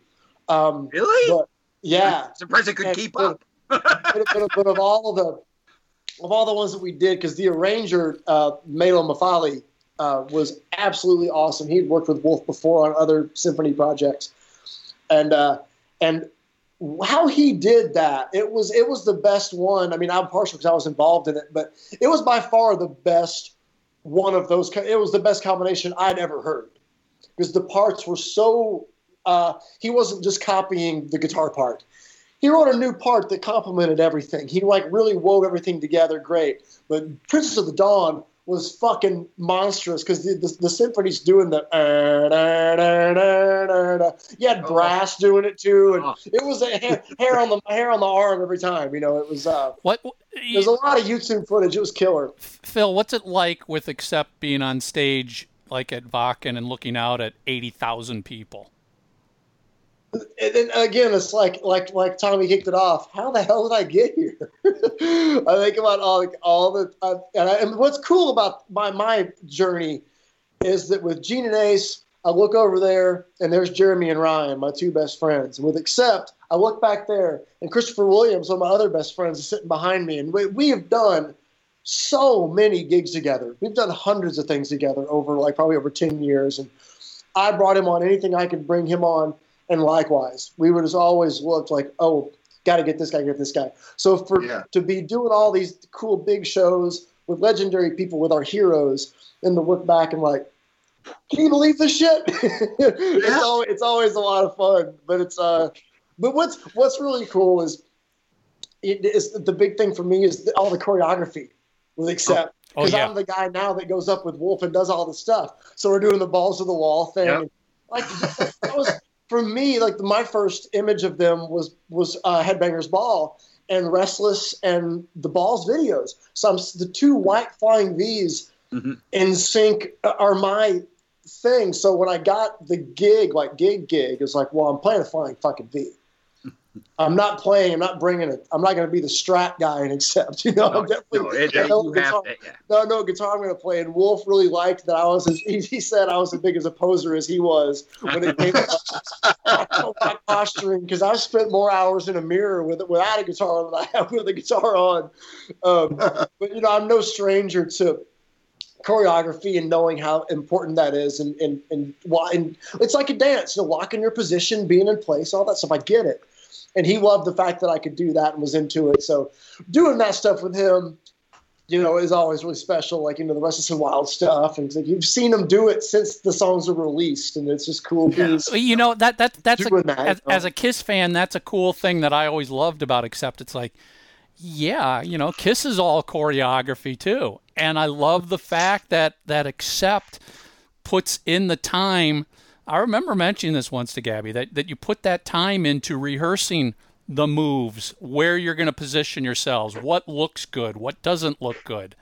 Um, Really? but yeah, I'm surprised I could And- keep up. But, but, but of all the of all the ones that we did, because the arranger uh, Melo Mafali uh, was absolutely awesome. He'd worked with Wolf before on other symphony projects, and uh, and how he did that, it was it was the best one. I mean, I'm partial because I was involved in it, but it was by far the best one of those. It was the best combination I'd ever heard because the parts were so. Uh, he wasn't just copying the guitar part he wrote a new part that complemented everything. He like really wove everything together great. But Princess of the Dawn was fucking monstrous because the, the the symphony's doing the uh, da, da, da, da, da. you had brass doing it too, and Oh. it was a hair, hair on the hair on the arm every time. You know, it was uh, What there's a lot of YouTube footage. It was killer. Phil? What's it like with Accept being on stage like at Wacken and looking out at eighty thousand people? And then again, it's like like like Tommy kicked it off. How the hell did I get here? I think about all like, all the uh, and, I, and what's cool about my my journey is that with Gene and Ace, I look over there and there's Jeremy and Ryan, my two best friends. And with Accept, I look back there and Christopher Williams, one of my other best friends, is sitting behind me, and we, we have done so many gigs together. We've done hundreds of things together over like probably over ten years, and I brought him on anything I could bring him on and likewise, we would just always looked like, oh, got to get this guy, get this guy. So for Yeah. to be doing all these cool big shows with legendary people, with our heroes, and to look back and like, can you believe this shit? it's always it's always a lot of fun, but it's uh, but what's what's really cool is it is the big thing for me is the, all the choreography with Accept. Oh, Because yeah. I'm the guy now that goes up with Wolf and does all the stuff. So we're doing the balls of the wall thing. Yep. Like that was for me. Like my first image of them was was uh, Headbangers Ball and Restless and the Balls videos. So I'm, the two white flying V's Mhm. in sync are my thing. So when I got the gig, like gig gig, it's like, well, I'm playing a flying fucking V. I'm not playing. I'm not bringing it. I'm not going to be the strat guy and Accept. You know, No, I'm definitely. no, it- you guitar- to- yeah. no, no guitar I'm going to play. And Wolf really liked that I was. As, he he said I was as big as a poser as he was when it came to my posturing because I spent more hours in a mirror with without a guitar than I have with a guitar on. Um, but you know, I'm no stranger to choreography and knowing how important that is and and and why and it's like a dance you know locking your position being in place all that stuff i get it and he loved the fact that i could do that and was into it. So doing that stuff with him you know is always really special. Like you know the rest of some wild stuff. And like you've seen him do it since the songs were released and it's just cool. Being You know that that that's a, that, as, as a Kiss fan, that's a cool thing that I always loved about Accept. It's like, yeah, you know, Kiss is all choreography too, and I love the fact that that Accept puts in the time. I remember mentioning this once to Gabby that that you put that time into rehearsing the moves, where you're going to position yourselves, what looks good, what doesn't look good.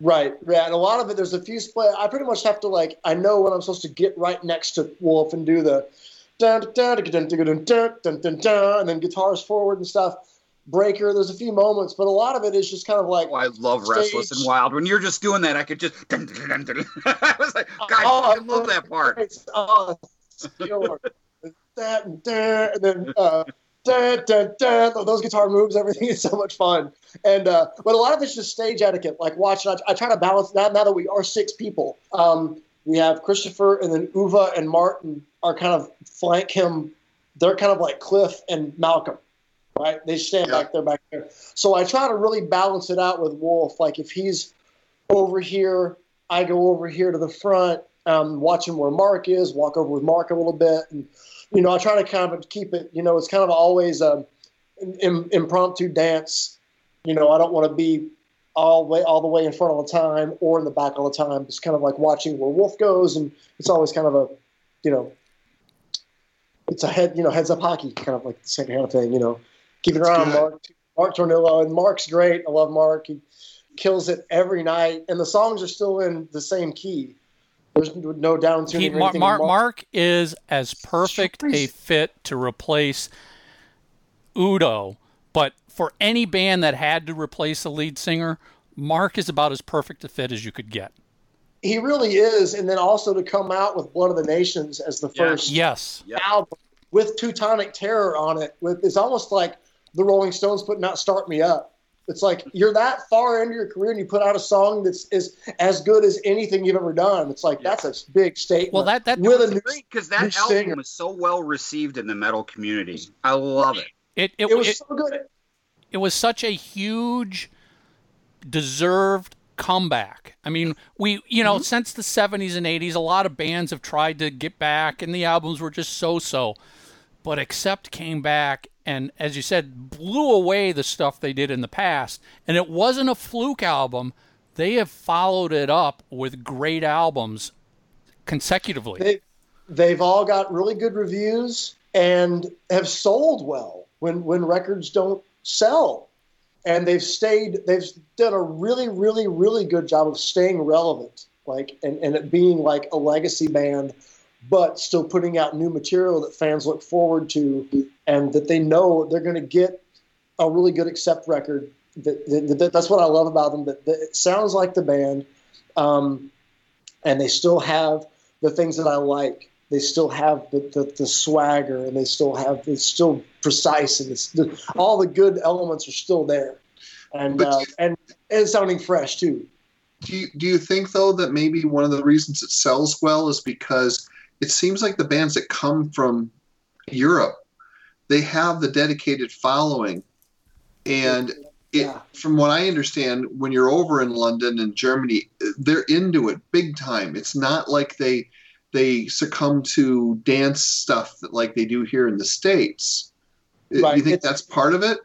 Right, yeah, and a lot of it. There's a few split. I pretty much have to like. I know when I'm supposed to get right next to Wolf and do the and then guitars forward and stuff. Breaker. There's a few moments, but a lot of it is just kind of like. Oh, I love Restless and Wild. When you're just doing that, I could just. I was like, God, Oh, I love that part. It's, oh, that and dun, and then uh, dun, dun, dun, those guitar moves, everything is so much fun. And uh, but a lot of it's just stage etiquette. Like watch, I, I try to balance now. Now that we are six people, um, we have Christopher and then Uwe and Martin are kind of flank him. They're kind of like Cliff and Malcolm, right? They stand Yeah. back there, back there. So I try to really balance it out with Wolf. Like if he's over here, I go over here to the front, um, watching where Mark is, walk over with Mark a little bit, and you know I try to kind of keep it. You know, it's kind of always an im- impromptu dance. You know, I don't want to be all the way all the way in front all the time or in the back all the time. It's kind of like watching where Wolf goes, and it's always kind of a, you know, it's a head, you know, heads up hockey, kind of like the same kind of thing. You know, keep it around good. Mark, Mark Tornillo, and Mark's great. I love Mark. He kills it every night, and the songs are still in the same key. There's no down tuning. He, Mar- anything. Mar- Mark is as perfect a fit to replace Udo, but for any band that had to replace a lead singer, Mark is about as perfect a fit as you could get. he really is, and then also to come out with Blood of the Nations as the Yeah. first Yes. Yep. album with Teutonic Terror on it. With it's almost like the Rolling Stones putting not "Start Me Up." It's like you're that far into your career and you put out a song that's is as good as anything you've ever done. It's like Yeah. that's a big statement. Well, that that with a new, great because new that album singer. was so well received in the metal community. I love it. it it, it was it, so good. it was such a huge deserved comeback. I mean, we you know, mm-hmm. since the 70s and 80s a lot of bands have tried to get back and the albums were just so-so. But Accept came back and as you said blew away the stuff they did in the past and it wasn't a fluke album. They have followed it up with great albums consecutively. They, they've all got really good reviews and have sold well when when records don't sell. And they've stayed. They've done a really, really, really good job of staying relevant, like and and it being like a legacy band, but still putting out new material that fans look forward to, and that they know they're going to get a really good accept record. That, that, that- that's what I love about them. That, it sounds like the band, um, and they still have the things that I like. They still have the, the, the swagger, and they still have it's still precise, and it's the, all the good elements are still there, and uh, you- and it's sounding fresh too. Do you, do you think though that maybe one of the reasons it sells well is because it seems like the bands that come from Europe, they have the dedicated following, and it, Yeah. from what I understand, when you're over in London and Germany, they're into it big time. It's not like they they succumb to dance stuff that like they do here in the states. Do Right, you think it's- that's part of it?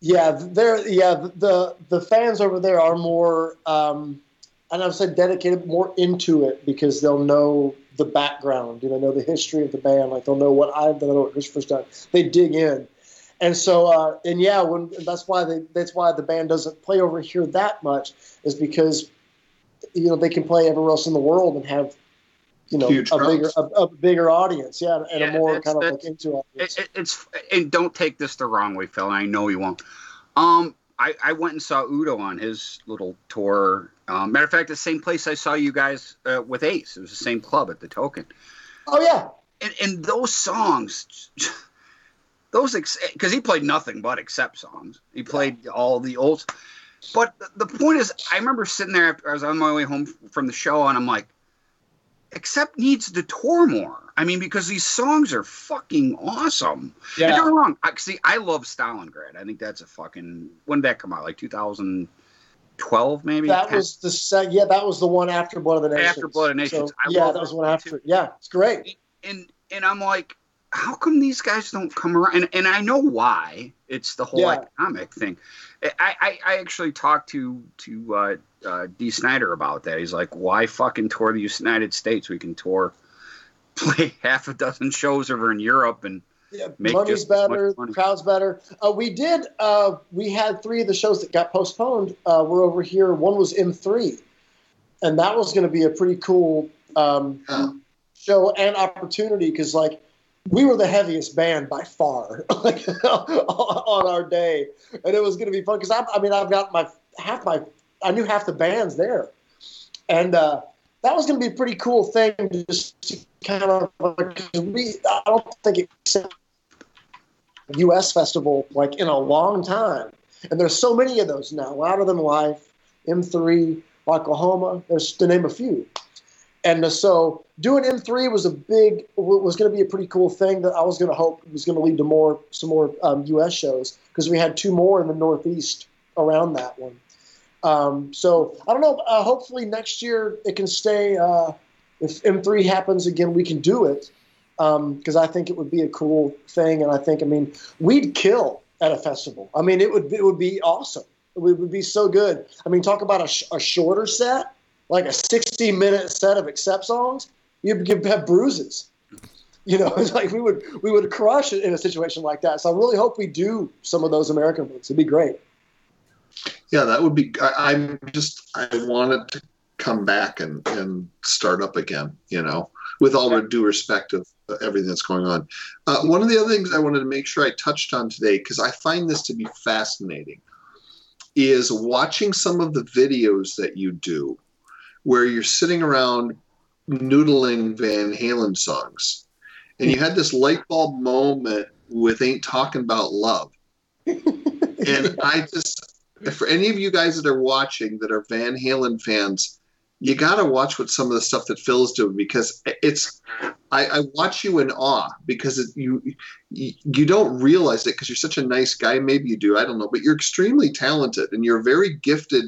Yeah, they're yeah the the fans over there are more um, and I've said dedicated, more into it because they'll know the background, you know, know the history of the band, like they'll know what I've done, know what Christopher's done. They dig in, and so uh, and yeah, when that's why they that's why the band doesn't play over here that much is because you know they can play everywhere else in the world and have you know Huge a crowds. bigger a, a bigger audience, yeah, and Yeah, a more kind of like into audience. It, it, it's and don't take this the wrong way, Phil. and I know you won't. Um, I, I went and saw Udo on his little tour. Um, matter of fact, the same place I saw you guys uh, with Ace. It was the same club at the Token. oh yeah, And, and those songs, those because he played nothing but accept songs. He played all the old. But the, point is, I remember sitting there after I was on my way home from the show, and I'm like, Accept needs to tour more. I mean, because these songs are fucking awesome. And don't get me wrong. I, see, I love Stalingrad. I think that's a fucking. When did that come out? Like 2012, maybe. that 10? was the se- yeah that was the one after Blood of the Nations. After Blood of the Nations. So, I yeah, that was that one one, after. too. Yeah, it's great. and and I'm like, how come these guys don't come around? And, and I know why. It's the whole Yeah. economic thing. I, I, I actually talked to to uh, uh, Dee Snider about that. He's like, why fucking tour the United States? We can tour, play half a dozen shows over in Europe, and Yeah, Make money's just as much better, money. crowd's better. Uh, we did. Uh, we had three of the shows that got postponed. Uh, were over here. One was M3, and that was going to be a pretty cool um, Yeah. show and opportunity because like we were the heaviest band by far like, on our day, and it was going to be fun because I, I mean I've got my half my I knew half the bands there, and uh, that was going to be a pretty cool thing just to kind of we I don't think it's a U.S. festival like in a long time, and there's so many of those now. Louder Than Life, M3, Oklahoma. There's to name a few. And uh, so doing M3 was a big, was going to be a pretty cool thing that I was going to hope was going to lead to more, some more um, U.S. shows because we had two more in the Northeast around that one. Um, so I don't know. Uh, hopefully next year it can stay. Uh, if M3 happens again, we can do it because I think it would be a cool thing. And I think, I mean, we'd kill at a festival. I mean, it would it would be awesome. It would, be so good. I mean, talk about a, sh- a shorter set, like a 60 minute set of accept songs. You'd give- have bruises. You know, it's like we would we would crush it in a situation like that. So I really hope we do some of those American ones. It'd be great. Yeah, that would be. I, I'm just. I want it to come back and and start up again. You know, with all due respect of everything that's going on. Uh, one of the other things I wanted to make sure I touched on today because I find this to be fascinating is watching some of the videos that you do where you're sitting around noodling Van Halen songs, and you had this light bulb moment with "Ain't Talking About Love." and I just, for any of you guys that are watching that are Van Halen fans, you got to watch what some of the stuff that Phil's doing because it's. I, I watch you in awe because it, you, you don't realize it because you're such a nice guy. Maybe you do. I don't know, but you're extremely talented and you're a very gifted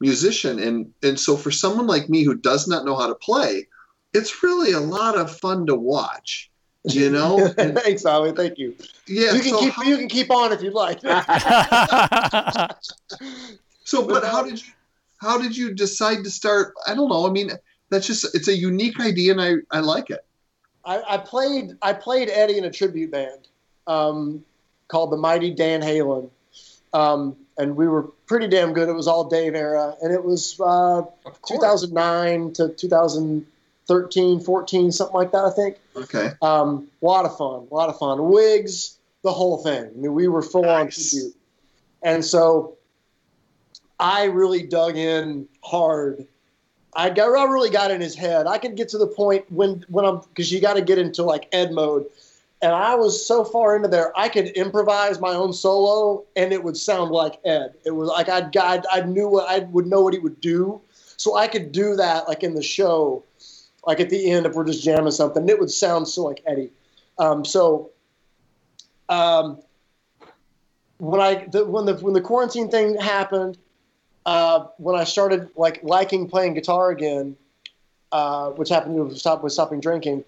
musician. And and so for someone like me who does not know how to play, it's really a lot of fun to watch. You know, And- Thanks, Ollie. Thank you. yeah. you can so keep how- you can keep on if you'd like. So, but how did you how did you decide to start? I don't know. I mean, that's just it's a unique idea, and I I like it. I, I played I played Eddie in a tribute band um, called the Mighty Dan Halen, um, and we were pretty damn good. It was all Dave era, and it was uh, 2009 to 2013, 14, something like that. I think. Okay. Um, a lot of fun, a lot of fun. Wigs, the whole thing. I mean, we were full on Nice. tribute, and so I really dug in hard. I got I really got in his head. I could get to the point when when I'm because you got to get into like Ed mode, and I was so far into there I could improvise my own solo and it would sound like Ed. It was like I'd I, I knew what I would know what he would do, so I could do that like in the show, like at the end if we're just jamming something, it would sound so like Eddie. Um, so, um, when I the, when the when the quarantine thing happened, uh, when I started like liking playing guitar again, uh, which happened to stop with stopping drinking,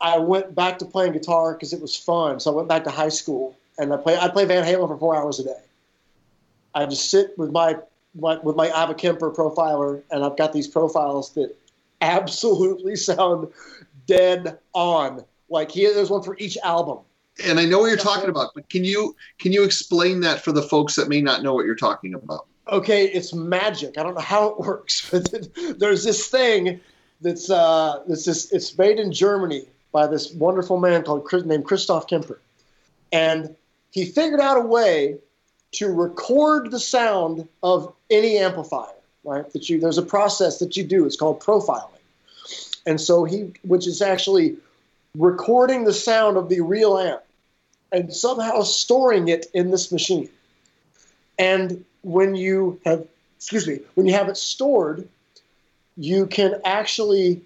I went back to playing guitar because it was fun. So I went back to high school and I play I play Van Halen for four hours a day. I just sit with my, my with my Ava Kemper profiler and I've got these profiles that absolutely sound dead on. Like here, there's one for each album. And I know what you're talking about, but can you can you explain that for the folks that may not know what you're talking about? okay, it's magic. I don't know how it works, but there's this thing that's uh, this is it's made in Germany by this wonderful man called named Christoph Kemper, and he figured out a way to record the sound of any amplifier. Right, that you there's a process that you do. It's called profiling, and so he, which is actually recording the sound of the real amp and somehow storing it in this machine. And when you have, excuse me, when you have it stored, you can actually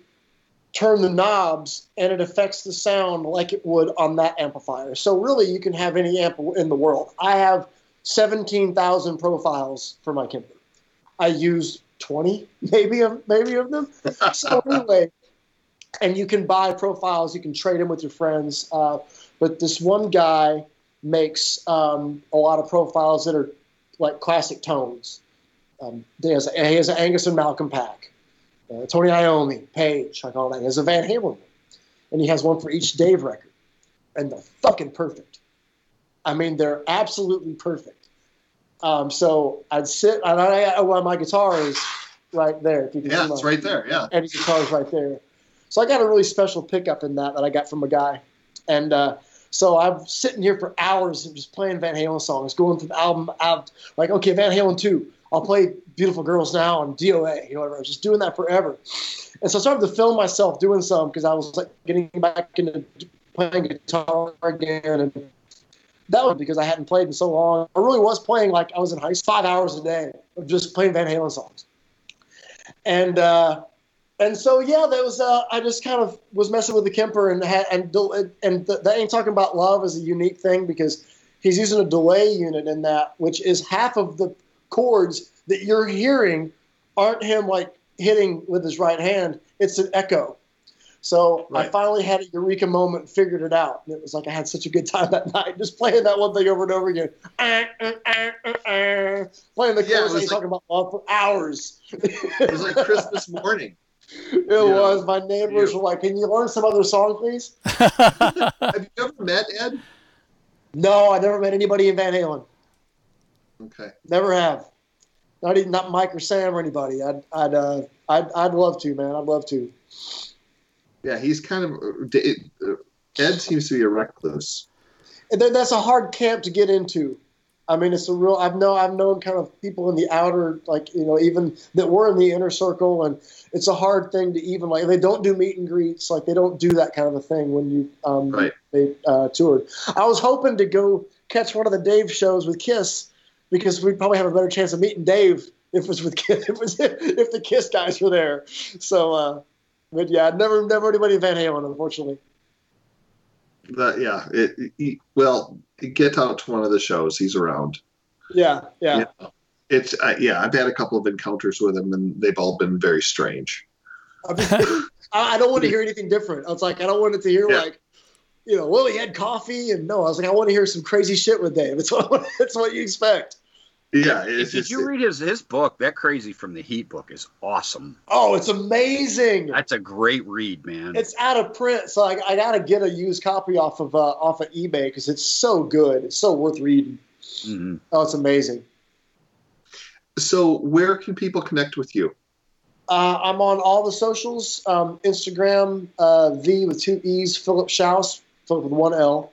turn the knobs and it affects the sound like it would on that amplifier. So really, you can have any amp in the world. I have 17,000 profiles for my Kemper. I use 20 maybe of maybe of them. so anyway, and you can buy profiles. You can trade them with your friends. Uh, but this one guy makes um, a lot of profiles that are like classic tones. Um, he, has, he has an Angus and Malcolm pack, uh, Tony Iommi, Page, like all that. He has a Van Halen one. And he has one for each Dave record. And they're fucking perfect. I mean, they're absolutely perfect. Um, so I'd sit, and I, well, my guitar is right there. If you can Yeah, it's right there. Yeah. and his guitar is right there. So I got a really special pickup in that that I got from a guy, and uh, so I'm sitting here for hours and just playing Van Halen songs, going through the album out like okay, Van Halen two. I'll play Beautiful Girls now and DOA, you know, whatever. I was just doing that forever, and so I started to film myself doing some because I was like getting back into playing guitar again and. That was because I hadn't played in so long. I really was playing like I was in high school, five hours a day of just playing Van Halen songs. And uh, and so yeah, that was uh, I just kind of was messing with the Kemper and had and and th- that ain't talking about love is a unique thing because he's using a delay unit in that, which is half of the chords that you're hearing aren't him like hitting with his right hand. It's an echo. So I finally had a eureka moment and figured it out. And it was like I had such a good time that night, just playing that one thing over and over again. Ah, ah, ah, ah, ah. Playing the chords Yeah, like- talking about love for hours. It was like Christmas morning. It was. My neighbors were like, "Can you learn some other song, please?" Have you ever met Ed? No, I never met anybody in Van Halen. Okay. Never have. Not even not Mike or Sam or anybody. I'd I'd uh, I'd, I'd love to, man. I'd love to. Yeah, he's kind of uh, Ed seems to be a recluse. And then that's a hard camp to get into. I mean, it's a real. I've known I've known kind of people in the outer, like you know, even that were in the inner circle, and it's a hard thing to even like. They don't do meet and greets, like they don't do that kind of a thing when you um, Right. they uh, toured. I was hoping to go catch one of the Dave shows with Kiss because we'd probably have a better chance of meeting Dave if it was with Kiss, if, it was, if the Kiss guys were there. So, uh, but yeah, I'd never never anybody in Van Halen, unfortunately. That yeah. It, he, well, get out to one of the shows. He's around. Yeah, yeah. Yeah. It's uh, yeah. I've had a couple of encounters with him, and they've all been very strange. I'm just- I I don't want to hear anything different. I was like, I don't want it to hear Yeah. like, you know, well, he had coffee, and no, I was like, I want to hear some crazy shit with Dave. It's what it's what you expect. Yeah. It's Did just, you read his his book? That Crazy from the Heat book is awesome. Oh, it's amazing. That's a great read, man. It's out of print, so I, I got to get a used copy off of uh, off of eBay because it's so good. It's so worth reading. Mhm. Oh, it's amazing. so where can people connect with you? Uh, I'm on all the socials um, Instagram, uh, V with two E's, Philip Shouse, Philip with one L.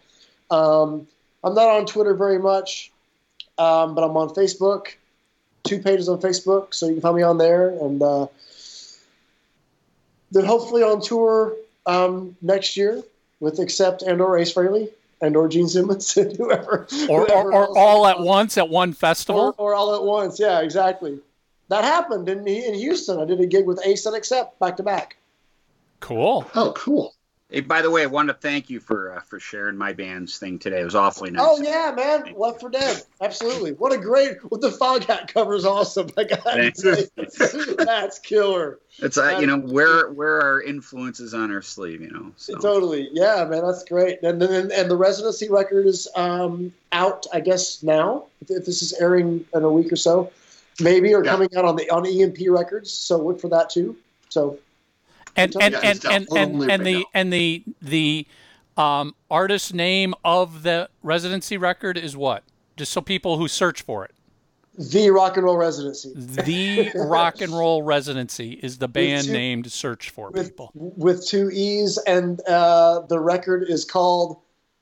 Um, I'm not on Twitter very much, um, but I'm on Facebook, two pages on Facebook, so you can find me on there. And uh, then hopefully on tour um, next year with Accept and or Ace Frehley and or Gene Simmons and whoever. or, whoever or, or all at once at one festival. Or, or all at once. Yeah, exactly. That happened in, in Houston. I did a gig with Ace and Accept back to back. cool. Oh, cool. Hey, by the way, I want to thank you for uh, for sharing my band's thing today. It was awfully nice. Oh yeah, man, Left for Dead, absolutely. What a great! with the Foghat cover is awesome. I got that's killer. It's uh, you know where where our influences on our sleeve, you know. So. Totally, yeah, man, that's great. And then and the residency record is um, out, I guess now. If, if this is airing in a week or so, maybe or Yeah. coming out on the on EMP Records. So look for that too. So And and and and, and, and the now. and the the um, artist name of the residency record is what? Just so people who search for it. The Rock and Roll Residency. The Rock and Roll Residency is the band two- name to search for with, people. with two E's, and uh, the record is called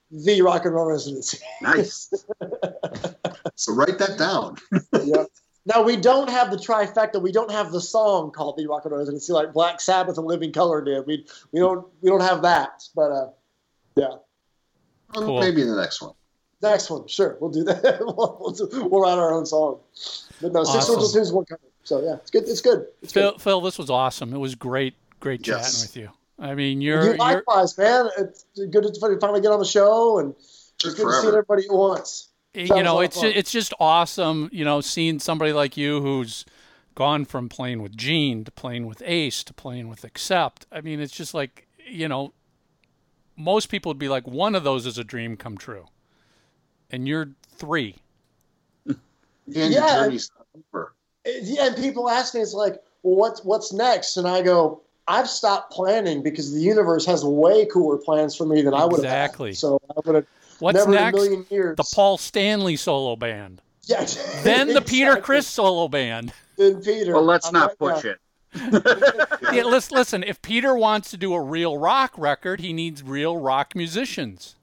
The Rock and Roll Residency. Nice. So write that down. yep. Now we don't have the trifecta. We don't have the song called "The Rock and Roll Residency" like Black Sabbath and Living Colour did. We we don't we don't have that. But uh, yeah, Cool. Maybe in the next one. next one, sure, we'll do that. we'll, we'll, do, we'll write our own song. But no, six Awesome. original tunes, one cover. So yeah, it's good. It's good. It's Phil, good. Phil, this was awesome. It was great, great chatting Yes. with you. I mean, You you're, you're likewise, man. It's good to finally get on the show, and it's Took good to see everybody at once. You know, it's fun. ju- it's just awesome. You know, seeing somebody like you who's gone from playing with Gene to playing with Ace to playing with Accept. I mean, it's just like you know, most people would be like, one of those is a dream come true, and you're three. And Yeah. journey's over. yeah, and people ask me, it's like, well, what's what's next? And I go, I've stopped planning because the universe has way cooler plans for me than I would have. Exactly. So I would have What's never next? in a million years. The Paul Stanley solo band. yeah, Then the Peter exactly. Criss solo band. Then Peter. Well, let's I'm not right push now. it. Yeah, listen, listen. If Peter wants to do a real rock record, he needs real rock musicians.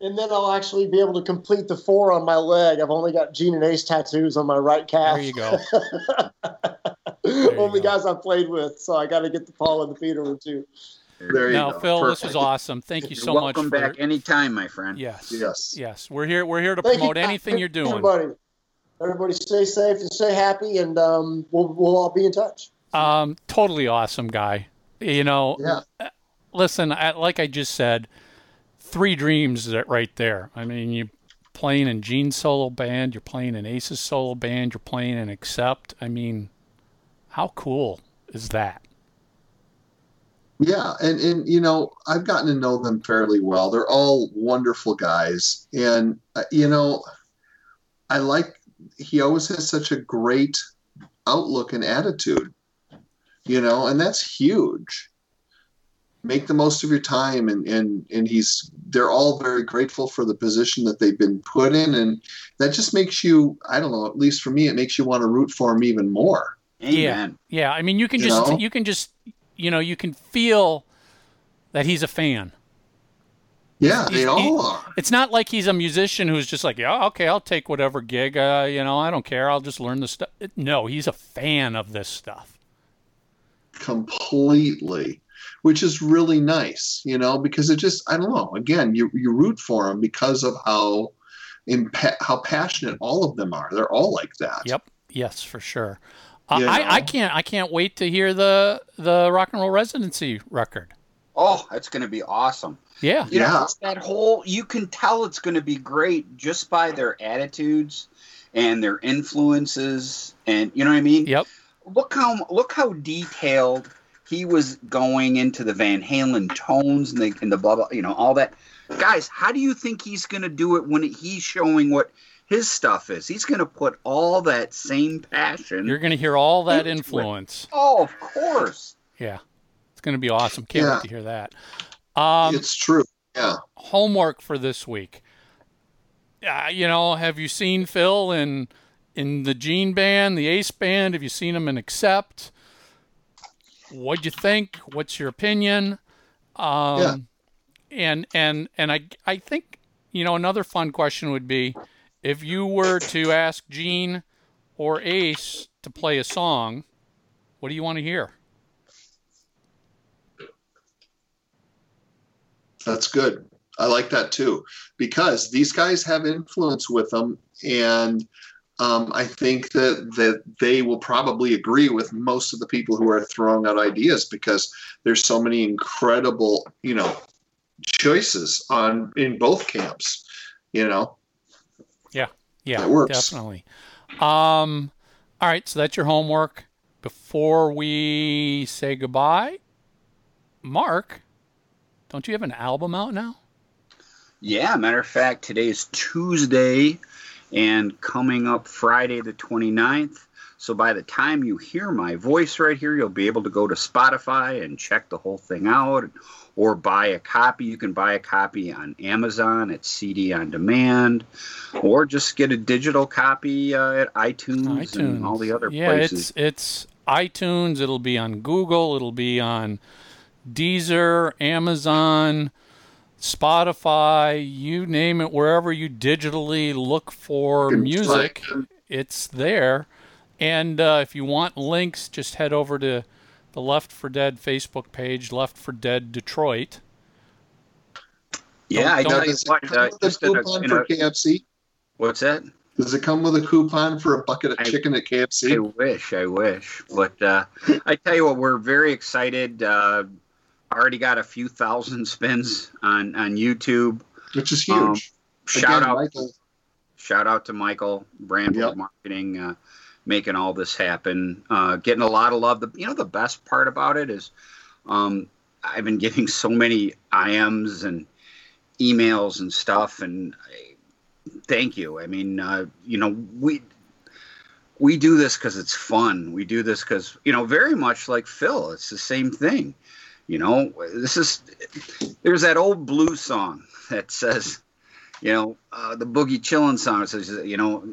And then I'll actually be able to complete the four on my leg. I've only got Gene and Ace tattoos on my right calf. There you go. only go. guys I've played with, so I got to get the Paul and the Peter one too. There you Now, go. Phil, this was awesome. Thank you You're so much welcome for back anytime, my friend. yes, Yes. yes. We're here. We're here to Thank promote you, anything you're doing. Everybody, everybody, stay safe and stay happy, and um, we'll we'll all be in touch. Um, totally awesome guy. You know, Yeah. listen, I, like I just said, three dreams that right there. I mean, you playing in Gene's solo band, you're playing in Ace's solo band, you're playing in Accept. I mean, how cool is that? Yeah, and and you know, I've gotten to know them fairly well. They're all wonderful guys, and uh, you know, I like. He always has such a great outlook and attitude, you know, and that's huge. Make the most of your time, and and and he's. They're all very grateful for the position that they've been put in, and that just makes you. I don't know. At least for me, it makes you want to root for him even more. Amen. Yeah, I mean, you can You just know? you can just you know you can feel that he's a fan. Yeah, they all he- are. It's not like he's a musician who's just like, yeah, okay, I'll take whatever gig. Uh, you know, I don't care. I'll just learn the stuff. No, he's a fan of this stuff. completely which is really nice you know because it just i don't know again you, you root for them because of how impa- how passionate all of them are they're all like that Yep. Yes, for sure. You I, I can't I can't wait to hear the the rock and roll residency record. Oh, that's going to be awesome. Yeah. You know, Yeah. it's that whole you can tell it's going to be great just by their attitudes and their influences and you know what I mean? Yep. Look how look how detailed he was going into the Van Halen tones and the and the blah blah, you know, all that. Guys, how do you think he's going to do it when he's showing what his stuff is? He's going to put all that same passion. You're going to hear all that Into it. influence. oh, of course. Yeah. It's going to be awesome. Can't Yeah. wait to hear that. Um, it's true yeah homework for this week. Uh, you know, have you seen Phil in in the Gene band, the Ace band? Have you seen him in Accept? What'd you think? What's your opinion? Um, Yeah. And and and I I think you know another fun question would be if you were to ask Gene or Ace to play a song, what do you want to hear? that's good i like that too because these guys have influence with them and um, I think that that they will probably agree with most of the people who are throwing out ideas because there's so many incredible, you know, choices on in both camps. You know, Yeah, Yeah. That works. definitely. Um, all right, so that's your homework. Before we say goodbye, Mark, don't you have an album out now? Yeah, matter of fact, today is Tuesday and coming up Friday the 29th, So by the time you hear my voice right here, you'll be able to go to Spotify and check the whole thing out or buy a copy. You can buy a copy on Amazon at CD on demand or just get a digital copy uh, at iTunes, iTunes. and all the other yeah, places. it's it's iTunes. It'll be on Google. It'll be on Deezer, Amazon, Spotify. You name it. Wherever you digitally look for music, it's there. And uh, if you want links, just head over to the Left for Dead Facebook page, Left for Dead Detroit. yeah, I don't- tell Now, you does it come uh, with a just in a, coupon in for a- KFC? what's that? Does it come with a coupon for a bucket of I- chicken at KFC? I wish, I wish. But uh, I tell you what, we're very excited. Uh, already got a few thousand spins on on YouTube. Which is um, huge. Shout Again, out, Michael. shout out to Michael Brandvold Yep. Marketing, uh, making all this happen. Uh, getting a lot of love. The you know the best part about it is, um, I've been getting so many IMs and emails and stuff, and I, thank you. I mean, uh, you know we we do this because it's fun. We do this because you know very much like Phil. It's the same thing. You know, this is there's that old blues song that says, you know, uh, the boogie chillin' song says, you know,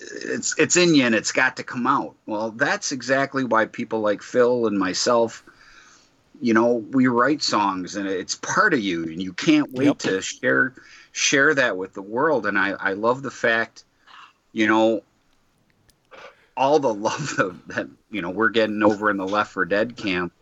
it's it's in you and it's got to come out. Well, that's exactly why people like Phil and myself, you know, we write songs and it's part of you and you can't wait Yep. to share share that with the world. And I I love the fact, you know, all the love that, that you know we're getting over in the Left for Dead camp.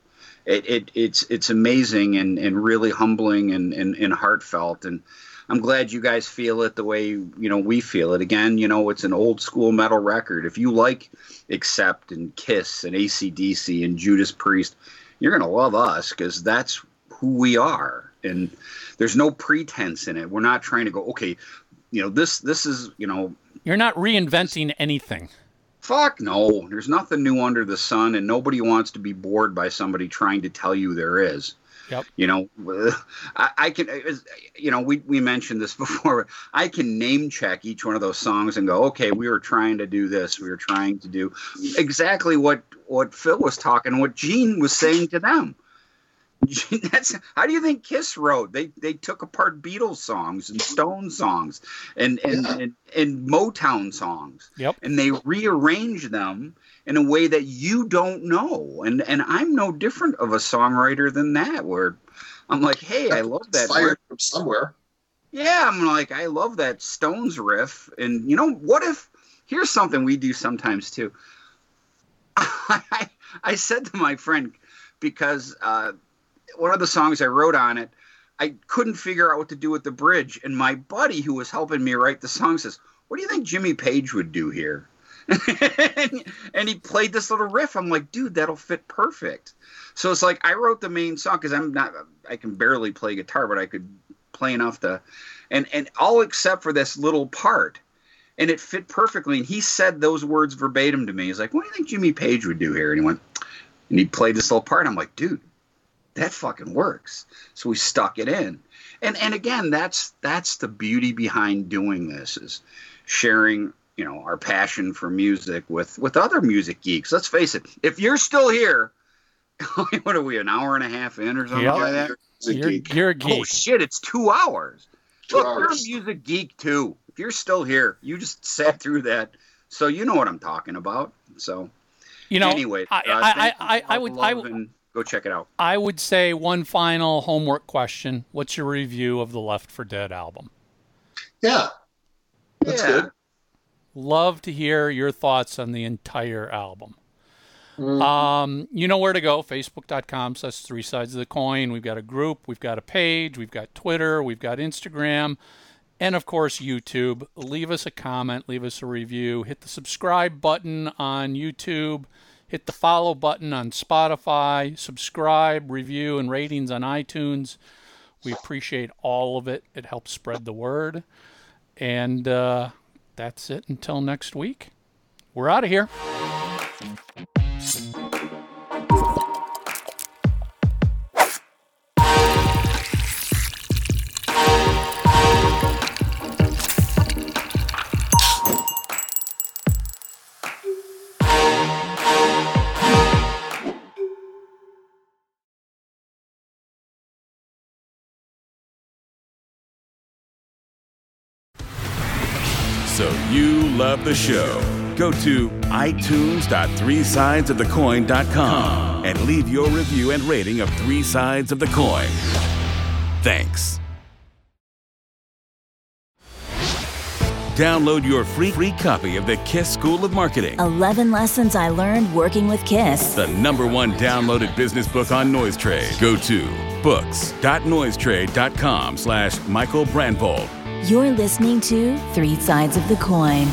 It, it it's it's amazing and, and really humbling and, and, and heartfelt and I'm glad you guys feel it the way you know we feel it. Again, you know it's an old school metal record. If you like Accept and Kiss and AC/DC and Judas Priest, you're gonna love us because that's who we are. And there's no pretense in it. We're not trying to go okay. You know this this is you know You're not reinventing anything. Fuck no. There's nothing new under the sun, and nobody wants to be bored by somebody trying to tell you there is. Yep. You know, I, I can, you know, we, we mentioned this before. I can name check each one of those songs and go, okay, we were trying to do this. We were trying to do exactly what, what Phil was talking, what Gene was saying to them. That's how do you think Kiss wrote? They they took apart Beatles songs and Stone songs and and, Yeah. and, and Motown songs Yep. and they rearrange them in a way that you don't know. And and I'm no different of a songwriter than that. Where I'm like, hey, I love that. Fired from somewhere. Yeah, I'm like, I love that Stones riff. And you know, what if here's something we do sometimes too. I, I said to my friend because uh, one of the songs I wrote on it, I couldn't figure out what to do with the bridge, and my buddy who was helping me write the song says, "What do you think Jimmy Page would do here?" and, he played this little riff. I'm like, dude, that'll fit perfect. So it's like I wrote the main song because I'm not, I can barely play guitar, but I could play enough to, and and all except for this little part, and it fit perfectly. And he said those words verbatim to me. He's like, "What do you think Jimmy Page would do here?" And he went, and he played this little part. I'm like, dude, that fucking works. So we stuck it in. And and again, that's that's the beauty behind doing this is sharing, you know, our passion for music with with other music geeks. Let's face it, if you're still here, what are we, an hour and a half in or something Yep. like that? It's a You're, geek. you're a Oh shit, it's two hours. Two Look, you're a music geek too. If you're still here, you just sat through that. So you know what I'm talking about. So you know, anyway, I, uh, I, I, thank you I, I would, I, love and go check it out. I would say one final homework question. What's your review of the Left for Dead album? Yeah. That's yeah. good. Love to hear your thoughts on the entire album. Mm. Um, you know where to go. Facebook.com says three sides of the coin. We've got a group, we've got a page, we've got Twitter, we've got Instagram, and of course YouTube. Leave us a comment, leave us a review, hit the subscribe button on YouTube, hit the follow button on Spotify, subscribe, review, and ratings on iTunes. We appreciate all of it. It helps spread the word. And uh, that's it until next week. We're out of here. Love the show, go to itunes.threesidesofthecoin.com and leave your review and rating of Three Sides of the Coin. Thanks. Download your free free copy of the KISS School of Marketing. 11 lessons I learned working with KISS. The number one downloaded business book on Noisetrade. Go to books.noisetrade.com slash Michael Brandvold. You're listening to Three Sides of the Coin.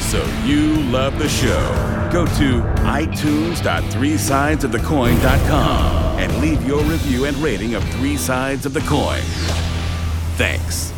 So you love the show. Go to itunes.threesidesofthecoin.com and leave your review and rating of Three Sides of the Coin. Thanks.